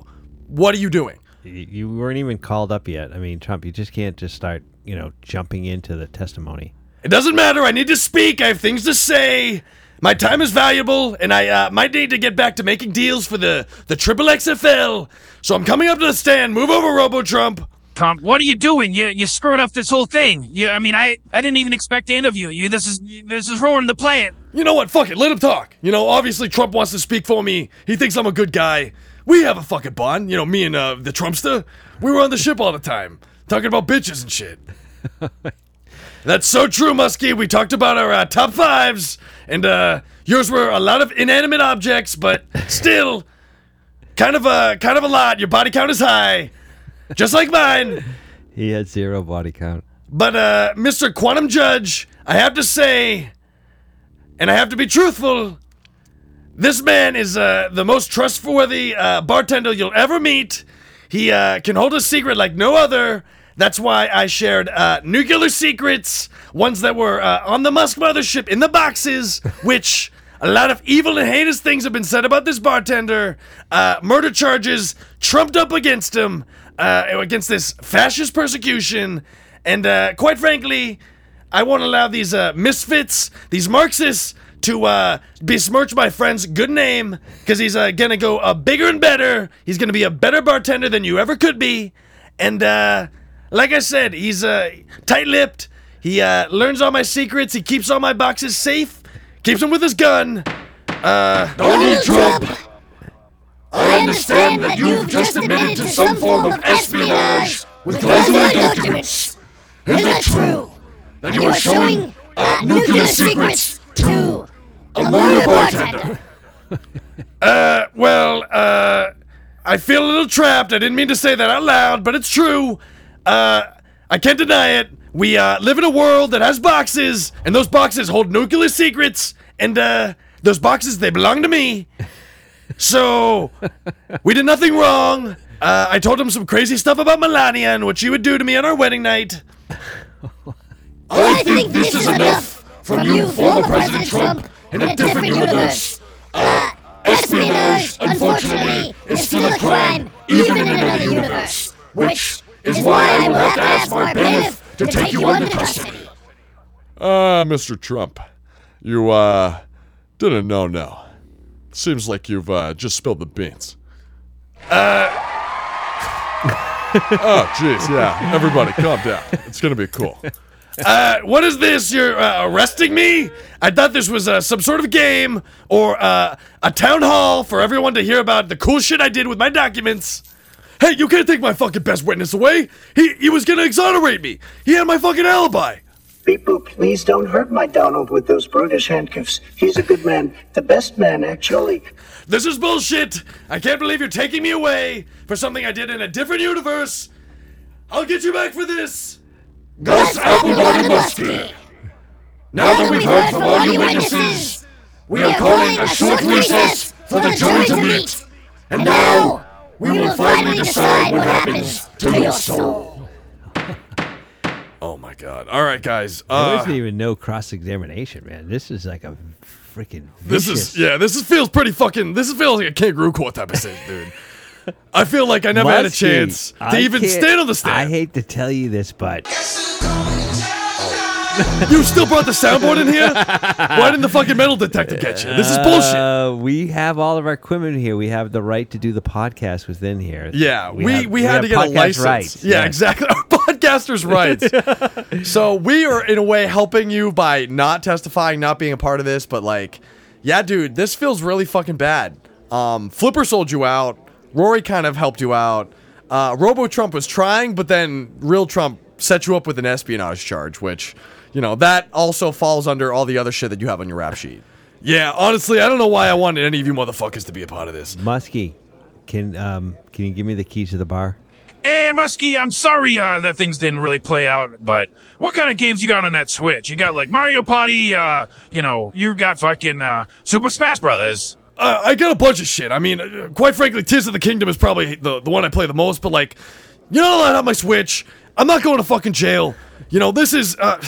what are you doing? You, you weren't even called up yet. I mean, Trump, you just can't just start, you know, jumping into the testimony. It doesn't matter. I need to speak. I have things to say. My time is valuable, and I uh, might need to get back to making deals for the the triple XFL. So I'm coming up to the stand. Move over, Robo Trump. Comp, what are you doing? You you screwed up this whole thing. You, I mean, I I didn't even expect to interview you. This is this is ruining the plan. You know what? Fuck it. Let him talk. You know, obviously Trump wants to speak for me. He thinks I'm a good guy. We have a fucking bond. You know, me and uh, the Trumpster. We were on the ship all the time, talking about bitches and shit. That's so true, Musky. We talked about our uh, top fives, and uh, yours were a lot of inanimate objects, but still, kind of a kind of a lot. Your body count is high, just like mine. He had zero body count. But uh, Mr. Quantum Judge, I have to say, and I have to be truthful, this man is uh, the most trustworthy uh, bartender you'll ever meet. He uh, can hold a secret like no other. That's why I shared uh, nuclear secrets, ones that were uh, on the Musk mothership in the boxes, which a lot of evil and heinous things have been said about this bartender. Uh, murder charges trumped up against him, uh, against this fascist persecution. And uh, quite frankly, I won't allow these uh, misfits, these Marxists, to uh, besmirch my friend's good name because he's uh, gonna go uh, bigger and better. He's gonna be a better bartender than you ever could be. And like I said, he's uh, tight-lipped. He uh, learns all my secrets. He keeps all my boxes safe. Keeps them with his gun. Uh, Donald Trump, I understand that you've just admitted to some form of espionage with classified documents. Is it true that you are showing uh, nuclear secrets to a murder bartender? Uh, well, uh, I feel a little trapped. I didn't mean to say that out loud, but it's true. Uh, I can't deny it. We uh, live in a world that has boxes, and those boxes hold nuclear secrets, and uh, those boxes they belong to me. So we did nothing wrong. Uh, I told him some crazy stuff about Melania and what she would do to me on our wedding night. I think this is enough from you, former President Trump, in a different universe. Uh, espionage, unfortunately, is still a crime, even in another universe, which is why I will have to ask Mark Bennett to take you under custody. Uh, Mr. Trump, you, uh, didn't know now. Seems like you've, uh, just spilled the beans. Uh. oh, jeez, yeah. Everybody, calm down. It's gonna be cool. Uh, what is this? You're uh, arresting me? I thought this was uh, some sort of game or uh, a town hall for everyone to hear about the cool shit I did with my documents. Hey, you can't take my fucking best witness away. He he was gonna exonerate me. He had my fucking alibi. People, please don't hurt my Donald with those brutish handcuffs. He's a good man. The best man, actually. This is bullshit. I can't believe you're taking me away for something I did in a different universe. I'll get you back for this. Gus Applebaum and Musky. Now that we've heard from all you witnesses, we are calling a short recess for the jury to meet. And now, we will finally decide what happens to your soul. Oh my god. All right, guys. there Uh, wasn't even no cross examination, man. This is like a freaking. this is yeah. This is, feels pretty fucking. This is, feels like a kangaroo court type of thing, dude. I feel like I never had a Musky, chance to I even stand on the I hate to tell you this, but you still brought the soundboard in here? Why didn't the fucking metal detector get you? This is bullshit. Uh, we have all of our equipment here. We have the right to do the podcast within here. Yeah, we, have- we, had to get a license. rights. Yeah, exactly. Our podcasters' rights. so we are in a way helping you by not testifying, not being a part of this, but like, yeah, dude, this feels really fucking bad. Um, Flipper sold you out. Rory kind of helped you out. Uh, Robo Trump was trying, but then real Trump set you up with an espionage charge, which, you know, that also falls under all the other shit that you have on your rap sheet. Yeah, honestly, I don't know why I wanted any of you motherfuckers to be a part of this. Musky, can um can you give me the keys to the bar? Hey, Musky, I'm sorry uh, that things didn't really play out, but what kind of games you got on that Switch? You got like Mario Party, uh, you know, you got fucking uh, Super Smash Brothers. Uh, I got a bunch of shit. I mean, uh, quite frankly, Tears of the Kingdom is probably the, the one I play the most, but like, you know, I have my Switch. I'm not going to fucking jail. You know, this is. Uh,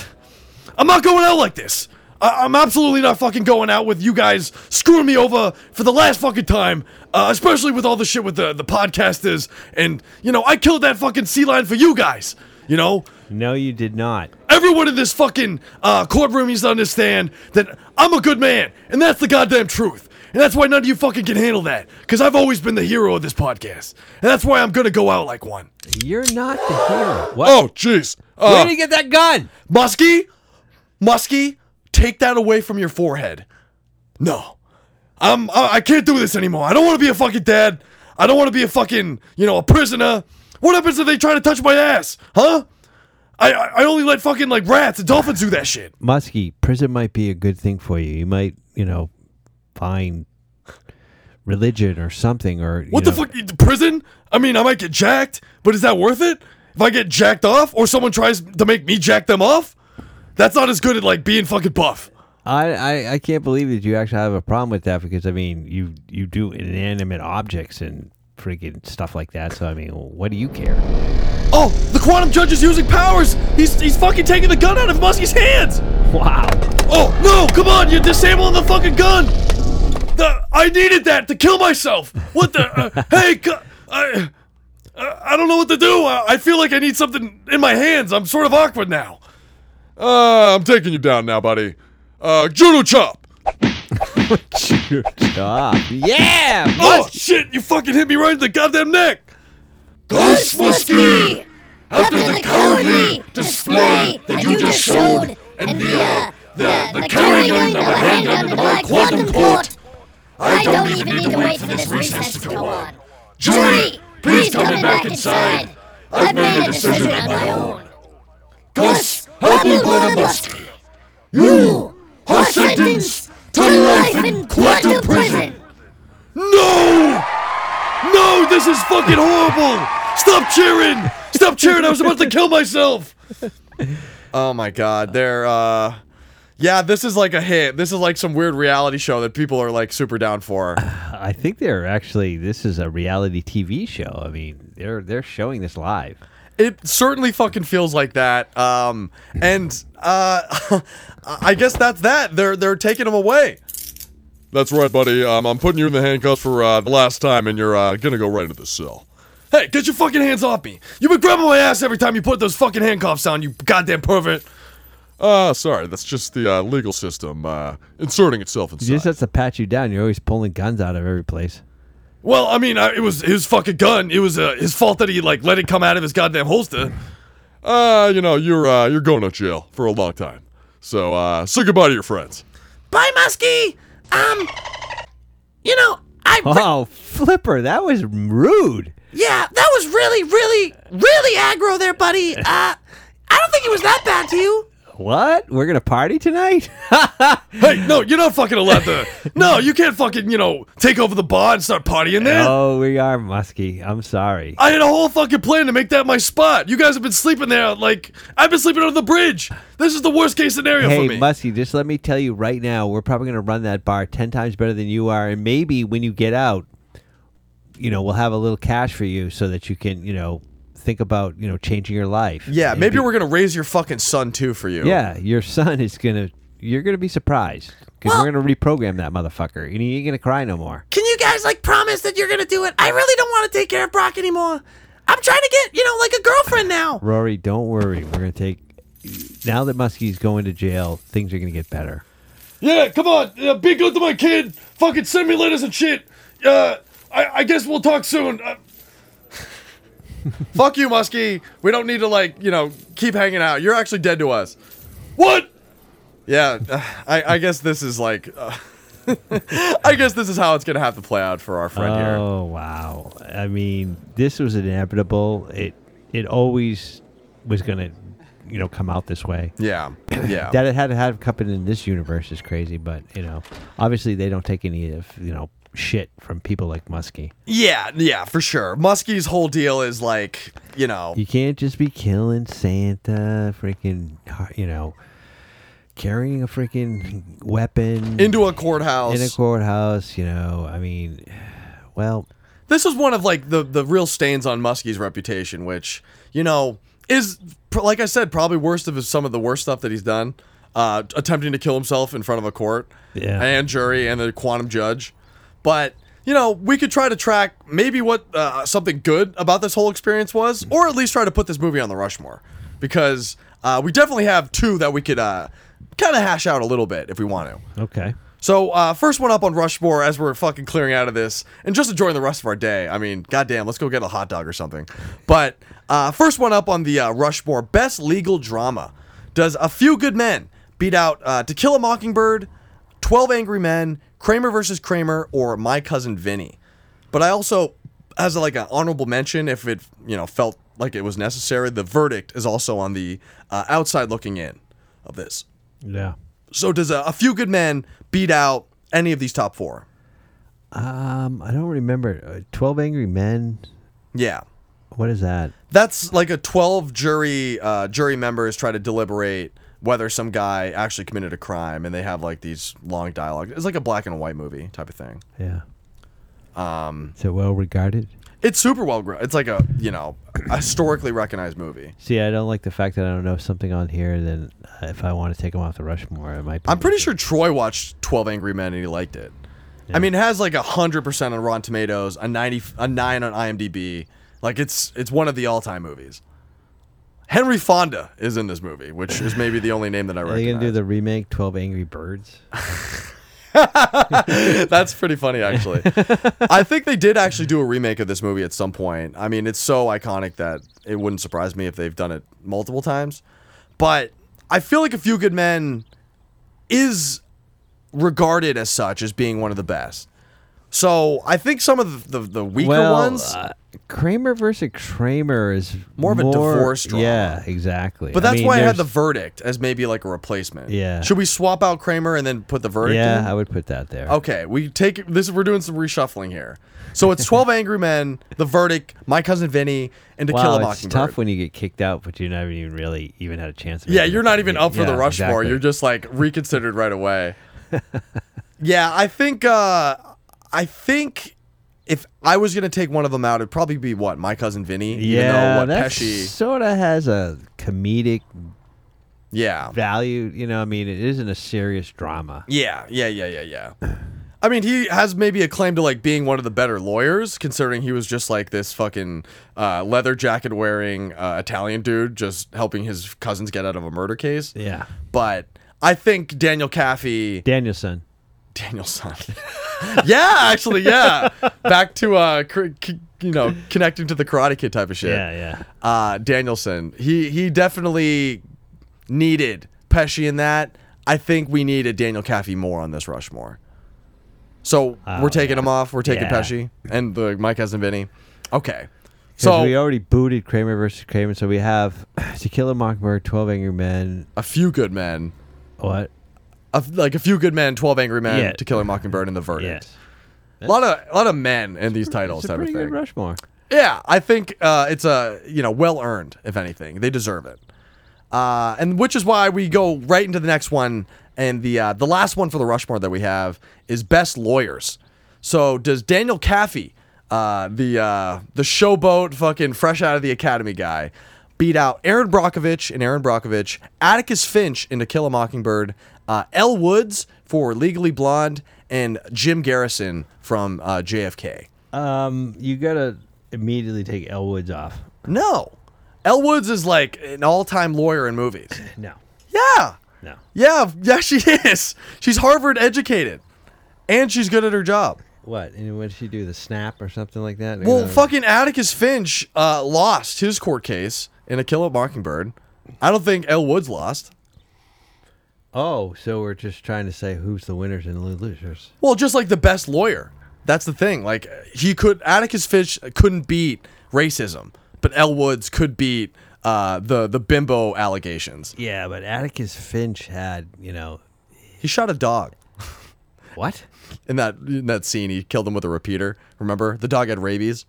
I'm not going out like this. I- I'm absolutely not fucking going out with you guys screwing me over for the last fucking time. Uh, especially with all the shit with the, the podcasters. And, you know, I killed that fucking sea lion for you guys. You know? No, you did not. Everyone in this fucking uh, courtroom needs to understand that I'm a good man, and that's the goddamn truth. And that's why none of you fucking can handle that. Because I've always been the hero of this podcast. And that's why I'm going to go out like one. You're not the hero. What? Oh, jeez. Where Uh, did you get that gun? Musky, Musky, take that away from your forehead. No, I'm. I, I can't do this anymore. I don't want to be a fucking dad. I don't want to be a fucking, you know, a prisoner. What happens if they try to touch my ass? Huh? I I only let fucking like rats and dolphins do that shit. Musky, prison might be a good thing for you. You might, you know, find religion or something or What know, the fuck? Prison? I mean, I might get jacked, but is that worth it? If I get jacked off, or someone tries to make me jack them off, that's not as good at like being fucking buff. I, I I can't believe that you actually have a problem with that because I mean you you do inanimate objects and freaking stuff like that. So I mean, what do you care? Oh, the quantum judge is using powers. He's he's fucking taking the gun out of Musky's hands. Wow. Oh no! Come on, you're disabling the fucking gun. The I needed that to kill myself. What the? Uh, hey, cu- I I I don't know what to do. I, I feel like I need something in my hands. I'm sort of awkward now. Uh, I'm taking you down now, buddy. Uh, judo chop. Stop. Yeah. Oh shit! You fucking hit me right in the goddamn neck. Gus Musky! After the cowardly display that you just showed and the, uh, the, the carrying of a handgun into my quantum court, I don't even need to wait for this recess to go on. Jury, please come back inside. I've made a decision on my own. Gus Applewater Musky, you are sentenced to life in quantum prison. No! No! This is fucking horrible! Stop cheering! Stop cheering! I was about to kill myself. Oh my god, they're uh yeah, this is like a hit. This is like some weird reality show that people are like super down for. I think they're actually this is a reality TV show. I mean, they're they're showing this live. It certainly fucking feels like that. Um and uh I guess that's that. They're they're taking him away. That's right, buddy. Um, I'm putting you in the handcuffs for uh, the last time, and you're uh, gonna go right into the cell. Hey, get your fucking hands off me! You've been grabbing my ass every time you put those fucking handcuffs on, you goddamn pervert! Uh, sorry, that's just the uh, legal system uh, inserting itself He inside. just has to pat you down. You're always pulling guns out of every place. Well, I mean, I, it was his fucking gun. It was uh, his fault that he like let it come out of his goddamn holster. Uh, you know, you're uh, you're going to jail for a long time. So, uh, say goodbye to your friends. Bye, Musky. Um, you know, I Oh, Flipper, that was rude. yeah, that was really, really, really aggro there, buddy. Uh, I don't think it was that bad to you. What? We're gonna party tonight? Hey, no, you're not fucking allowed to. No, you can't fucking you know take over the bar and start partying there. Oh, we are musky. I'm sorry. I had a whole fucking plan to make that my spot. You guys have been sleeping there like I've been sleeping under the bridge. This is the worst case scenario Hey, for me. Musky, just let me tell you right now, we're probably gonna run that bar ten times better than you are, and maybe when you get out, you know, we'll have a little cash for you so that you can, you know, think about, you know, changing your life. Yeah, And maybe be- we're gonna raise your fucking son too for you. Yeah, your son is gonna. You're gonna be surprised because we're gonna reprogram that motherfucker, and he ain't gonna cry no more. Can you guys like promise that you're gonna do it? I really don't want to take care of Brock anymore. I'm trying to get, you know, like a girlfriend now. Rory, don't worry. We're gonna take. Now that Musky's going to jail, things are gonna get better. Yeah, come on, uh, be good to my kid. Fucking send me letters and shit. Uh, I, I guess we'll talk soon. Uh, Fuck you, Musky. We don't need to like, you know, keep hanging out. You're actually dead to us. what? Yeah, uh, I, I guess this is like, uh, I guess this is how it's gonna have to play out for our friend here. Oh wow! I mean, this was inevitable. It it always was gonna, you know, come out this way. Yeah, yeah. that it had to have happen in this universe is crazy, but you know, obviously they don't take any of you know shit from people like Musky. Yeah, yeah, for sure. Musky's whole deal is like, you know, You can't just be killing Santa, freaking, you know, carrying a freaking weapon into a courthouse. in a courthouse. You know, I mean, well, this is one of like the the real stains on Musky's reputation, which you know is like I said, probably worst of his, some of the worst stuff that he's done. Uh, attempting to kill himself in front of a court Yeah. and jury and the quantum judge, but you know we could try to track maybe what uh, something good about this whole experience was, or at least try to put this movie on the Rushmore, because uh, we definitely have two that we could uh, kind of hash out a little bit if we want to. okay. So uh, first one up on Rushmore as we're fucking clearing out of this and just enjoying the rest of our day. I mean, goddamn, let's go get a hot dog or something. But uh, first one up on the uh, Rushmore best legal drama does A Few Good Men beat out uh, To Kill a Mockingbird, Twelve Angry Men, Kramer versus Kramer, or My Cousin Vinny. But I also, as a, like an honorable mention, if it you know felt like it was necessary, the verdict is also on the uh, outside looking in of this. Yeah. So does a, a few good men beat out any of these top four? Um, I don't remember. Uh, Twelve Angry Men. Yeah. What is that? That's like a 12 jury uh, jury members try to deliberate whether some guy actually committed a crime and they have like these long dialogue. It's like a black and white movie type of thing. Yeah. Um Is it well regarded? it's super well. It's like a, you know, a historically recognized movie. See, I don't like the fact that I don't know something on here. Then, uh, if I want to take them off the Rushmore, it might. be I'm pretty sure Troy watched 12 Angry Men and he liked it. I mean, it has like a 100% on Rotten Tomatoes, a 90 a 9 on IMDb. Like it's it's one of the all-time movies. Henry Fonda is in this movie, which is maybe the only name that I Are recognize. they gonna do the remake Twelve Angry Birds? That's pretty funny, actually. I think they did actually do a remake of this movie at some point. I mean, it's so iconic that it wouldn't surprise me if they've done it multiple times. But I feel like A Few Good Men is regarded as such as being one of the best. So I think some of the, the, the weaker well, ones. uh, Kramer versus Kramer is More of a divorce drama. Yeah, exactly. but that's mean, why I had the verdict as maybe like a replacement. Yeah. Should we swap out Kramer and then put the verdict Yeah, in? I would put that there. Okay, we take this. We're doing some reshuffling here. So it's Twelve Angry Men, The Verdict, My Cousin Vinny, and To wow, Kill a it's tough when you get kicked out, but you never even really even had a chance. Yeah, you're not even up for the Yeah, Rushmore. exactly. You're just like reconsidered right away. yeah, I think. uh I think if I was gonna take one of them out, it'd probably be what My Cousin Vinny. even though Yeah, what that Pesci. sort of has a comedic Yeah. value. You know, I mean, it isn't a serious drama. Yeah, yeah, yeah, yeah, yeah. I mean, he has maybe a claim to like being one of the better lawyers, considering he was just like this fucking uh, leather jacket wearing uh, Italian dude, just helping his cousins get out of a murder case. Yeah. But I think Daniel Kaffee, Danielson. Danielson, yeah, actually, yeah. Back to uh, cr- c- you know, connecting to the Karate Kid type of shit. Yeah, yeah. Uh, Danielson, he he definitely needed Pesci in that. I think we needed Daniel Kaffee more on this Rushmore. So Oh, we're taking yeah. him off. We're taking Yeah. Pesci and the Mike and Vinny. Okay. So So we already booted Kramer versus Kramer, so we have To Kill a Mockingbird, Twelve Angry Men. a few good men, What? A, like a few good men, Twelve Angry Men, Yeah. To Kill a Mockingbird, and the verdict. A lot of a lot of men in these titles It's a type of pretty good thing. Rushmore. Yeah, I think uh, it's a you know well earned. If anything, they deserve it. Uh, and which is why we go right into the next one. And the uh, the last one for the Rushmore that we have is best lawyers. So does Daniel Kaffee, uh, the uh, the showboat fucking fresh out of the academy guy, beat out Erin Brockovich and Erin Brockovich, Atticus Finch in To Kill a Mockingbird, uh, Elle Woods for Legally Blonde, and Jim Garrison from uh, JFK. Um, you gotta immediately take Elle Woods off. No. Elle Woods is like an all-time lawyer in movies. No. Yeah. No. Yeah, yeah, she is. She's Harvard educated. And she's good at her job. What? And what did she do? The snap or something like that? Well, Uh, fucking Atticus Finch uh, lost his court case in a Kill a Mockingbird. I don't think Elle Woods lost. Oh, so we're just trying to say who's the winners and the losers. Well, just like the best lawyer. That's the thing. Like he could Atticus Finch couldn't beat racism, but Elle Woods could beat uh, the the bimbo allegations. Yeah, but Atticus Finch had, you know, He shot a dog. What? In that in that scene, he killed him with a repeater. Remember, the dog had rabies.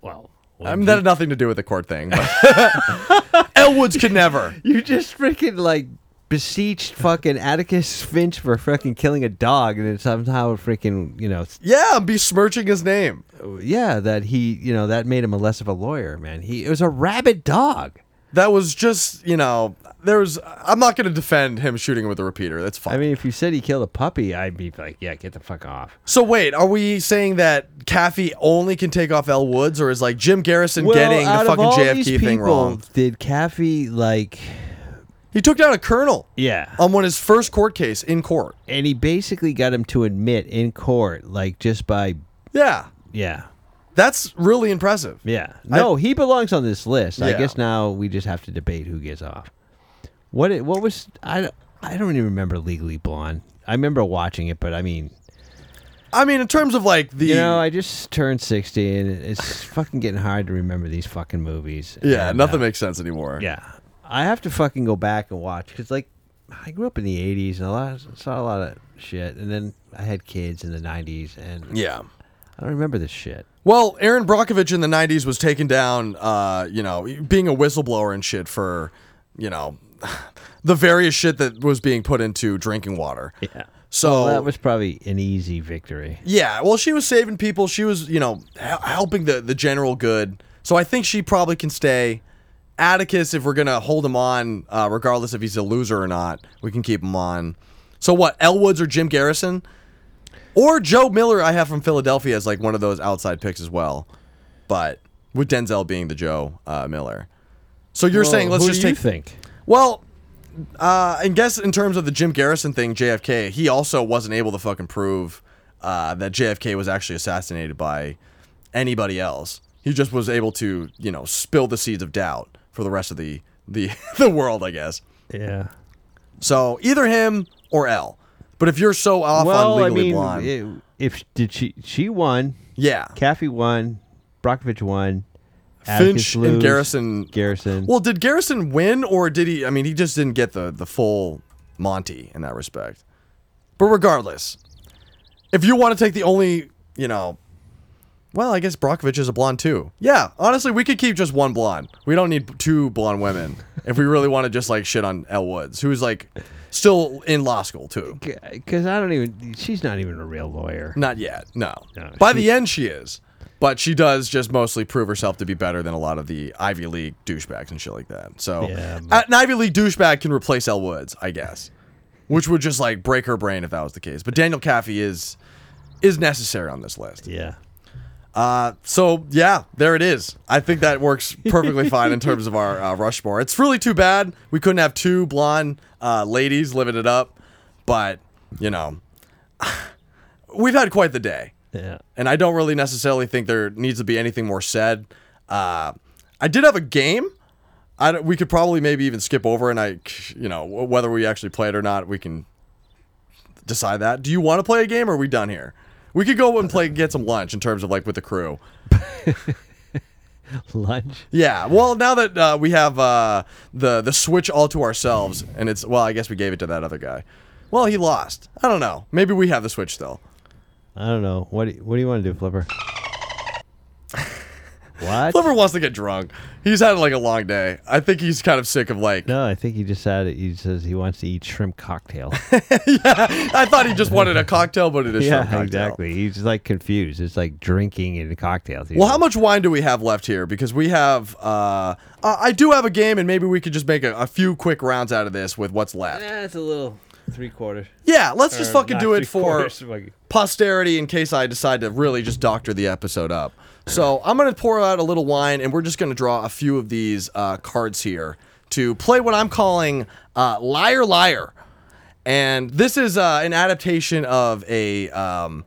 Well, I mean, that had nothing to do with the court thing. But Elle could never. you just freaking like beseeched fucking Atticus Finch for fucking killing a dog, and then somehow freaking, you know, Yeah, I'm besmirching his name. yeah, that he, you know, that made him a less of a lawyer, man. He it was a rabid dog. That was just, you know, there's. I'm not going to defend him shooting with a repeater. That's fine. I mean, if you said he killed a puppy, I'd be like, yeah, get the fuck off. so wait, are we saying that Kaffee only can take off Elle Woods, or is like Jim Garrison Well, getting the fucking JFK thing wrong? Did Kaffee like He took down a colonel. Yeah. On one his first court case in court. And he basically got him to admit in court, like just by Yeah. yeah. That's really impressive. Yeah. No, he belongs on this list. I guess now we just have to debate who gets off. What it, what was I don't- I don't even remember Legally Blonde. I remember watching it, but I mean, I mean, in terms of like the you know, I just turned 60 and it's fucking getting hard to remember these fucking movies. Yeah, And, nothing uh, makes sense anymore. Yeah. I have to fucking go back and watch because, like, I grew up in the 80s and a lot, saw a lot of shit. And then I had kids in the 90s. And Yeah. I don't remember this shit. Well, Erin Brockovich in the '90s was taken down, uh, you know, being a whistleblower and shit for, you know, the various shit that was being put into drinking water. Yeah. So Well, that was probably an easy victory. Yeah, well, she was saving people. She was, you know, hel- helping the the general good. So I think she probably can stay. Atticus, if we're gonna hold him on, uh, regardless if he's a loser or not, we can keep him on. So what? Elle Woods or Jim Garrison, or Joe Miller? I have from Philadelphia as like one of those outside picks as well, but with Denzel being the Joe uh, Miller. So you're Well, saying let's just do you take. think? Well, uh, I guess in terms of the Jim Garrison thing, JFK, he also wasn't able to fucking prove uh, that JFK was actually assassinated by anybody else. He just was able to, you know, spill the seeds of doubt for the rest of the the the world, I guess. Yeah. So either him or L. But if you're so off well, on I Legally mean, Blonde, it- if did she she won? Yeah. Kaffee won. Brockovich won. Finch Atticus and Garrison. Garrison. Well, did Garrison win or did he? I mean, he just didn't get the the full Monty in that respect. But regardless, if you want to take the only, you know, well, I guess Brockovich is a blonde too. Yeah, honestly, we could keep just one blonde. We don't need two blonde women if we really want to just like shit on Elle Woods, who's like still in law school too. Because I don't even. She's not even a real lawyer. Not yet. No. No, By the end, she is. But she does just mostly prove herself to be better than a lot of the Ivy League douchebags and shit like that. So Yeah, uh, an Ivy League douchebag can replace Elle Woods, I guess, which would just like break her brain if that was the case. But Daniel Kaffee is is necessary on this list. Yeah. Uh, so yeah, there it is. I think that works perfectly fine in terms of our uh, Rushmore. It's really too bad we couldn't have two blonde uh, ladies living it up, but you know, we've had quite the day. Yeah. And I don't really necessarily think there needs to be anything more said. Uh, I did have a game. I don't- we could probably maybe even skip over, and I, you know, whether we actually play it or not, we can decide that. Do you want to play a game, or are we done here? We could go and play, get some lunch in terms of like with the crew. Lunch. Yeah. Well, now that uh, we have uh, the the switch all to ourselves, and it's well, I guess we gave it to that other guy. Well, he lost. I don't know. Maybe we have the switch still. I don't know. What do, what do you want to do, Flipper? what? Flipper wants to get drunk. He's had like a long day. I think he's kind of sick of like. No, I think he just said it. He says he wants to eat shrimp cocktail. I thought he just wanted a cocktail, but it is yeah, shrimp cocktail. exactly. He's like confused. It's like drinking and cocktails. He's Well, how much wine do we have left here? Because we have, uh, uh, I do have a game, and maybe we could just make a, a few quick rounds out of this with what's left. Eh, it's a little three quarters. Yeah, let's just fucking do it for quarters, posterity in case I decide to really just doctor the episode up. So I'm gonna pour out a little wine, and we're just gonna draw a few of these uh, cards here to play what I'm calling uh, liar liar, and this is uh, an adaptation of a. Um,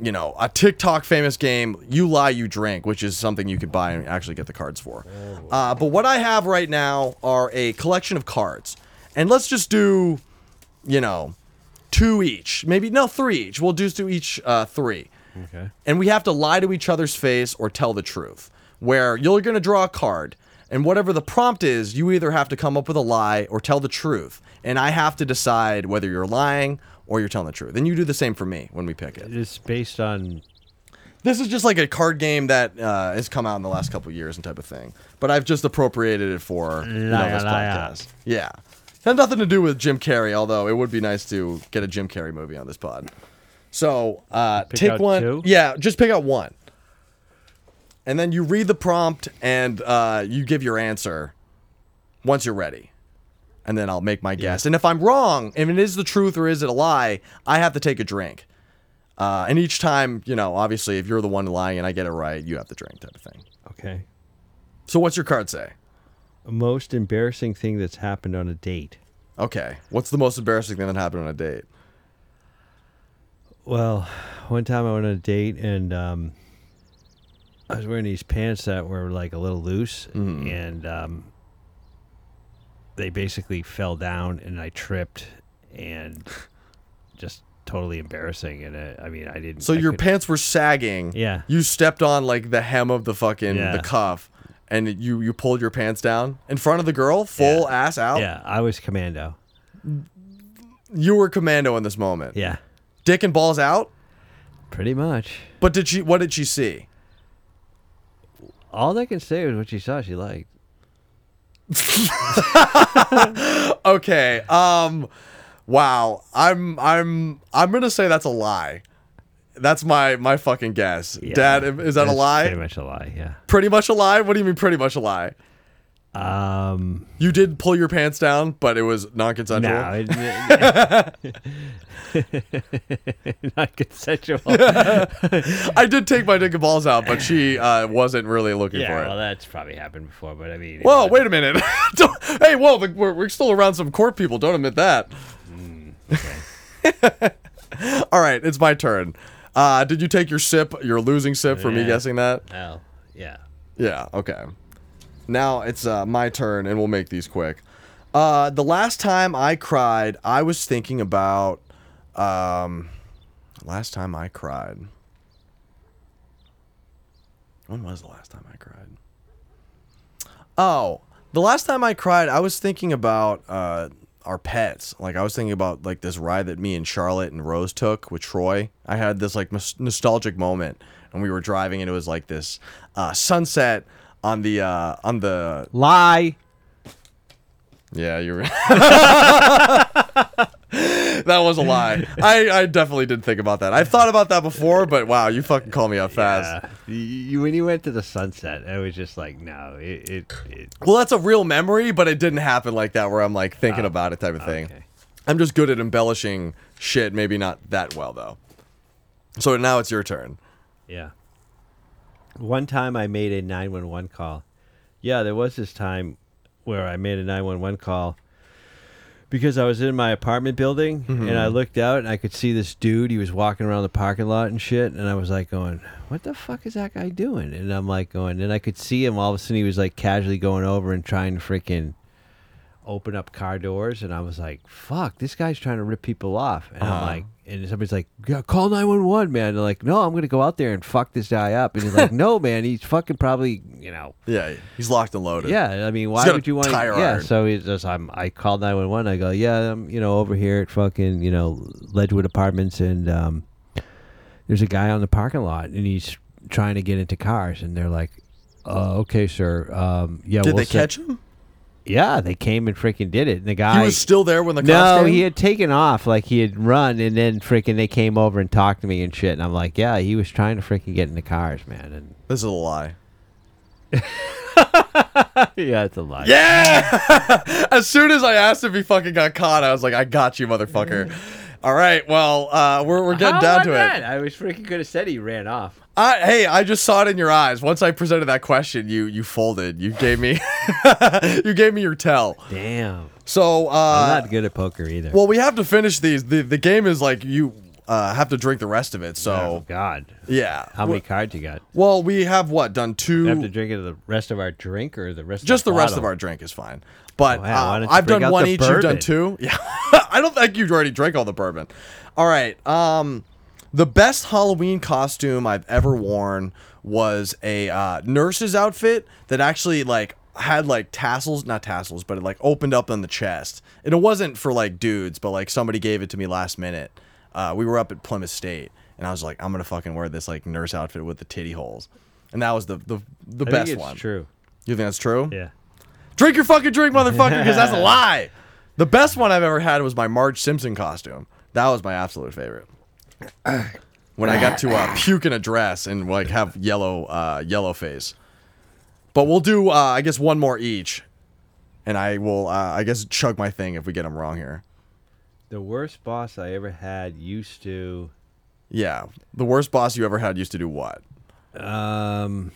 you know, a TikTok famous game, You Lie, You Drink, which is something you could buy and actually get the cards for. Uh, but what I have right now are a collection of cards. And let's just do, you know, two each. Maybe, no, three each. We'll just do each uh, three. Okay. And we have to lie to each other's face or tell the truth. Where you're going to draw a card, and whatever the prompt is, you either have to come up with a lie or tell the truth. And I have to decide whether you're lying or you're telling the truth. And you do the same for me when we pick it. It's based on. This is just like a card game that uh, has come out in the last couple of years and type of thing. But I've just appropriated it for you know, this podcast. Yeah. Had nothing to do with Jim Carrey, although it would be nice to get a Jim Carrey movie on this pod. So uh, Pick take out one. two? Yeah, just pick out one. And then you read the prompt and uh, you give your answer once you're ready. And then I'll make my guess. And if I'm wrong, if it is the truth or is it a lie, I have to take a drink. Uh, and each time, you know, obviously, if you're the one lying and I get it right, you have to drink, type of thing. Okay. So what's your card say? Most embarrassing thing that's happened on a date. Okay. What's the most embarrassing thing that happened on a date? Well, one time I went on a date and um, I was wearing these pants that were like a little loose, Mm-hmm. and um, they basically fell down, and I tripped, and just totally embarrassing. And uh, I mean, I didn't. So I your pants were sagging. Yeah. You stepped on like the hem of the fucking Yeah. the cuff, and you you pulled your pants down in front of the girl, full ass out. Yeah, I was commando. You were commando in this moment. Yeah. Dick and balls out. Pretty much. But did she? What did she see? All I can say was what she saw. She liked. okay. Um. Wow. I'm I'm I'm gonna say that's a lie. That's my my fucking guess. Dad, is that a lie? Pretty much a lie. Yeah. Pretty much a lie. What do you mean? Pretty much a lie. Um. You did pull your pants down, but it was non-consensual. No, it- not consensual. I did take my dick and balls out, but she uh, wasn't really looking yeah, for it. well, that's probably happened before, but I mean, Well, wait a minute. Hey, well, we're, we're still around some court people. Don't admit that. Okay. All right, it's my turn. Uh, did you take your sip, your losing sip for me guessing that? Oh, yeah. Yeah, okay. Now it's uh, my turn, and we'll make these quick. Uh, the last time I cried, I was thinking about. Um, last time I cried. When was the last time I cried? Oh, the last time I cried, I was thinking about uh, our pets. Like I was thinking about like this ride that me and Charlotte and Rose took with Troy. I had this like nos- nostalgic moment, and we were driving, and it was like this uh, sunset on the uh, on the lie. Yeah, you're. right. that was a lie. I, I definitely did think about that. I thought about that before, but wow, you fucking call me out fast. You, you, when you went to the sunset, I was just like, no, it, it, it Well, that's a real memory, but it didn't happen like that where I'm like Oh, thinking about it type of thing. Okay. I'm just good at embellishing shit, maybe not that well though. So now it's your turn. Yeah. One time I made a 911 call. Yeah, there was this time where I made a 911 call because I was in my apartment building Mhm. and I looked out and I could see this dude. He was walking around the parking lot and shit. And I was like, going, what the fuck is that guy doing? And I'm like, going, and I could see him. All of a sudden, he was like casually going over and trying to freaking open up car doors. And I was like, fuck, this guy's trying to rip people off. And I'm Uh-huh. like, and somebody's like, yeah, call 911, man. They're like, no, I'm going to go out there and fuck this guy up. And he's like, no, man, he's fucking probably, you know. Yeah, he's locked and loaded. Yeah, I mean, why would you want to? tire Yeah, iron. so he's just, I'm, I called 911. I go, yeah, I'm, you know, over here at fucking, you know, Ledgewood Apartments, and um, there's a guy on the parking lot, and he's trying to get into cars, and they're like, uh, okay, sir. Um, yeah, Did we'll they send- catch him? Yeah, they came and freaking did it. And the guy was still there when the no, came? he had taken off, like he had run, and then freaking they came over and talked to me and shit. And I'm like, yeah, he was trying to freaking get in the cars, man. And This is a lie. yeah, it's a lie. Yeah. as soon as I asked if he fucking got caught, I was like, I got you, motherfucker. All right, well, uh, we're, we're getting How down to that? it. I was freaking could have said he ran off. I, hey, I just saw it in your eyes. Once I presented that question, you you folded. You gave me you gave me your tell. Damn. So uh, I'm not good at poker either. Well, we have to finish these. The the game is like you uh, have to drink the rest of it. So Oh, God. Yeah. How many cards you got? Well, we have what done two. We have to drink it the rest of our drink or the rest. just of the rest of our drink is fine. But Oh, uh, I've done one the each. You've done two. Yeah, I don't think you've already drank all the bourbon. All right. Um, the best Halloween costume I've ever worn was a uh, nurse's outfit that actually like had like tassels, not tassels, but it like opened up on the chest. And it wasn't for like dudes, but like somebody gave it to me last minute. Uh, we were up at Plymouth State, and I was like, I'm gonna fucking wear this like nurse outfit with the titty holes, and that was the the the I think best it's one. true. You think that's true? Yeah. Drink your fucking drink, motherfucker, because that's a lie. The best one I've ever had was my Marge Simpson costume. That was my absolute favorite. When I got to uh, puke in a dress and like have yellow uh, yellow face. But we'll do uh, I guess one more each, and I will uh, I guess chug my thing if we get them wrong here. The worst boss I ever had used to. Yeah, the worst boss you ever had used to do what? Um.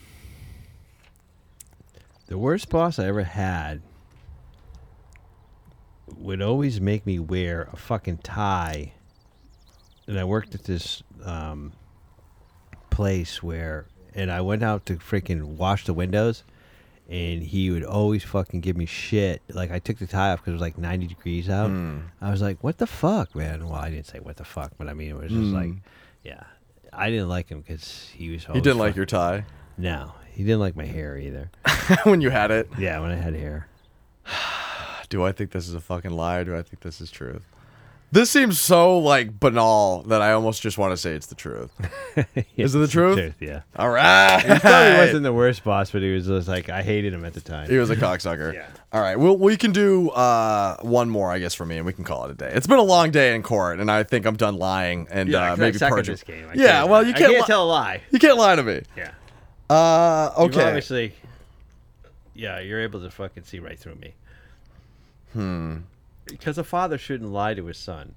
The worst boss I ever had would always make me wear a fucking tie. And I worked at this um, place where, and I went out to freaking wash the windows, and he would always fucking give me shit. Like I took the tie off because it was like 90 degrees out. Mm. I was like, "What the fuck, man?" Well, I didn't say what the fuck, but I mean, it was just Mm. like, yeah, I didn't like him because he was. He didn't like your tie No, he didn't like my hair either. when you had it. Yeah, when I had hair. Do I think this is a fucking lie? Or do I think this is truth? This seems so like banal that I almost just want to say it's the truth. is it the it's truth? Yeah. All right. He probably wasn't the worst boss, but he was just like I hated him at the time. He was a cocksucker. Yeah. All right. Well, we can do uh, one more, I guess, for me, and we can call it a day. It's been a long day in court, and I think I'm done lying and Yeah, uh, I maybe suck at perjury. this game. I Yeah. can't- Well, you I can't. can't li- tell a lie. You can't lie to me. Yeah. Uh. You've Okay. obviously, yeah, you're able to fucking see right through me. Because a father shouldn't lie to his son.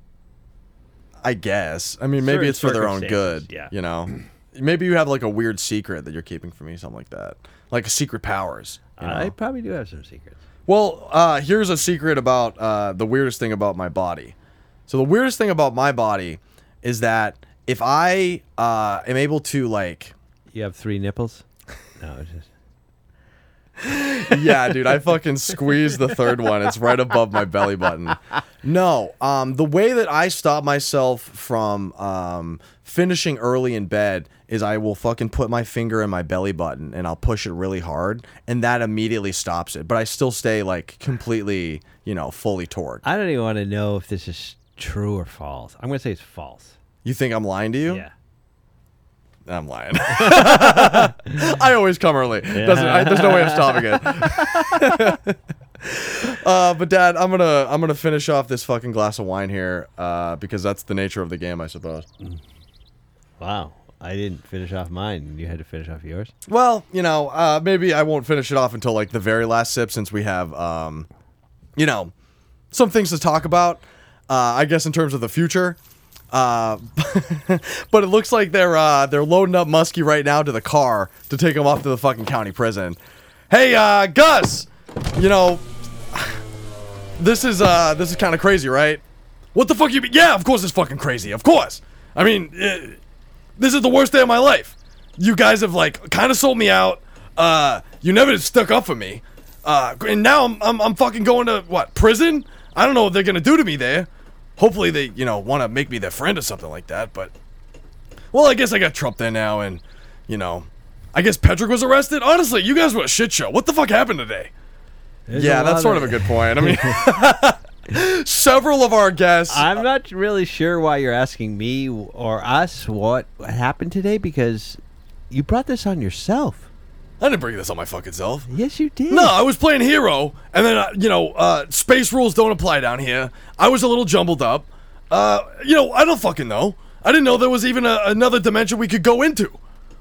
I guess. I mean, maybe Certain it's for their own good. yeah. You know. Maybe you have like a weird secret that you're keeping from me, something like that, like secret powers. you know? I probably do have some secrets. Well, uh, here's a secret about uh, the weirdest thing about my body. So the weirdest thing about my body is that if I uh, am able to like, You have three nipples. No, it's just. Yeah, dude, I fucking squeeze the third one. It's right above my belly button. No, um, the way that I stop myself from um, finishing early in bed is I will fucking put my finger in my belly button and I'll push it really hard, and that immediately stops it. But I still stay like completely, you know, fully torqued. I don't even want to know if this is true or false. I'm gonna say it's false. You think I'm lying to you? Yeah. I'm lying. I always come early. Doesn't I, there's no way of stopping it. uh, but Dad, I'm gonna I'm gonna finish off this fucking glass of wine here uh, because that's the nature of the game, I suppose. Wow, I didn't finish off mine. You had to finish off yours. Well, you know, uh, maybe I won't finish it off until like the very last sip, since we have, um, you know, some things to talk about. Uh, I guess in terms of the future. Uh, but it looks like they're uh, they're loading up Musky right now to the car to take him off to the fucking county prison. Hey, uh, Gus, you know, this is uh, this is kind of crazy, right? What the fuck you? Be- yeah, of course it's fucking crazy. Of course. I mean, uh, this is the worst day of my life. You guys have like kind of sold me out. Uh, you never stuck up for me. Uh, and now I'm, I'm I'm fucking going to what prison? I don't know what they're gonna do to me there. Hopefully they you know want to make me their friend or something like that. But well, I guess I got Trump there now, and you know, I guess Patrick was arrested. Honestly, you guys were a shit show. What the fuck happened today? There's yeah, that's sort of of- a good point. I mean, several of our guests. I'm not really sure why you're asking me or us what happened today because you brought this on yourself. I didn't bring this on my fucking self. Yes, you did. No, I was playing hero, and then uh, you know, uh, space rules don't apply down here. I was a little jumbled up. Uh, you know, I don't fucking know. I didn't know there was even a, another dimension we could go into,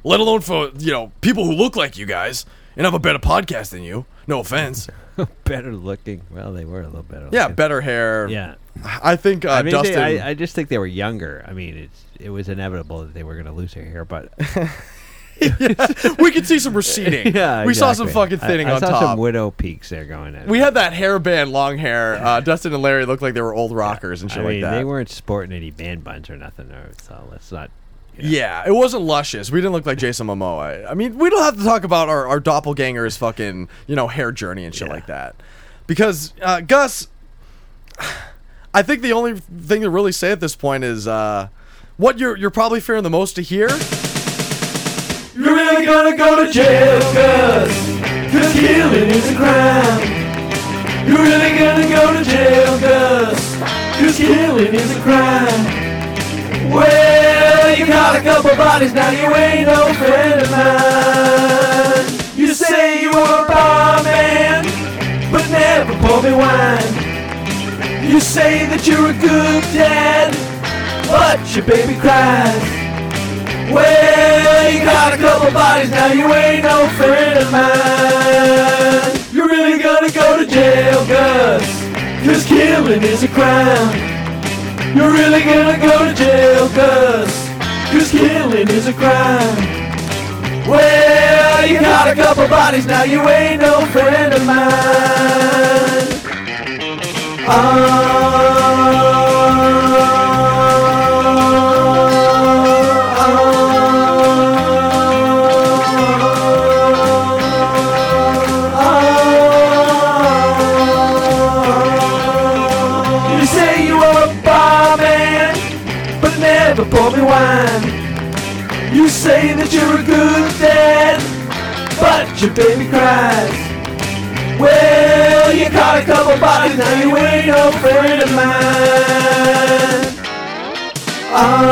let alone for you know people who look like you guys and have a better podcast than you. No offense. better looking. Well, they were a little better. Yeah, looking. better hair. Yeah. I think uh, I mean, they- Dustin. I, I just think they were younger. I mean, it's it was inevitable that they were going to lose their hair, but we could see some receding. yeah, we saw some exactly. fucking thinning I, I on saw top. some widow peaks there going in. we had that hairband, long hair. Uh, Dustin and Larry looked like they were old rockers and shit I mean, like that. they weren't sporting any band buns or nothing, or, so let's not. Yeah, it wasn't luscious. We didn't look like Jason Momoa. I mean, we don't have to talk about our, our doppelganger's fucking, you know, hair journey and shit like that. Because, uh, Gus, I think the only thing to really say at this point is uh, what you're, you're probably fearing the most to hear. You're really gonna go to jail, Gus. Cause killing is a crime. You're really gonna go to jail, Gus. Cause killing is a crime. Well, you got a couple bodies, now you ain't no friend of mine. You say you were a barman, but never pour me wine. You say that you're a good dad, but your baby cries. Well, you got a couple bodies, now you ain't no friend of mine. You're really gonna go to jail, Gus, cause killing is a crime. You're really gonna go to jail, Gus, cause killing is a crime. Well, you got a couple bodies now, you ain't no friend of mine. You me wine. You say that you're a good dad, but your baby cries. Well, you caught a couple bodies, now you ain't no friend of mine. But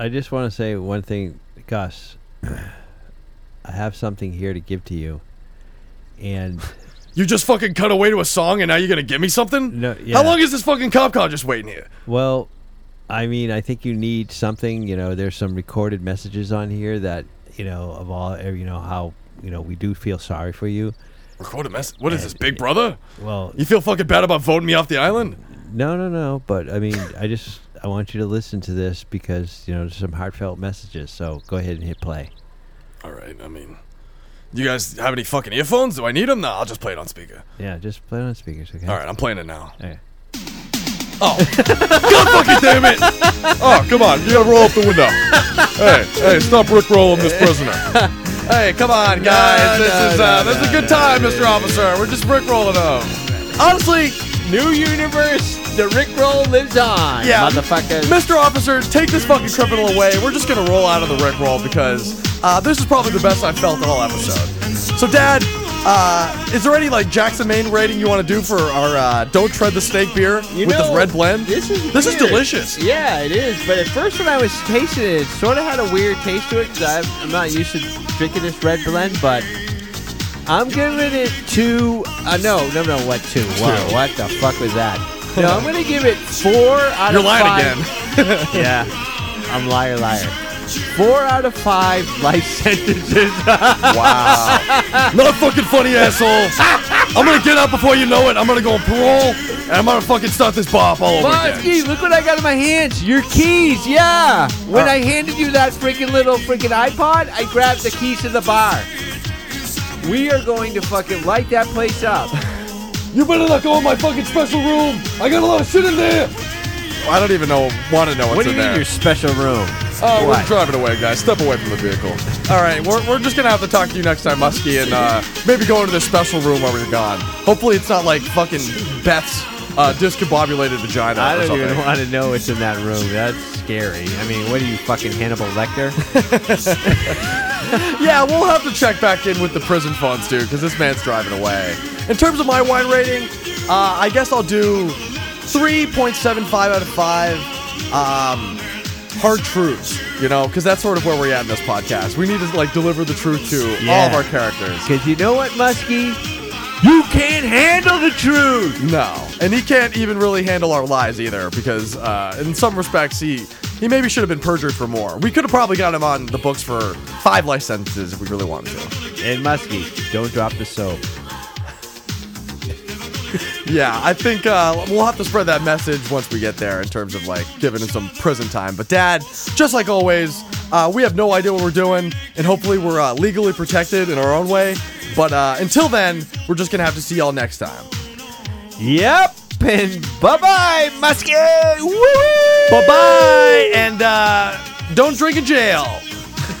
I just want to say one thing, Gus. I have something here to give to you, and You just fucking cut away to a song and now you're gonna give me something? No, yeah. How long is this fucking cop car just waiting here? well, I mean, I think you need something. You know, there's some recorded messages on here that you know of all. eh, You know how you know we do feel sorry for you. Recorded message? What is this, Big Brother? Well, You feel fucking bad about voting me off the island? No, no, no. But I mean, I just I want you to listen to this because you know there's some heartfelt messages. So go ahead and hit play. All right, I mean, you guys have any fucking earphones? Do I need them? No, I'll just play it on speaker. Yeah, just play it on speakers. Okay. All right, I'm playing it now. Okay. Oh, God fucking damn it! Oh, come on, you gotta roll up the window. hey, hey, stop rickrolling this prisoner. Hey, come on, guys. this no, is no, uh, this is a good time, Mr. Officer. We're just rickrolling him. Honestly, new universe. The Rickroll lives on. Yeah, motherfuckers. Mr. Officer, take this fucking criminal away. We're just gonna roll out of the rickroll because uh, this is probably the best I've felt all episode. So, Dad, uh, is there any like Jackson Maine rating you want to do for our uh, Don't Tread the Snake beer You with this red blend? This is this is delicious. Yeah, it is. But at first, when I was tasting it, it sort of had a weird taste to it because I'm not used to drinking this red blend. But I'm giving it two. Uh, no, no, no. What two? Whoa, what the fuck was that? No, I'm gonna give it four out You're of lying five. again. yeah, I'm liar, liar. Four out of five life sentences. Wow. Not a fucking funny, asshole. I'm gonna get out before you know it. I'm gonna go on parole, and I'm gonna fucking start this bop all over again. Look what I got in my hands. Your keys, yeah. When Uh, I handed you that freaking little freaking iPod, I grabbed the keys to the bar. We are going to fucking light that place up. You better not go in my fucking special room. I got a lot of shit in there. I don't even know. Want to know what's What do in you mean there? your special room? Oh, What? we're driving away, guys. Step away from the vehicle. All right, we're, we're just gonna have to talk to you next time, Musky, and uh, maybe go into this special room while we're gone. Hopefully, it's not like fucking Beth's uh, discombobulated vagina I don't even want to know what's in that room. That's scary. I mean, what are you fucking Hannibal Lecter? yeah, we'll have to check back in with the prison funds dude, because this man's driving away. In terms of my wine rating, uh, I guess I'll do 3.75 out of 5 um, hard truths, you know, because that's sort of where we're at in this podcast. We need to, like, deliver the truth to all of our characters. Because you know what, Musky? You can't handle the truth. No. And he can't even really handle our lies either, because uh, in some respects, he. He maybe should have been perjured for more. We could have probably got him on the books for five life sentences if we really wanted to. And Musky, don't drop the soap. Yeah, I think uh, we'll have to spread that message once we get there in terms of like giving him some prison time. But Dad, just like always, uh, we have no idea what we're doing, and hopefully we're uh, legally protected in our own way. But uh, until then, we're just gonna have to see y'all next time. Yep. And bye bye, Musky. Bye bye, and uh, don't drink in jail.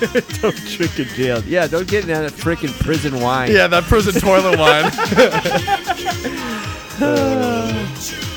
don't drink in jail. Yeah, don't get in that freaking prison wine. Yeah, that prison toilet wine. Uh.